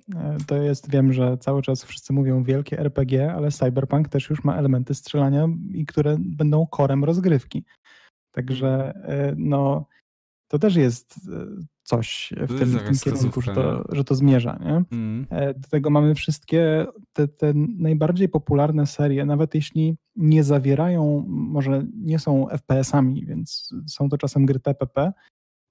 To jest, wiem, że cały czas wszyscy mówią wielkie RPG, ale Cyberpunk też już ma elementy strzelania i które będą korem rozgrywki. Także e, no, to też jest e, coś w tym, w tym kierunku, że to, że to zmierza. Nie? Mm. Do tego mamy wszystkie te, te najbardziej popularne serie, nawet jeśli nie zawierają, może nie są FPS-ami, więc są to czasem gry TPP,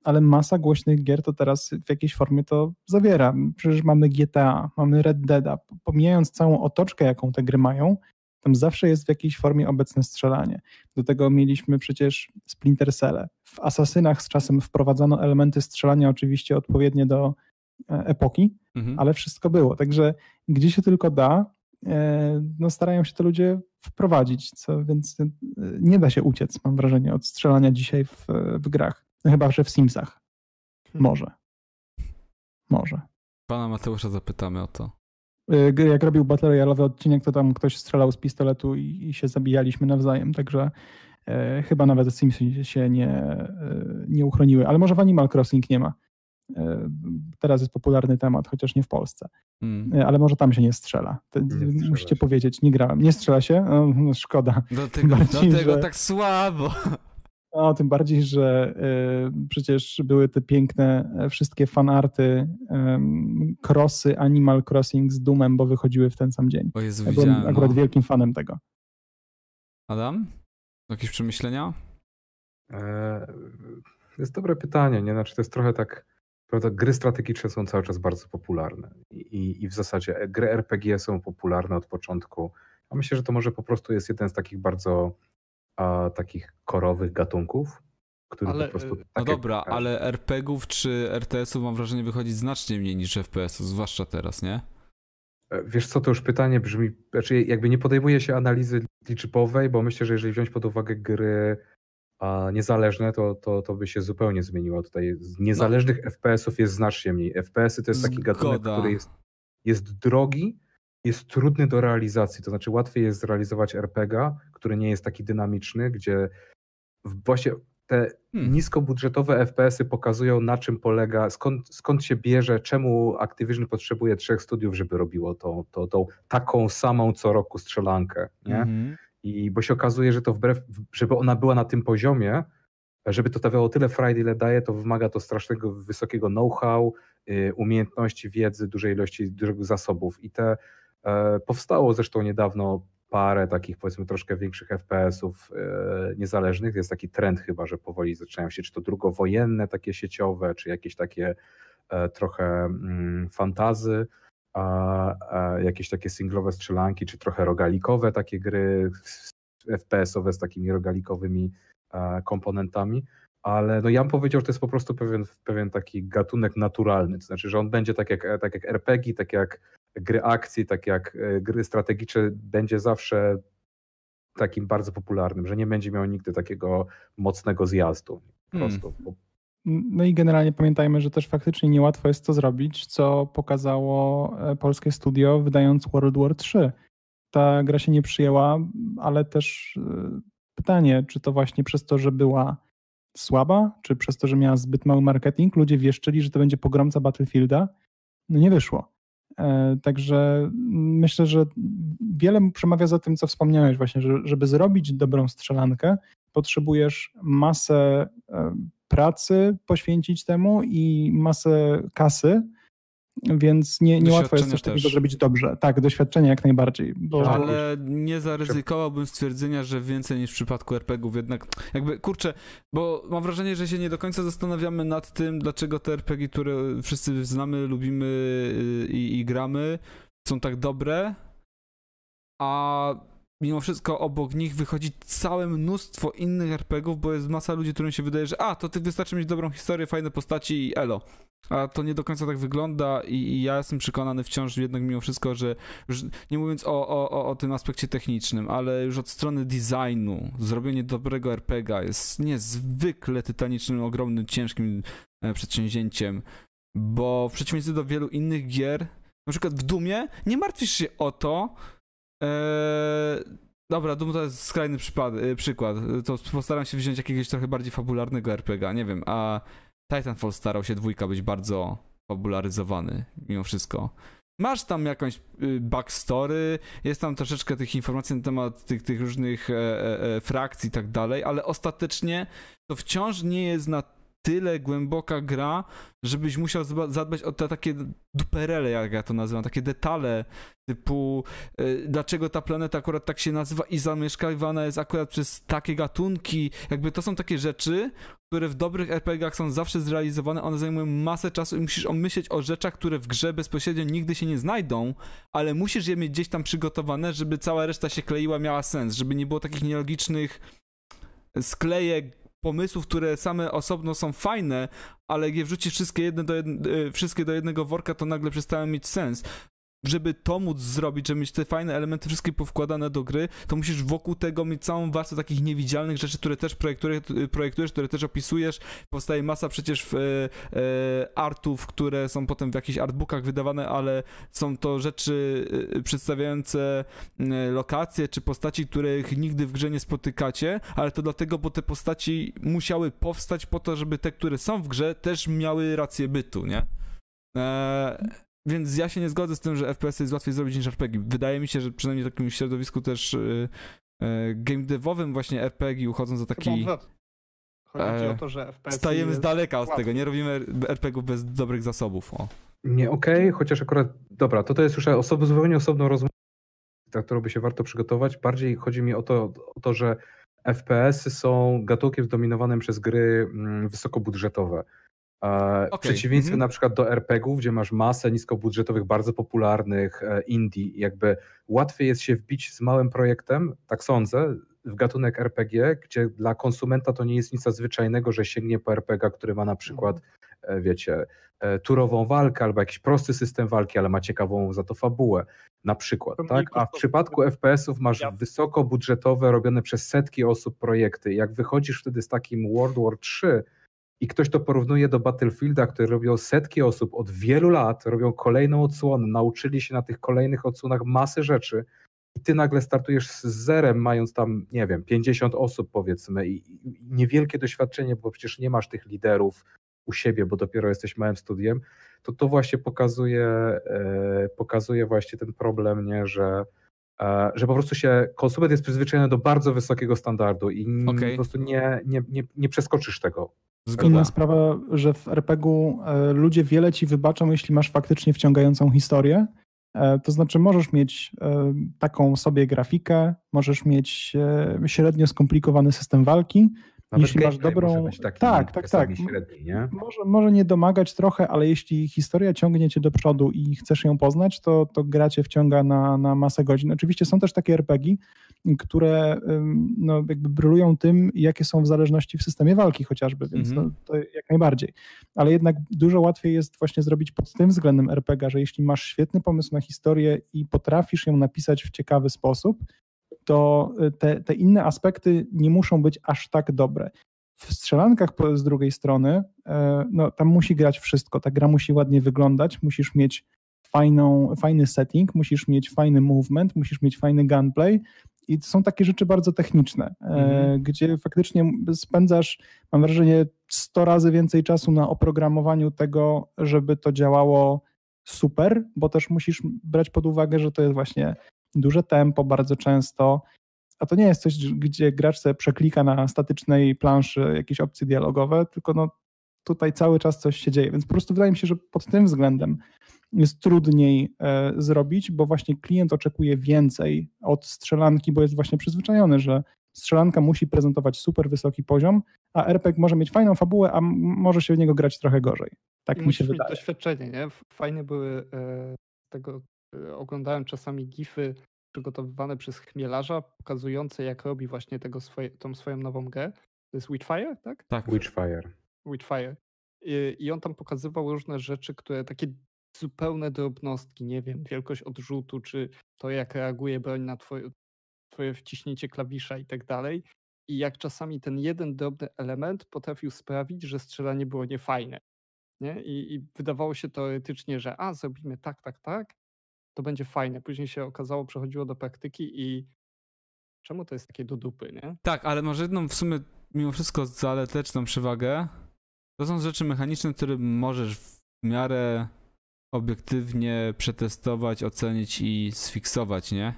ale masa głośnych gier to teraz w jakiejś formie to zawiera. Przecież mamy GTA, mamy Red Dead, pomijając całą otoczkę, jaką te gry mają, tam zawsze jest w jakiejś formie obecne strzelanie. Do tego mieliśmy przecież Splinter Cell. W Asasynach z czasem wprowadzano elementy strzelania oczywiście odpowiednie do e, epoki, mhm. ale wszystko było. Także gdzie się tylko da, e, no starają się to ludzie wprowadzić, co, więc e, nie da się uciec, mam wrażenie, od strzelania dzisiaj w, w grach. No chyba, że w Simsach. Hmm. Może. Może. Pana Mateusza zapytamy o to. Y, Jak robił Battle Royale'owy odcinek, to tam ktoś strzelał z pistoletu i, i się zabijaliśmy nawzajem, także e, chyba nawet Simsy się nie, e, nie uchroniły. Ale może w Animal Crossing nie ma. E, teraz jest popularny temat, chociaż nie w Polsce. Mm. E, ale może tam się nie strzela. To, Nie musicie się. powiedzieć, nie grałem. Nie strzela się? No, szkoda. Dlatego, Bardziej, dlatego że- tak słabo. O, tym bardziej, że y, przecież były te piękne e, wszystkie fanarty, um, crossy Animal Crossing z Doomem, bo wychodziły w ten sam dzień. O Jezu, Ja byłem widziałem. akurat No. wielkim fanem tego. Adam? Jakieś przemyślenia? E, To jest dobre pytanie, nie? Znaczy to jest trochę tak, prawda, gry strategiczne są cały czas bardzo popularne i, i w zasadzie gry RPG są popularne od początku. A myślę, że to może po prostu jest jeden z takich bardzo a, takich korowych gatunków, który Ale, po prostu... e, No tak jak dobra, ale RPGów czy RTS-ów mam wrażenie wychodzi znacznie mniej niż FPS-ów, zwłaszcza teraz, nie? E, Wiesz co, to już pytanie brzmi, znaczy jakby nie podejmuje się analizy liczbowej, bo myślę, że jeżeli wziąć pod uwagę gry a, niezależne, to, to, to by się zupełnie zmieniło. Tutaj z niezależnych FPS-ów jest znacznie mniej. FPS-y to jest taki gatunek, Zgoda. który jest, jest drogi, jest trudny do realizacji. To znaczy łatwiej jest zrealizować RPG, który nie jest taki dynamiczny, gdzie właśnie te Hmm. niskobudżetowe FPS-y pokazują na czym polega, skąd, skąd się bierze, czemu Activision potrzebuje trzech studiów, żeby robiło tą, tą, tą taką samą co roku strzelankę. Nie? Mhm. I bo się okazuje, że to wbrew, żeby ona była na tym poziomie, żeby to dawało tyle frajdy, ile daje, to wymaga to strasznego wysokiego know-how, y, umiejętności, wiedzy, dużej ilości dużych zasobów. I te e, powstało zresztą niedawno parę takich powiedzmy troszkę większych FPS-ów e, niezależnych. Jest taki trend chyba, że powoli zaczynają się, czy to drugowojenne takie sieciowe, czy jakieś takie e, trochę mm, fantazy, jakieś takie singlowe strzelanki, czy trochę rogalikowe takie gry FPS-owe z takimi rogalikowymi e, komponentami. Ale no ja bym powiedział, że to jest po prostu pewien, pewien taki gatunek naturalny. To znaczy, że on będzie tak jak, tak jak RPG, tak jak gry akcji, tak jak e, gry strategiczne, będzie zawsze takim bardzo popularnym, że nie będzie miał nigdy takiego mocnego zjazdu. Po Hmm. prostu. Bo No i generalnie pamiętajmy, że też faktycznie niełatwo jest to zrobić, co pokazało e, polskie studio wydając World War 3. Ta gra się nie przyjęła, ale też e, pytanie, czy to właśnie przez to, że była słaba, czy przez to, że miała zbyt mały marketing, ludzie wieszczyli, że to będzie pogromca Battlefielda. No nie wyszło. E, Także myślę, że wiele przemawia za tym, co wspomniałeś właśnie, że żeby zrobić dobrą strzelankę, potrzebujesz masę e, pracy poświęcić temu i masę kasy, więc nie, nie łatwo jest coś takiego też. zrobić dobrze. Tak, doświadczenie jak najbardziej. Bo Tak. Ale nie zaryzykowałbym stwierdzenia, że więcej niż w przypadku RPGów. Jednak, jakby, kurczę, bo mam wrażenie, że się nie do końca zastanawiamy nad tym, dlaczego te RPG, które wszyscy znamy, lubimy y, i, i gramy, są tak dobre, a mimo wszystko obok nich wychodzi całe mnóstwo innych RPGów, bo jest masa ludzi, którym się wydaje, że a, to ty wystarczy mieć dobrą historię, fajne postaci i elo. A to nie do końca tak wygląda i, i ja jestem przekonany wciąż jednak mimo wszystko, że już nie mówiąc o, o, o, tym aspekcie technicznym, ale już od strony designu, zrobienie dobrego RPGa jest niezwykle tytanicznym, ogromnym, ciężkim e, przedsięwzięciem, bo w przeciwieństwie do wielu innych gier, na przykład w Dumie, nie martwisz się o to, e, Dobra, Doom to jest skrajny przypad, e, przykład. To postaram się wziąć jakiegoś trochę bardziej fabularnego RPGa, nie wiem, a Titanfall starał się dwójka być bardzo fabularyzowany mimo wszystko. Masz tam jakąś y, backstory, jest tam troszeczkę tych informacji na temat tych, tych różnych e, e, e, frakcji i tak dalej, ale ostatecznie to wciąż nie jest na tyle głęboka gra, żebyś musiał zadbać o te takie duperele, jak ja to nazywam, takie detale typu y, dlaczego ta planeta akurat tak się nazywa i zamieszkiwana jest akurat przez takie gatunki, jakby to są takie rzeczy, które w dobrych RPG-ach są zawsze zrealizowane, one zajmują masę czasu i musisz omyśleć o rzeczach, które w grze bezpośrednio nigdy się nie znajdą, ale musisz je mieć gdzieś tam przygotowane, żeby cała reszta się kleiła, miała sens, żeby nie było takich nielogicznych sklejek, pomysłów, które same osobno są fajne, ale je wrzucisz wszystkie, jedne do jed... y, wszystkie do jednego worka, to nagle przestają mieć sens. Żeby to móc zrobić, żeby mieć te fajne elementy wszystkie powkładane do gry, to musisz wokół tego mieć całą warstwę takich niewidzialnych rzeczy, które też projektujesz, projektujesz które też opisujesz. Powstaje masa przecież e, e, artów, które są potem w jakichś artbookach wydawane, ale są to rzeczy e, przedstawiające e, lokacje czy postaci, których nigdy w grze nie spotykacie, ale to dlatego, bo te postaci musiały powstać po to, żeby te, które są w grze, też miały rację bytu, nie? Więc ja się nie zgodzę z tym, że FPS jest łatwiej zrobić niż RPG. Wydaje mi się, że przynajmniej w takim środowisku też yy, yy, game devowym właśnie RPG uchodzą za taki... Chodzi e, o to, że FPS Stajemy z daleka od tego, nie robimy RPG bez dobrych zasobów. O. Nie, okej, okay, chociaż akurat, dobra, to to jest już osobo, zupełnie osobną rozmowę, na którą by się warto przygotować. Bardziej chodzi mi o to, o to że FPS-y są gatunkiem zdominowanym przez gry mm, wysokobudżetowe. W okay. przeciwieństwie mm -hmm. na przykład do RPG-ów, gdzie masz masę niskobudżetowych, bardzo popularnych e, indie, jakby łatwiej jest się wbić z małym projektem, tak sądzę, w gatunek RPG, gdzie dla konsumenta to nie jest nic nadzwyczajnego, że sięgnie po RPG, który ma na przykład, mm -hmm. wiecie, e, turową walkę albo jakiś prosty system walki, ale ma ciekawą za to fabułę, na przykład, tak? A w przypadku FPS-ów masz wysokobudżetowe, robione przez setki osób projekty. Jak wychodzisz wtedy z takim World War 3, i ktoś to porównuje do Battlefielda, który robią setki osób od wielu lat, robią kolejną odsłonę, nauczyli się na tych kolejnych odsłonach masy rzeczy. I ty nagle startujesz z zerem, mając tam, nie wiem, 50 osób powiedzmy i, niewielkie doświadczenie, bo przecież nie masz tych liderów u siebie, bo dopiero jesteś małym studiem, to to właśnie pokazuje, e, pokazuje właśnie ten problem, nie, że że po prostu się konsument jest przyzwyczajony do bardzo wysokiego standardu i okay. po prostu nie, nie, nie, nie przeskoczysz tego. Zgoda. Inna sprawa, że w RPG-u e, ludzie wiele ci wybaczą, jeśli masz faktycznie wciągającą historię. E, to znaczy, możesz mieć e, taką sobie grafikę, możesz mieć średnio skomplikowany system walki, nawet jeśli masz dobrą. Taki tak, tak, tak. Średni, nie? Może, może nie domagać trochę, ale jeśli historia ciągnie cię do przodu i chcesz ją poznać, to, to gra cię wciąga na, na masę godzin. Oczywiście są też takie RPG, które no, jakby brylują tym, jakie są w zależności w systemie walki chociażby, więc mm -hmm. to, to, jak najbardziej. Ale jednak dużo łatwiej jest właśnie zrobić pod tym względem RPG, że jeśli masz świetny pomysł na historię i potrafisz ją napisać w ciekawy sposób, to y, te, te inne aspekty nie muszą być aż tak dobre. W strzelankach z drugiej strony, e, no, tam musi grać wszystko. Ta gra musi ładnie wyglądać, musisz mieć fajną, fajny setting, musisz mieć fajny movement, musisz mieć fajny gunplay i to są takie rzeczy bardzo techniczne, mm. gdzie faktycznie spędzasz, mam wrażenie, 100 razy więcej czasu na oprogramowaniu tego, żeby to działało super, bo też musisz brać pod uwagę, że to jest właśnie duże tempo bardzo często, a to nie jest coś, gdzie gracz sobie przeklika na statycznej planszy jakieś opcje dialogowe, tylko no tutaj cały czas coś się dzieje, więc po prostu wydaje mi się, że pod tym względem jest trudniej e, zrobić, bo właśnie klient oczekuje więcej od strzelanki, bo jest właśnie przyzwyczajony, że strzelanka musi prezentować super wysoki poziom, a RPG może mieć fajną fabułę, a może się w niego grać trochę gorzej. Tak I mi się wydaje. doświadczenie, nie? Fajne były e, tego oglądałem czasami gify przygotowywane przez chmielarza, pokazujące jak robi właśnie tego swoje, tą swoją nową grę. To jest Witchfire, tak? Tak. Witchfire. Witchfire. I, I on tam pokazywał różne rzeczy, które takie zupełne drobnostki, nie wiem, wielkość odrzutu, czy to jak reaguje broń na twoje, twoje wciśnięcie klawisza i tak dalej. I jak czasami ten jeden drobny element potrafił sprawić, że strzelanie było niefajne. Nie? I, I wydawało się teoretycznie, że a, zrobimy tak, tak, tak, to będzie fajne. Później się okazało, przechodziło do praktyki i czemu to jest takie do dupy, nie? Tak, ale może jedną w sumie mimo wszystko zaleteczną przewagę to są rzeczy mechaniczne, które możesz w miarę obiektywnie przetestować, ocenić i sfiksować, nie?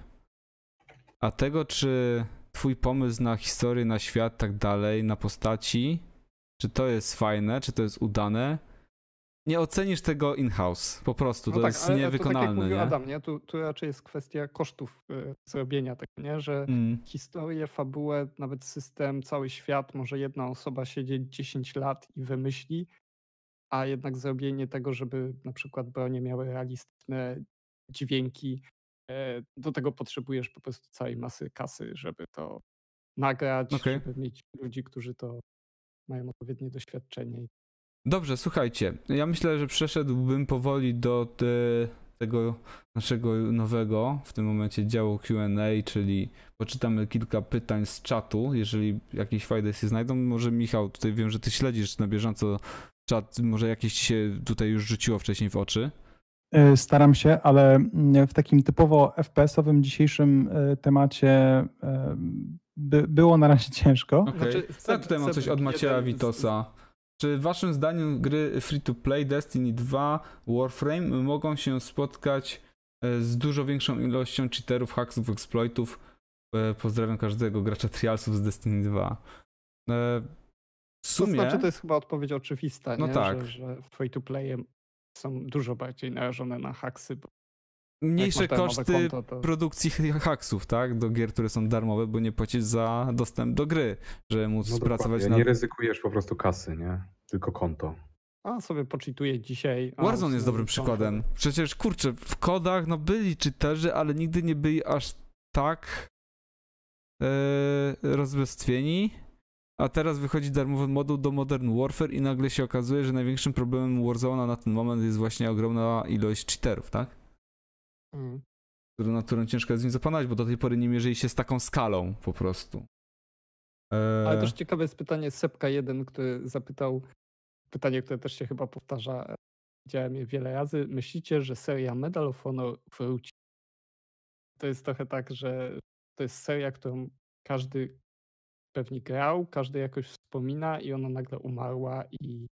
A tego, czy twój pomysł na historię, na świat, tak dalej, na postaci, czy to jest fajne, czy to jest udane, nie ocenisz tego in-house, po prostu, no to tak, jest niewykonalne. To tak jak mówił nie? Adam, nie? Tu, tu raczej jest kwestia kosztów y, zrobienia tego, nie? że mm. historię, fabułę, nawet system, cały świat, może jedna osoba siedzieć 10 lat i wymyśli, a jednak zrobienie tego, żeby na przykład bronie miały realistyczne dźwięki, y, do tego potrzebujesz po prostu całej masy kasy, żeby to nagrać, okay. żeby mieć ludzi, którzy to mają odpowiednie doświadczenie Dobrze, słuchajcie. Ja myślę, że przeszedłbym powoli do te tego naszego nowego w tym momencie działu Q&A, czyli poczytamy kilka pytań z czatu, jeżeli jakieś fajne się znajdą. Może Michał, tutaj wiem, że ty śledzisz na bieżąco czat, może jakieś ci się tutaj już rzuciło wcześniej w oczy? E, staram się, ale mm, w takim typowo FPS-owym dzisiejszym e, temacie e, by, było na razie ciężko. Okay. Znaczy, ja tutaj mam coś od Macieja Witosa. Czy waszym zdaniem gry free-to-play Destiny 2 Warframe mogą się spotkać z dużo większą ilością cheaterów, hacksów, exploitów? Pozdrawiam każdego gracza trialsów z Destiny 2. W sumie... To znaczy, to jest chyba odpowiedź oczywista, no nie? tak. że, że free-to-playe są dużo bardziej narażone na haksy. Mniejsze koszty konto, to... produkcji haksów, tak? Do gier, które są darmowe, bo nie płacisz za dostęp do gry, żeby móc no pracować na... Nie ryzykujesz po prostu kasy, nie? Tylko konto. A sobie poczytuję dzisiaj. Warzone jest dobrym przykładem. Przecież kurczę, w kodach no byli czyterzy, ale nigdy nie byli aż tak yy, rozbestwieni a teraz wychodzi darmowy moduł do Modern Warfare i nagle się okazuje, że największym problemem Warzone'a na ten moment jest właśnie ogromna ilość cheaterów, tak? Mm. Na którą ciężko jest z nim zapanować, bo do tej pory nie mierzyli się z taką skalą po prostu. Eee... Ale też ciekawe jest pytanie Sepka1, który zapytał, pytanie, które też się chyba powtarza, widziałem je wiele razy. Myślicie, że seria Medal of Honor wróci? To jest trochę tak, że to jest seria, którą każdy pewnie grał, każdy jakoś wspomina i ona nagle umarła i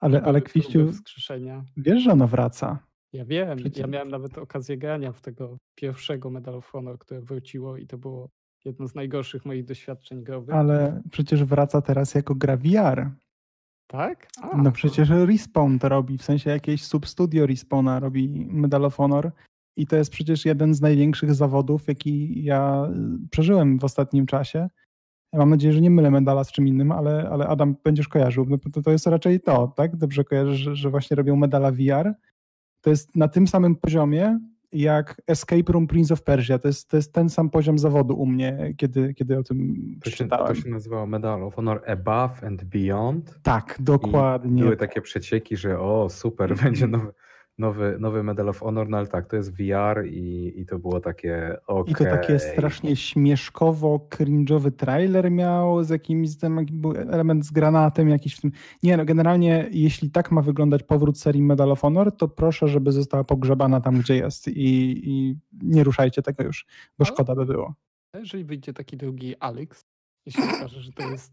ale, ale Kwiściu, wiesz, że ona wraca. Ja wiem, Przecież... ja miałem nawet okazję grania w tego pierwszego Medal of Honor, które wróciło i to było jedno z najgorszych moich doświadczeń growych. Ale przecież wraca teraz jako gra VR. Tak? A, no przecież Respawn to robi, w sensie jakieś substudio Respawna robi Medal of Honor i to jest przecież jeden z największych zawodów, jaki ja przeżyłem w ostatnim czasie. Ja mam nadzieję, że nie mylę medala z czym innym, ale, ale Adam, będziesz kojarzył. No to, to jest raczej to, tak? Dobrze kojarzysz, że, że właśnie robią medala VR. To jest na tym samym poziomie, jak Escape Room Prince of Persia. To jest, to jest ten sam poziom zawodu u mnie, kiedy, kiedy o tym to się, To się nazywało Medal of Honor Above and Beyond. Tak, dokładnie. I były takie przecieki, że o, super, będzie nowy, nowy, nowy Medal of Honor, no ale tak, to jest VR i, i to było takie okay. I to takie strasznie śmieszkowo, cringe'owy trailer miał z jakimś tam był element z granatem jakiś w tym. Nie no, generalnie jeśli tak ma wyglądać powrót serii Medal of Honor, to proszę, żeby została pogrzebana tam, gdzie jest i, i nie ruszajcie tego już, bo szkoda by było. Jeżeli wyjdzie taki drugi Alex, jeśli okaże, że to jest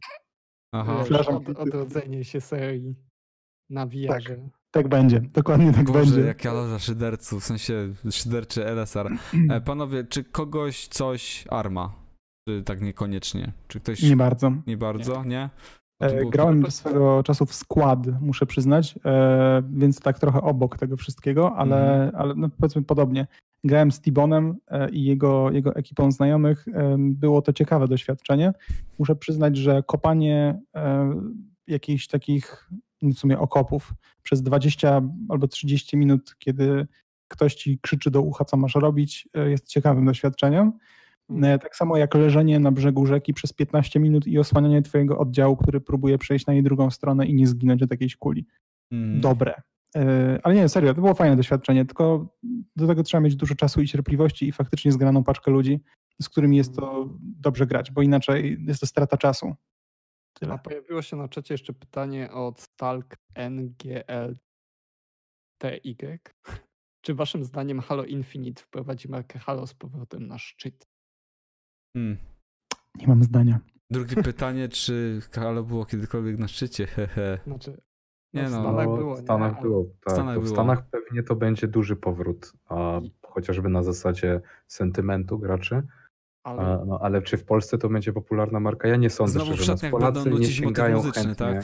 Aha. Od, odrodzenie się serii na VR. Tak. Tak będzie, dokładnie tak Boże, będzie. jak ja za szydercu, w sensie szyderczy LSR. E, panowie, czy kogoś coś arma? Czy tak niekoniecznie? Czy ktoś... Nie bardzo. Nie bardzo, nie? nie? E, grałem to... swego czasu w skład, muszę przyznać, e, więc tak trochę obok tego wszystkiego, ale, mm. ale no powiedzmy podobnie. Grałem z Tibonem e, i jego, jego ekipą znajomych. E, było to ciekawe doświadczenie. Muszę przyznać, że kopanie e, jakichś takich w sumie okopów przez 20 albo 30 minut, kiedy ktoś ci krzyczy do ucha, co masz robić, e, jest ciekawym doświadczeniem. E, tak samo jak leżenie na brzegu rzeki przez 15 minut i osłanianie twojego oddziału, który próbuje przejść na jej drugą stronę i nie zginąć od jakiejś kuli. Mm. Dobre. E, ale nie, serio, to było fajne doświadczenie, tylko do tego trzeba mieć dużo czasu i cierpliwości i faktycznie zgraną paczkę ludzi, z którymi jest to dobrze grać, bo inaczej jest to strata czasu. Tyle. A pojawiło się na czacie jeszcze pytanie od Stalk NGL TY. Czy waszym zdaniem Halo Infinite wprowadzi markę Halo z powrotem na szczyt? Hmm. Nie mam zdania. Drugie pytanie, czy Halo było kiedykolwiek na szczycie? Znaczy, no, nie w no, Stanach no, było. W Stanach nie, było, tak. W Stanach, było. w Stanach pewnie to będzie duży powrót, a chociażby na zasadzie sentymentu graczy. Ale... no, ale czy w Polsce to będzie popularna marka? Ja nie sądzę, Znowu że nas Polacy nie sięgają chętnie. Tak?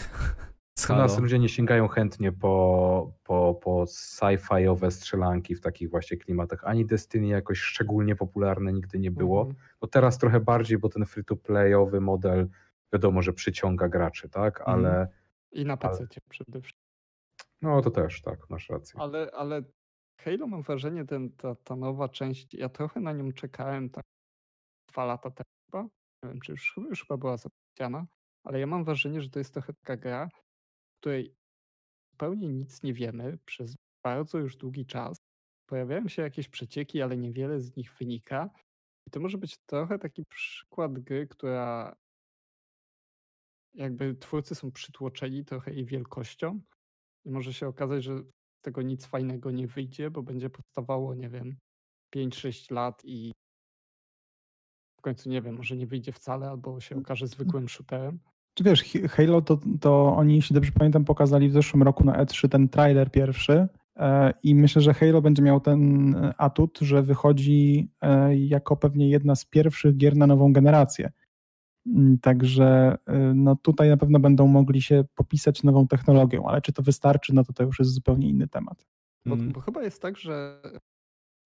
U nas ludzie nie sięgają chętnie po, po, po sci-fiowe strzelanki w takich właśnie klimatach. Ani Destiny jakoś szczególnie popularne nigdy nie było. Mm. No teraz trochę bardziej, bo ten free-to-playowy model wiadomo, że przyciąga graczy, tak? Mhm. Ale... I na PC ale... przede wszystkim. No to też, tak, masz rację. Ale, ale Halo mam wrażenie, ten, ta, ta nowa część, ja trochę na nią czekałem tak dwa lata temu chyba. Nie wiem, czy już, już chyba była zapowiedziana, ale ja mam wrażenie, że to jest trochę taka gra, w której zupełnie nic nie wiemy przez bardzo już długi czas pojawiają się jakieś przecieki, ale niewiele z nich wynika. I to może być trochę taki przykład gry, która jakby twórcy są przytłoczeni trochę jej wielkością i może się okazać, że z tego nic fajnego nie wyjdzie, bo będzie powstawało, nie wiem, 5-6 lat i końcu nie wiem, może nie wyjdzie wcale, albo się okaże zwykłym shooterem. Czy wiesz, Halo to, to oni, jeśli dobrze pamiętam, pokazali w zeszłym roku na E3 ten trailer pierwszy e, i myślę, że Halo będzie miał ten atut, że wychodzi e, jako pewnie jedna z pierwszych gier na nową generację. Mm, także e, no tutaj na pewno będą mogli się popisać nową technologią, ale czy to wystarczy, no to to już jest zupełnie inny temat. Bo, mm. bo chyba jest tak, że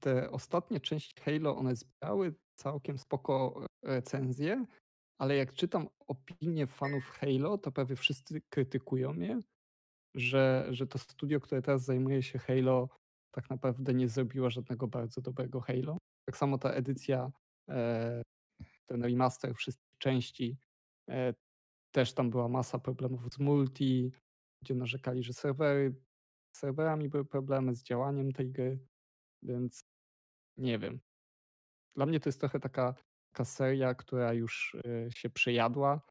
te ostatnie części Halo, one zbierały całkiem spoko recenzje, ale jak czytam opinie fanów Halo, to prawie wszyscy krytykują je, że, że to studio, które teraz zajmuje się Halo, tak naprawdę nie zrobiło żadnego bardzo dobrego Halo. Tak samo ta edycja, e, ten remaster wszystkich części, e, też tam była masa problemów z multi, gdzie narzekali, że serwery, z serwerami były problemy, z działaniem tej gry, więc nie wiem. Dla mnie to jest trochę taka taka seria, która już y, się przejadła.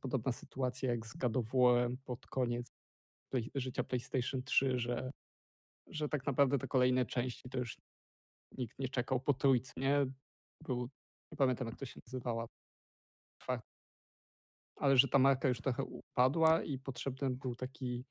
Podobna sytuacja jak z God of pod koniec play, życia PlayStation 3, że, że tak naprawdę te kolejne części to już nikt nie czekał po trójce, nie? Był, nie pamiętam jak to się nazywała, ale że ta marka już trochę upadła i potrzebny był taki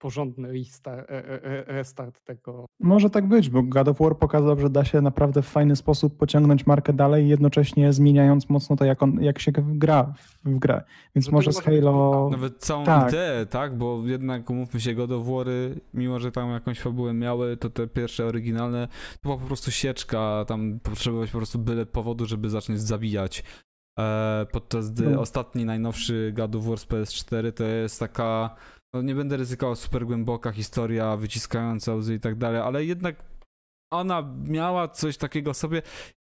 porządny restart, e, e, e, restart tego. Może tak być, bo God of War pokazał, że da się naprawdę w fajny sposób pociągnąć markę dalej, jednocześnie zmieniając mocno to, jak, on, jak się gra w, w grę. Więc no może z Halo... Nawet całą tak. ideę, tak? Bo jednak, umówmy się, God of War, mimo że tam jakąś fabułę miały, to te pierwsze oryginalne, to była po prostu sieczka, tam potrzebować po prostu byle powodu, żeby zacząć zabijać. podczas gdy no. ostatni, najnowszy God of War z PS4 to jest taka no nie będę ryzykował super głęboka historia, wyciskająca łzy i tak dalej, ale jednak ona miała coś takiego sobie.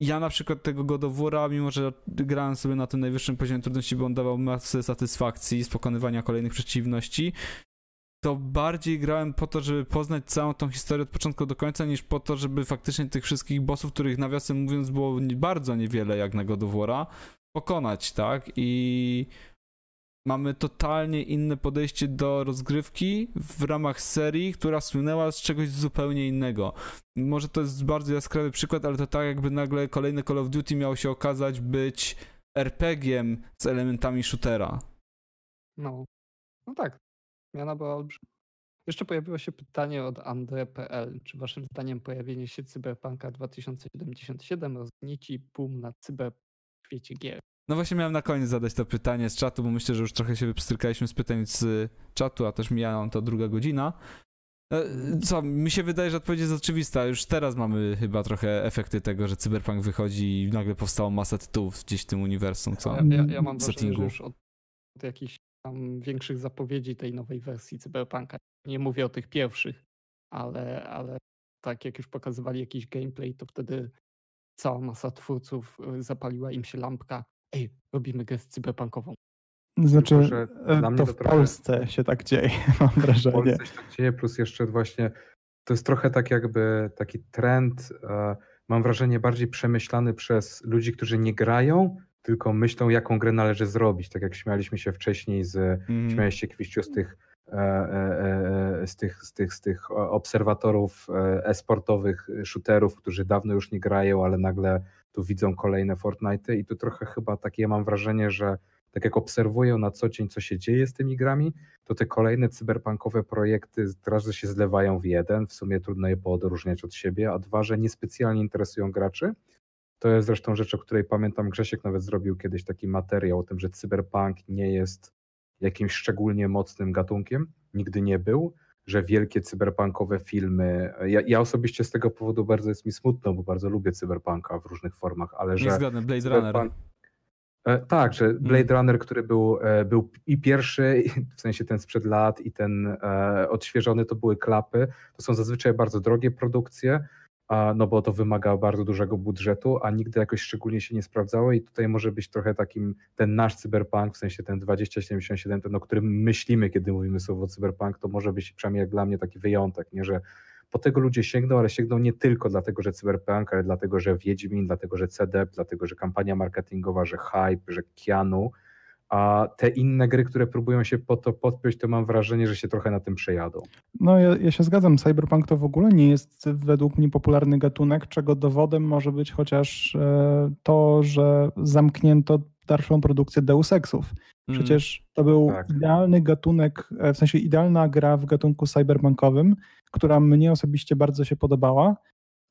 Ja na przykład tego God of War'a, mimo że grałem sobie na tym najwyższym poziomie trudności, bo on dawał masę satysfakcji z pokonywania kolejnych przeciwności, to bardziej grałem po to, żeby poznać całą tą historię od początku do końca, niż po to, żeby faktycznie tych wszystkich bossów, których nawiasem mówiąc było bardzo niewiele jak na God pokonać, tak? I mamy totalnie inne podejście do rozgrywki w ramach serii, która słynęła z czegoś zupełnie innego. Może to jest bardzo jaskrawy przykład, ale to tak jakby nagle kolejny Call of Duty miał się okazać być RPG-iem z elementami shootera. No, no tak. Miana była olbrzymia. Jeszcze pojawiło się pytanie od Andre.pl. Czy waszym zdaniem pojawienie się Cyberpunka 2077 rozgnieci boom na cyber świecie gier? No właśnie miałem na koniec zadać to pytanie z czatu, bo myślę, że już trochę się wypstrykaliśmy z pytań z czatu, a też mijała to druga godzina. E, co, mi się wydaje, że odpowiedź jest oczywista. Już teraz mamy chyba trochę efekty tego, że Cyberpunk wychodzi i nagle powstało masa tytułów gdzieś w tym uniwersum, co? Ja, ja, ja mam wrażenie, że już od, od jakichś tam większych zapowiedzi tej nowej wersji Cyberpunka, nie mówię o tych pierwszych, ale, ale tak jak już pokazywali jakiś gameplay, to wtedy cała masa twórców y, zapaliła im się lampka ej, robimy grę cyberpunkową. Znaczy, Tylko, e, to, to w trochę... Polsce się tak dzieje, mam wrażenie. W Polsce się tak dzieje, plus jeszcze właśnie to jest trochę tak jakby taki trend, e, mam wrażenie, bardziej przemyślany przez ludzi, którzy nie grają, tylko myślą, jaką grę należy zrobić. Tak jak śmialiśmy się wcześniej z, mm. śmiałeś się Kwiściu z tych, e, z tych, z tych, z tych obserwatorów e-sportowych, shooterów, którzy dawno już nie grają, ale nagle tu widzą kolejne Fortnite i tu trochę chyba takie mam wrażenie, że tak jak obserwują na co dzień, co się dzieje z tymi grami, to te kolejne cyberpunkowe projekty raz, że się zlewają w jeden, w sumie trudno je poodróżniać od siebie, a dwa, że niespecjalnie interesują graczy. To jest zresztą rzecz, o której pamiętam, Grzesiek nawet zrobił kiedyś taki materiał o tym, że cyberpunk nie jest jakimś szczególnie mocnym gatunkiem, nigdy nie był, że wielkie cyberpunkowe filmy. Ja, ja, osobiście z tego powodu bardzo jest mi smutno, bo bardzo lubię cyberpunka w różnych formach, ale że. Zgadnę, Blade Runner. E, tak, że mm. Blade Runner, który był, e, był i pierwszy, w sensie ten sprzed lat, i ten e, odświeżony, to były klapy. To są zazwyczaj bardzo drogie produkcje no bo to wymaga bardzo dużego budżetu, a nigdy jakoś szczególnie się nie sprawdzało i tutaj może być trochę takim ten nasz cyberpunk, w sensie ten 2077, ten o którym myślimy, kiedy mówimy słowo cyberpunk, to może być przynajmniej jak dla mnie taki wyjątek, nie, że po tego ludzie sięgną, ale sięgną nie tylko dlatego, że Cyberpunk, ale dlatego, że Wiedźmin, dlatego, że CDEP, dlatego, że kampania marketingowa, że Hype, że Keanu, a te inne gry, które próbują się po to podpiąć, to mam wrażenie, że się trochę na tym przejadą. No ja, ja, się zgadzam, Cyberpunk to w ogóle nie jest według mnie popularny gatunek, czego dowodem może być chociaż e, to, że zamknięto dalszą produkcję Deus Exów. Mhm. Przecież to był tak. idealny gatunek, e, w sensie idealna gra w gatunku cyberpunkowym, która mnie osobiście bardzo się podobała,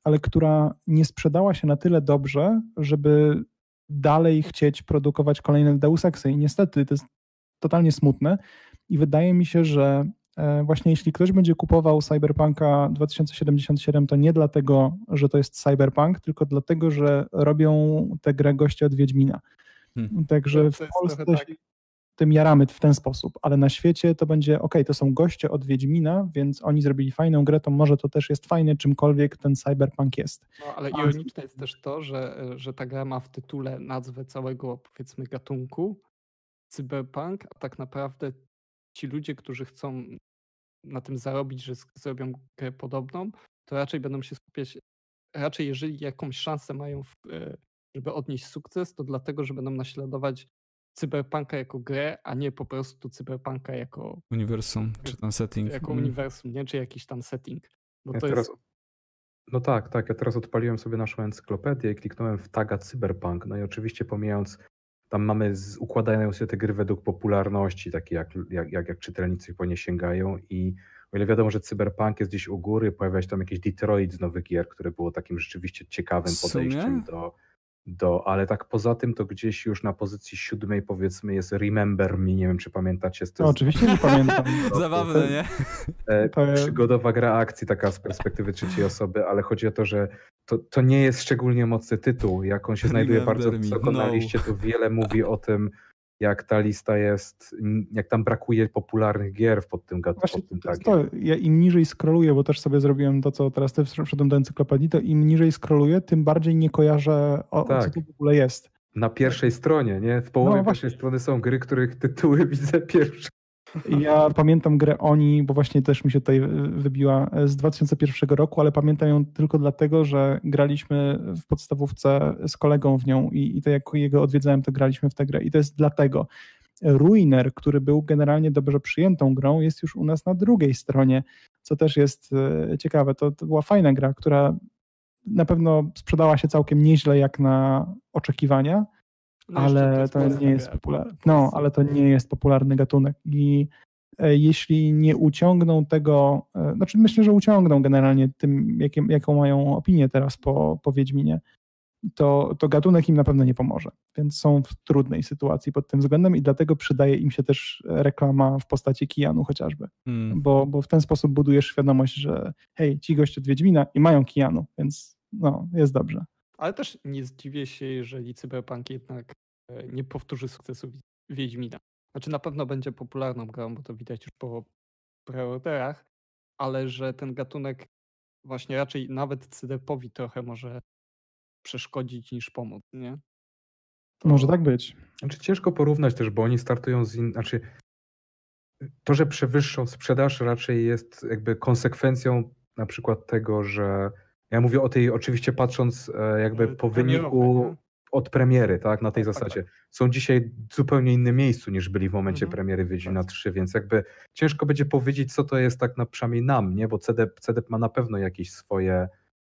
ale która nie sprzedała się na tyle dobrze, żeby dalej chcieć produkować kolejne Deus Exy. I niestety to jest totalnie smutne. I wydaje mi się, że e, właśnie jeśli ktoś będzie kupował Cyberpunka 2077, to nie dlatego, że to jest Cyberpunk, tylko dlatego, że robią tę grę goście od Wiedźmina. Hmm. Także w Polsce tak. Tym jaramy w ten sposób, ale na świecie to będzie, ok, to są goście od Wiedźmina, więc oni zrobili fajną grę, to może to też jest fajne, czymkolwiek ten cyberpunk jest. No, ale ironiczne jest też to, że, że ta gra ma w tytule nazwę całego, powiedzmy, gatunku cyberpunk, a tak naprawdę ci ludzie, którzy chcą na tym zarobić, że zrobią grę podobną, to raczej będą się skupiać, raczej jeżeli jakąś szansę mają w, e, żeby odnieść sukces, to dlatego, że będą naśladować cyberpunka jako grę, a nie po prostu cyberpunka jako uniwersum, czy tam setting. Jako mm. uniwersum, nie? Czy jakiś tam setting. Bo ja to teraz, jest... No tak, tak. Ja teraz odpaliłem sobie naszą encyklopedię i kliknąłem w taga cyberpunk. No i oczywiście pomijając, tam mamy, z, układają się te gry według popularności, takie jak, jak, jak, jak czytelnicy po nie sięgają i o ile wiadomo, że cyberpunk jest gdzieś u góry, pojawia się tam jakieś Detroit z nowych gier, które było takim rzeczywiście ciekawym podejściem do do, ale tak poza tym to gdzieś już na pozycji siódmej powiedzmy jest Remember Me, nie wiem czy pamiętacie. To no, oczywiście nie pamiętam. Zabawne, nie? E, przygodowa gra akcji taka z perspektywy trzeciej osoby, ale chodzi o to, że to, to nie jest szczególnie mocny tytuł. Jak on się znajduje bardzo wysoko no. na liście, to wiele mówi o tym, jak ta lista jest, jak tam brakuje popularnych gier pod tym gatunkiem. To, ja im niżej scrolluję, bo też sobie zrobiłem to, co teraz ty wszedłem do encyklopedii, to im niżej scrolluję, tym bardziej nie kojarzę, o, tak. co to w ogóle jest. Na pierwszej stronie, nie? W połowie no, pierwszej strony są gry, których tytuły widzę pierwsze. Ja pamiętam grę Oni, bo właśnie też mi się tutaj wybiła z 2001 roku, ale pamiętam ją tylko dlatego, że graliśmy w podstawówce z kolegą w nią i, i to jak jego odwiedzałem, to graliśmy w tę grę i to jest dlatego. Ruiner, który był generalnie dobrze przyjętą grą, jest już u nas na drugiej stronie, co też jest e, ciekawe. To, to była fajna gra, która na pewno sprzedała się całkiem nieźle jak na oczekiwania, no ale to, to nie jest popularny. No, ale to nie jest popularny gatunek i e, jeśli nie uciągną tego, e, znaczy myślę, że uciągną generalnie tym, jakim, jaką mają opinię teraz po, po Wiedźminie, to, to gatunek im na pewno nie pomoże. Więc są w trudnej sytuacji pod tym względem i dlatego przydaje im się też reklama w postaci Kijanu chociażby. Hmm. Bo, bo w ten sposób budujesz świadomość, że hej, ci goście od Wiedźmina i mają Kijanu, więc no, jest dobrze. Ale też nie zdziwię się, jeżeli Cyberpunk jednak e, nie powtórzy sukcesu Wiedźmina. Znaczy na pewno będzie popularną grą, bo to widać już po preorderach, ale że ten gatunek właśnie raczej nawet CDP-owi trochę może przeszkodzić niż pomóc, nie? Może tak być. Znaczy ciężko porównać też, bo oni startują z in... znaczy to, że przewyższą sprzedaż raczej jest jakby konsekwencją na przykład tego, że ja mówię o tej, oczywiście patrząc e, jakby po wyniku od premiery, tak, na tej tak, tak zasadzie. Tak. Są dzisiaj w zupełnie innym miejscu niż byli w momencie mhm. premiery Wiedźmina 3, więc jakby ciężko będzie powiedzieć, co to jest tak na przynajmniej nam, nie, bo CDEP, CDEP ma na pewno jakieś swoje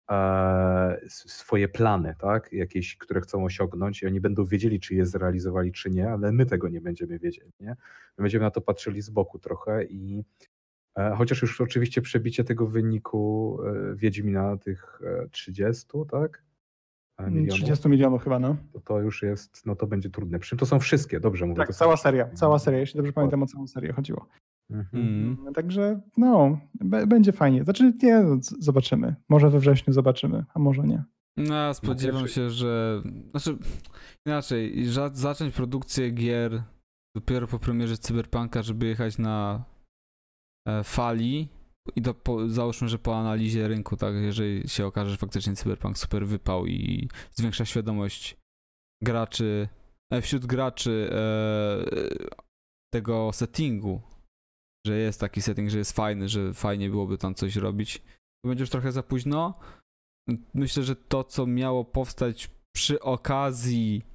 e, swoje plany, tak, jakieś, które chcą osiągnąć i oni będą wiedzieli, czy je zrealizowali, czy nie, ale my tego nie będziemy wiedzieli, nie. My będziemy na to patrzyli z boku trochę i chociaż już oczywiście przebicie tego wyniku e, Wiedźmina, tych 30, e, tak? Milionów, 30 milionów chyba, no. To, to już jest, no to będzie trudne. Przy czym to są wszystkie, dobrze mówię. Tak, cała seria, cała seria, jeśli dobrze pamiętam o całą serię chodziło. Mhm. Mm. Także no, będzie fajnie. Znaczy nie, no, zobaczymy. Może we wrześniu zobaczymy, a może nie. No, spodziewam się, że. Znaczy, inaczej, zacząć produkcję gier dopiero po premierze Cyberpunka, żeby jechać na E, fali i to po, załóżmy, że po analizie rynku, tak, jeżeli się okaże, że faktycznie Cyberpunk super wypał i zwiększa świadomość graczy, e, wśród graczy e, tego settingu, że jest taki setting, że jest fajny, że fajnie byłoby tam coś robić, będzie już trochę za późno. Myślę, że to, co miało powstać przy okazji e,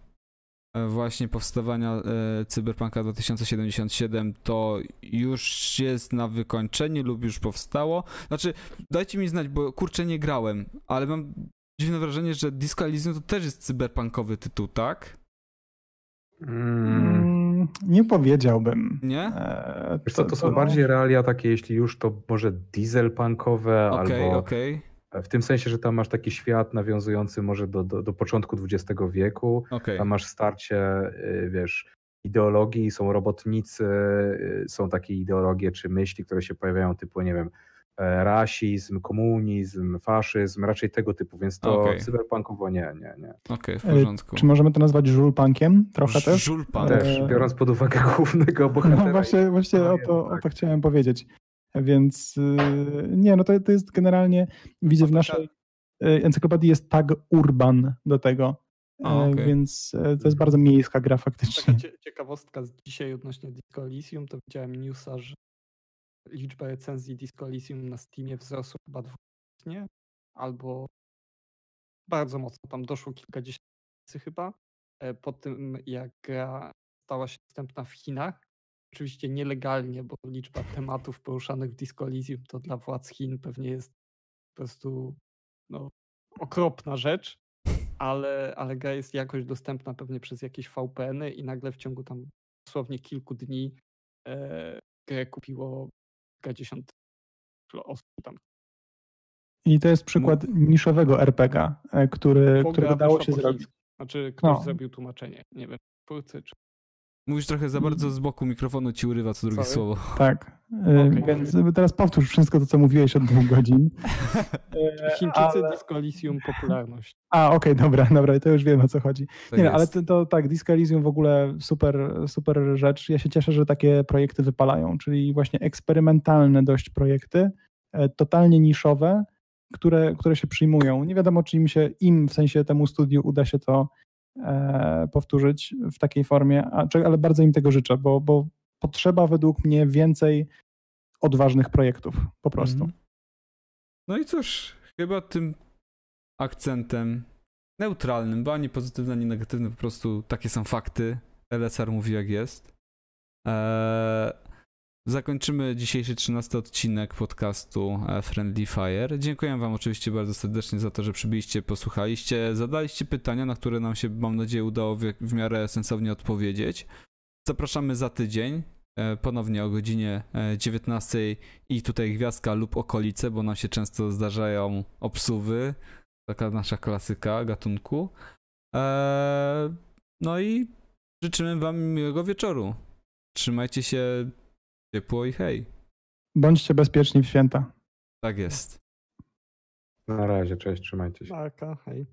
właśnie powstawania e, Cyberpunka 2077 to już jest na wykończeniu lub już powstało. Znaczy, dajcie mi znać, bo kurczę nie grałem, ale mam dziwne wrażenie, że Disco Elysium to też jest cyberpunkowy tytuł, tak? Mm. Mm, Nie powiedziałbym. Nie? E, Wiesz co, to są bardziej realia takie, jeśli już, to może dieselpunkowe Okej, albo okej, w tym sensie, że tam masz taki świat nawiązujący może do, do, do początku XX wieku. okej. Tam masz starcie, y, wiesz, ideologii, są robotnicy, y, są takie ideologie czy myśli, które się pojawiają typu, nie wiem, e, rasizm, komunizm, faszyzm, raczej tego typu, więc to Okej. cyberpunkowo nie, nie, nie. Okej, w E, porządku. Czy możemy to nazwać żulpunkiem? Trochę też? Żulpan. Też, E, biorąc pod uwagę głównego bohatera. No właśnie, właśnie No o, to, o tak. to chciałem powiedzieć. Więc yy, nie, no to, to jest generalnie, widzę w naszej yy, encyklopedii jest tag urban do tego, E, okej. więc e, to jest bardzo miejska gra faktycznie. Taka cie, ciekawostka z dzisiaj odnośnie Disco Elysium, to widziałem newsa, że liczba recenzji Disco Elysium na Steamie wzrosła chyba dwukrotnie, albo bardzo mocno, tam doszło kilkadziesiąt tysięcy chyba, e, po tym jak gra stała się dostępna w Chinach. Oczywiście nielegalnie, bo liczba tematów poruszanych w Disco Elysium to dla władz Chin pewnie jest po prostu no, okropna rzecz, ale, ale gra jest jakoś dostępna pewnie przez jakieś VPN-y i nagle w ciągu tam dosłownie kilku dni e, grę kupiło kilkadziesiąt osób tam. I to jest przykład niszowego RPG, e, który, którego dało się zrobić. Znaczy ktoś No. zrobił tłumaczenie, nie wiem, twórcy czy Mówisz trochę za bardzo z boku mikrofonu ci urywa co drugie Sorry. słowo. Tak. E, Okej. Więc teraz powtórz wszystko to, co mówiłeś od dwóch godzin. E, Chińczycy ale- Disco Elysium popularność. A, okej, dobra, dobra, to już wiem o co chodzi. Tak Nie, no, ale jest. to, to tak, Disco Elysium w ogóle super, super rzecz. Ja się cieszę, że takie projekty wypalają, czyli właśnie eksperymentalne dość projekty, e, totalnie niszowe, które, które się przyjmują. Nie wiadomo, czy im się, im w sensie temu studiu uda się to powtórzyć w takiej formie, ale bardzo im tego życzę, bo, bo potrzeba według mnie więcej odważnych projektów, po prostu. Mhm. No i cóż, chyba tym akcentem neutralnym, bo ani pozytywny, ani negatywny, po prostu takie są fakty. LSR mówi jak jest. Eee, zakończymy dzisiejszy 13 odcinek podcastu e, Friendly Fire. Dziękuję wam oczywiście bardzo serdecznie za to, że przybyliście, posłuchaliście, zadaliście pytania, na które nam się, mam nadzieję, udało w, w miarę sensownie odpowiedzieć. Zapraszamy za tydzień, e, ponownie o godzinie e, 19 i tutaj gwiazdka lub okolice, bo nam się często zdarzają obsuwy. Taka nasza klasyka gatunku. No i życzymy Wam miłego wieczoru. Trzymajcie się ciepło i hej. Bądźcie bezpieczni w święta. Tak jest. Na razie, cześć, trzymajcie się. Marka, hej.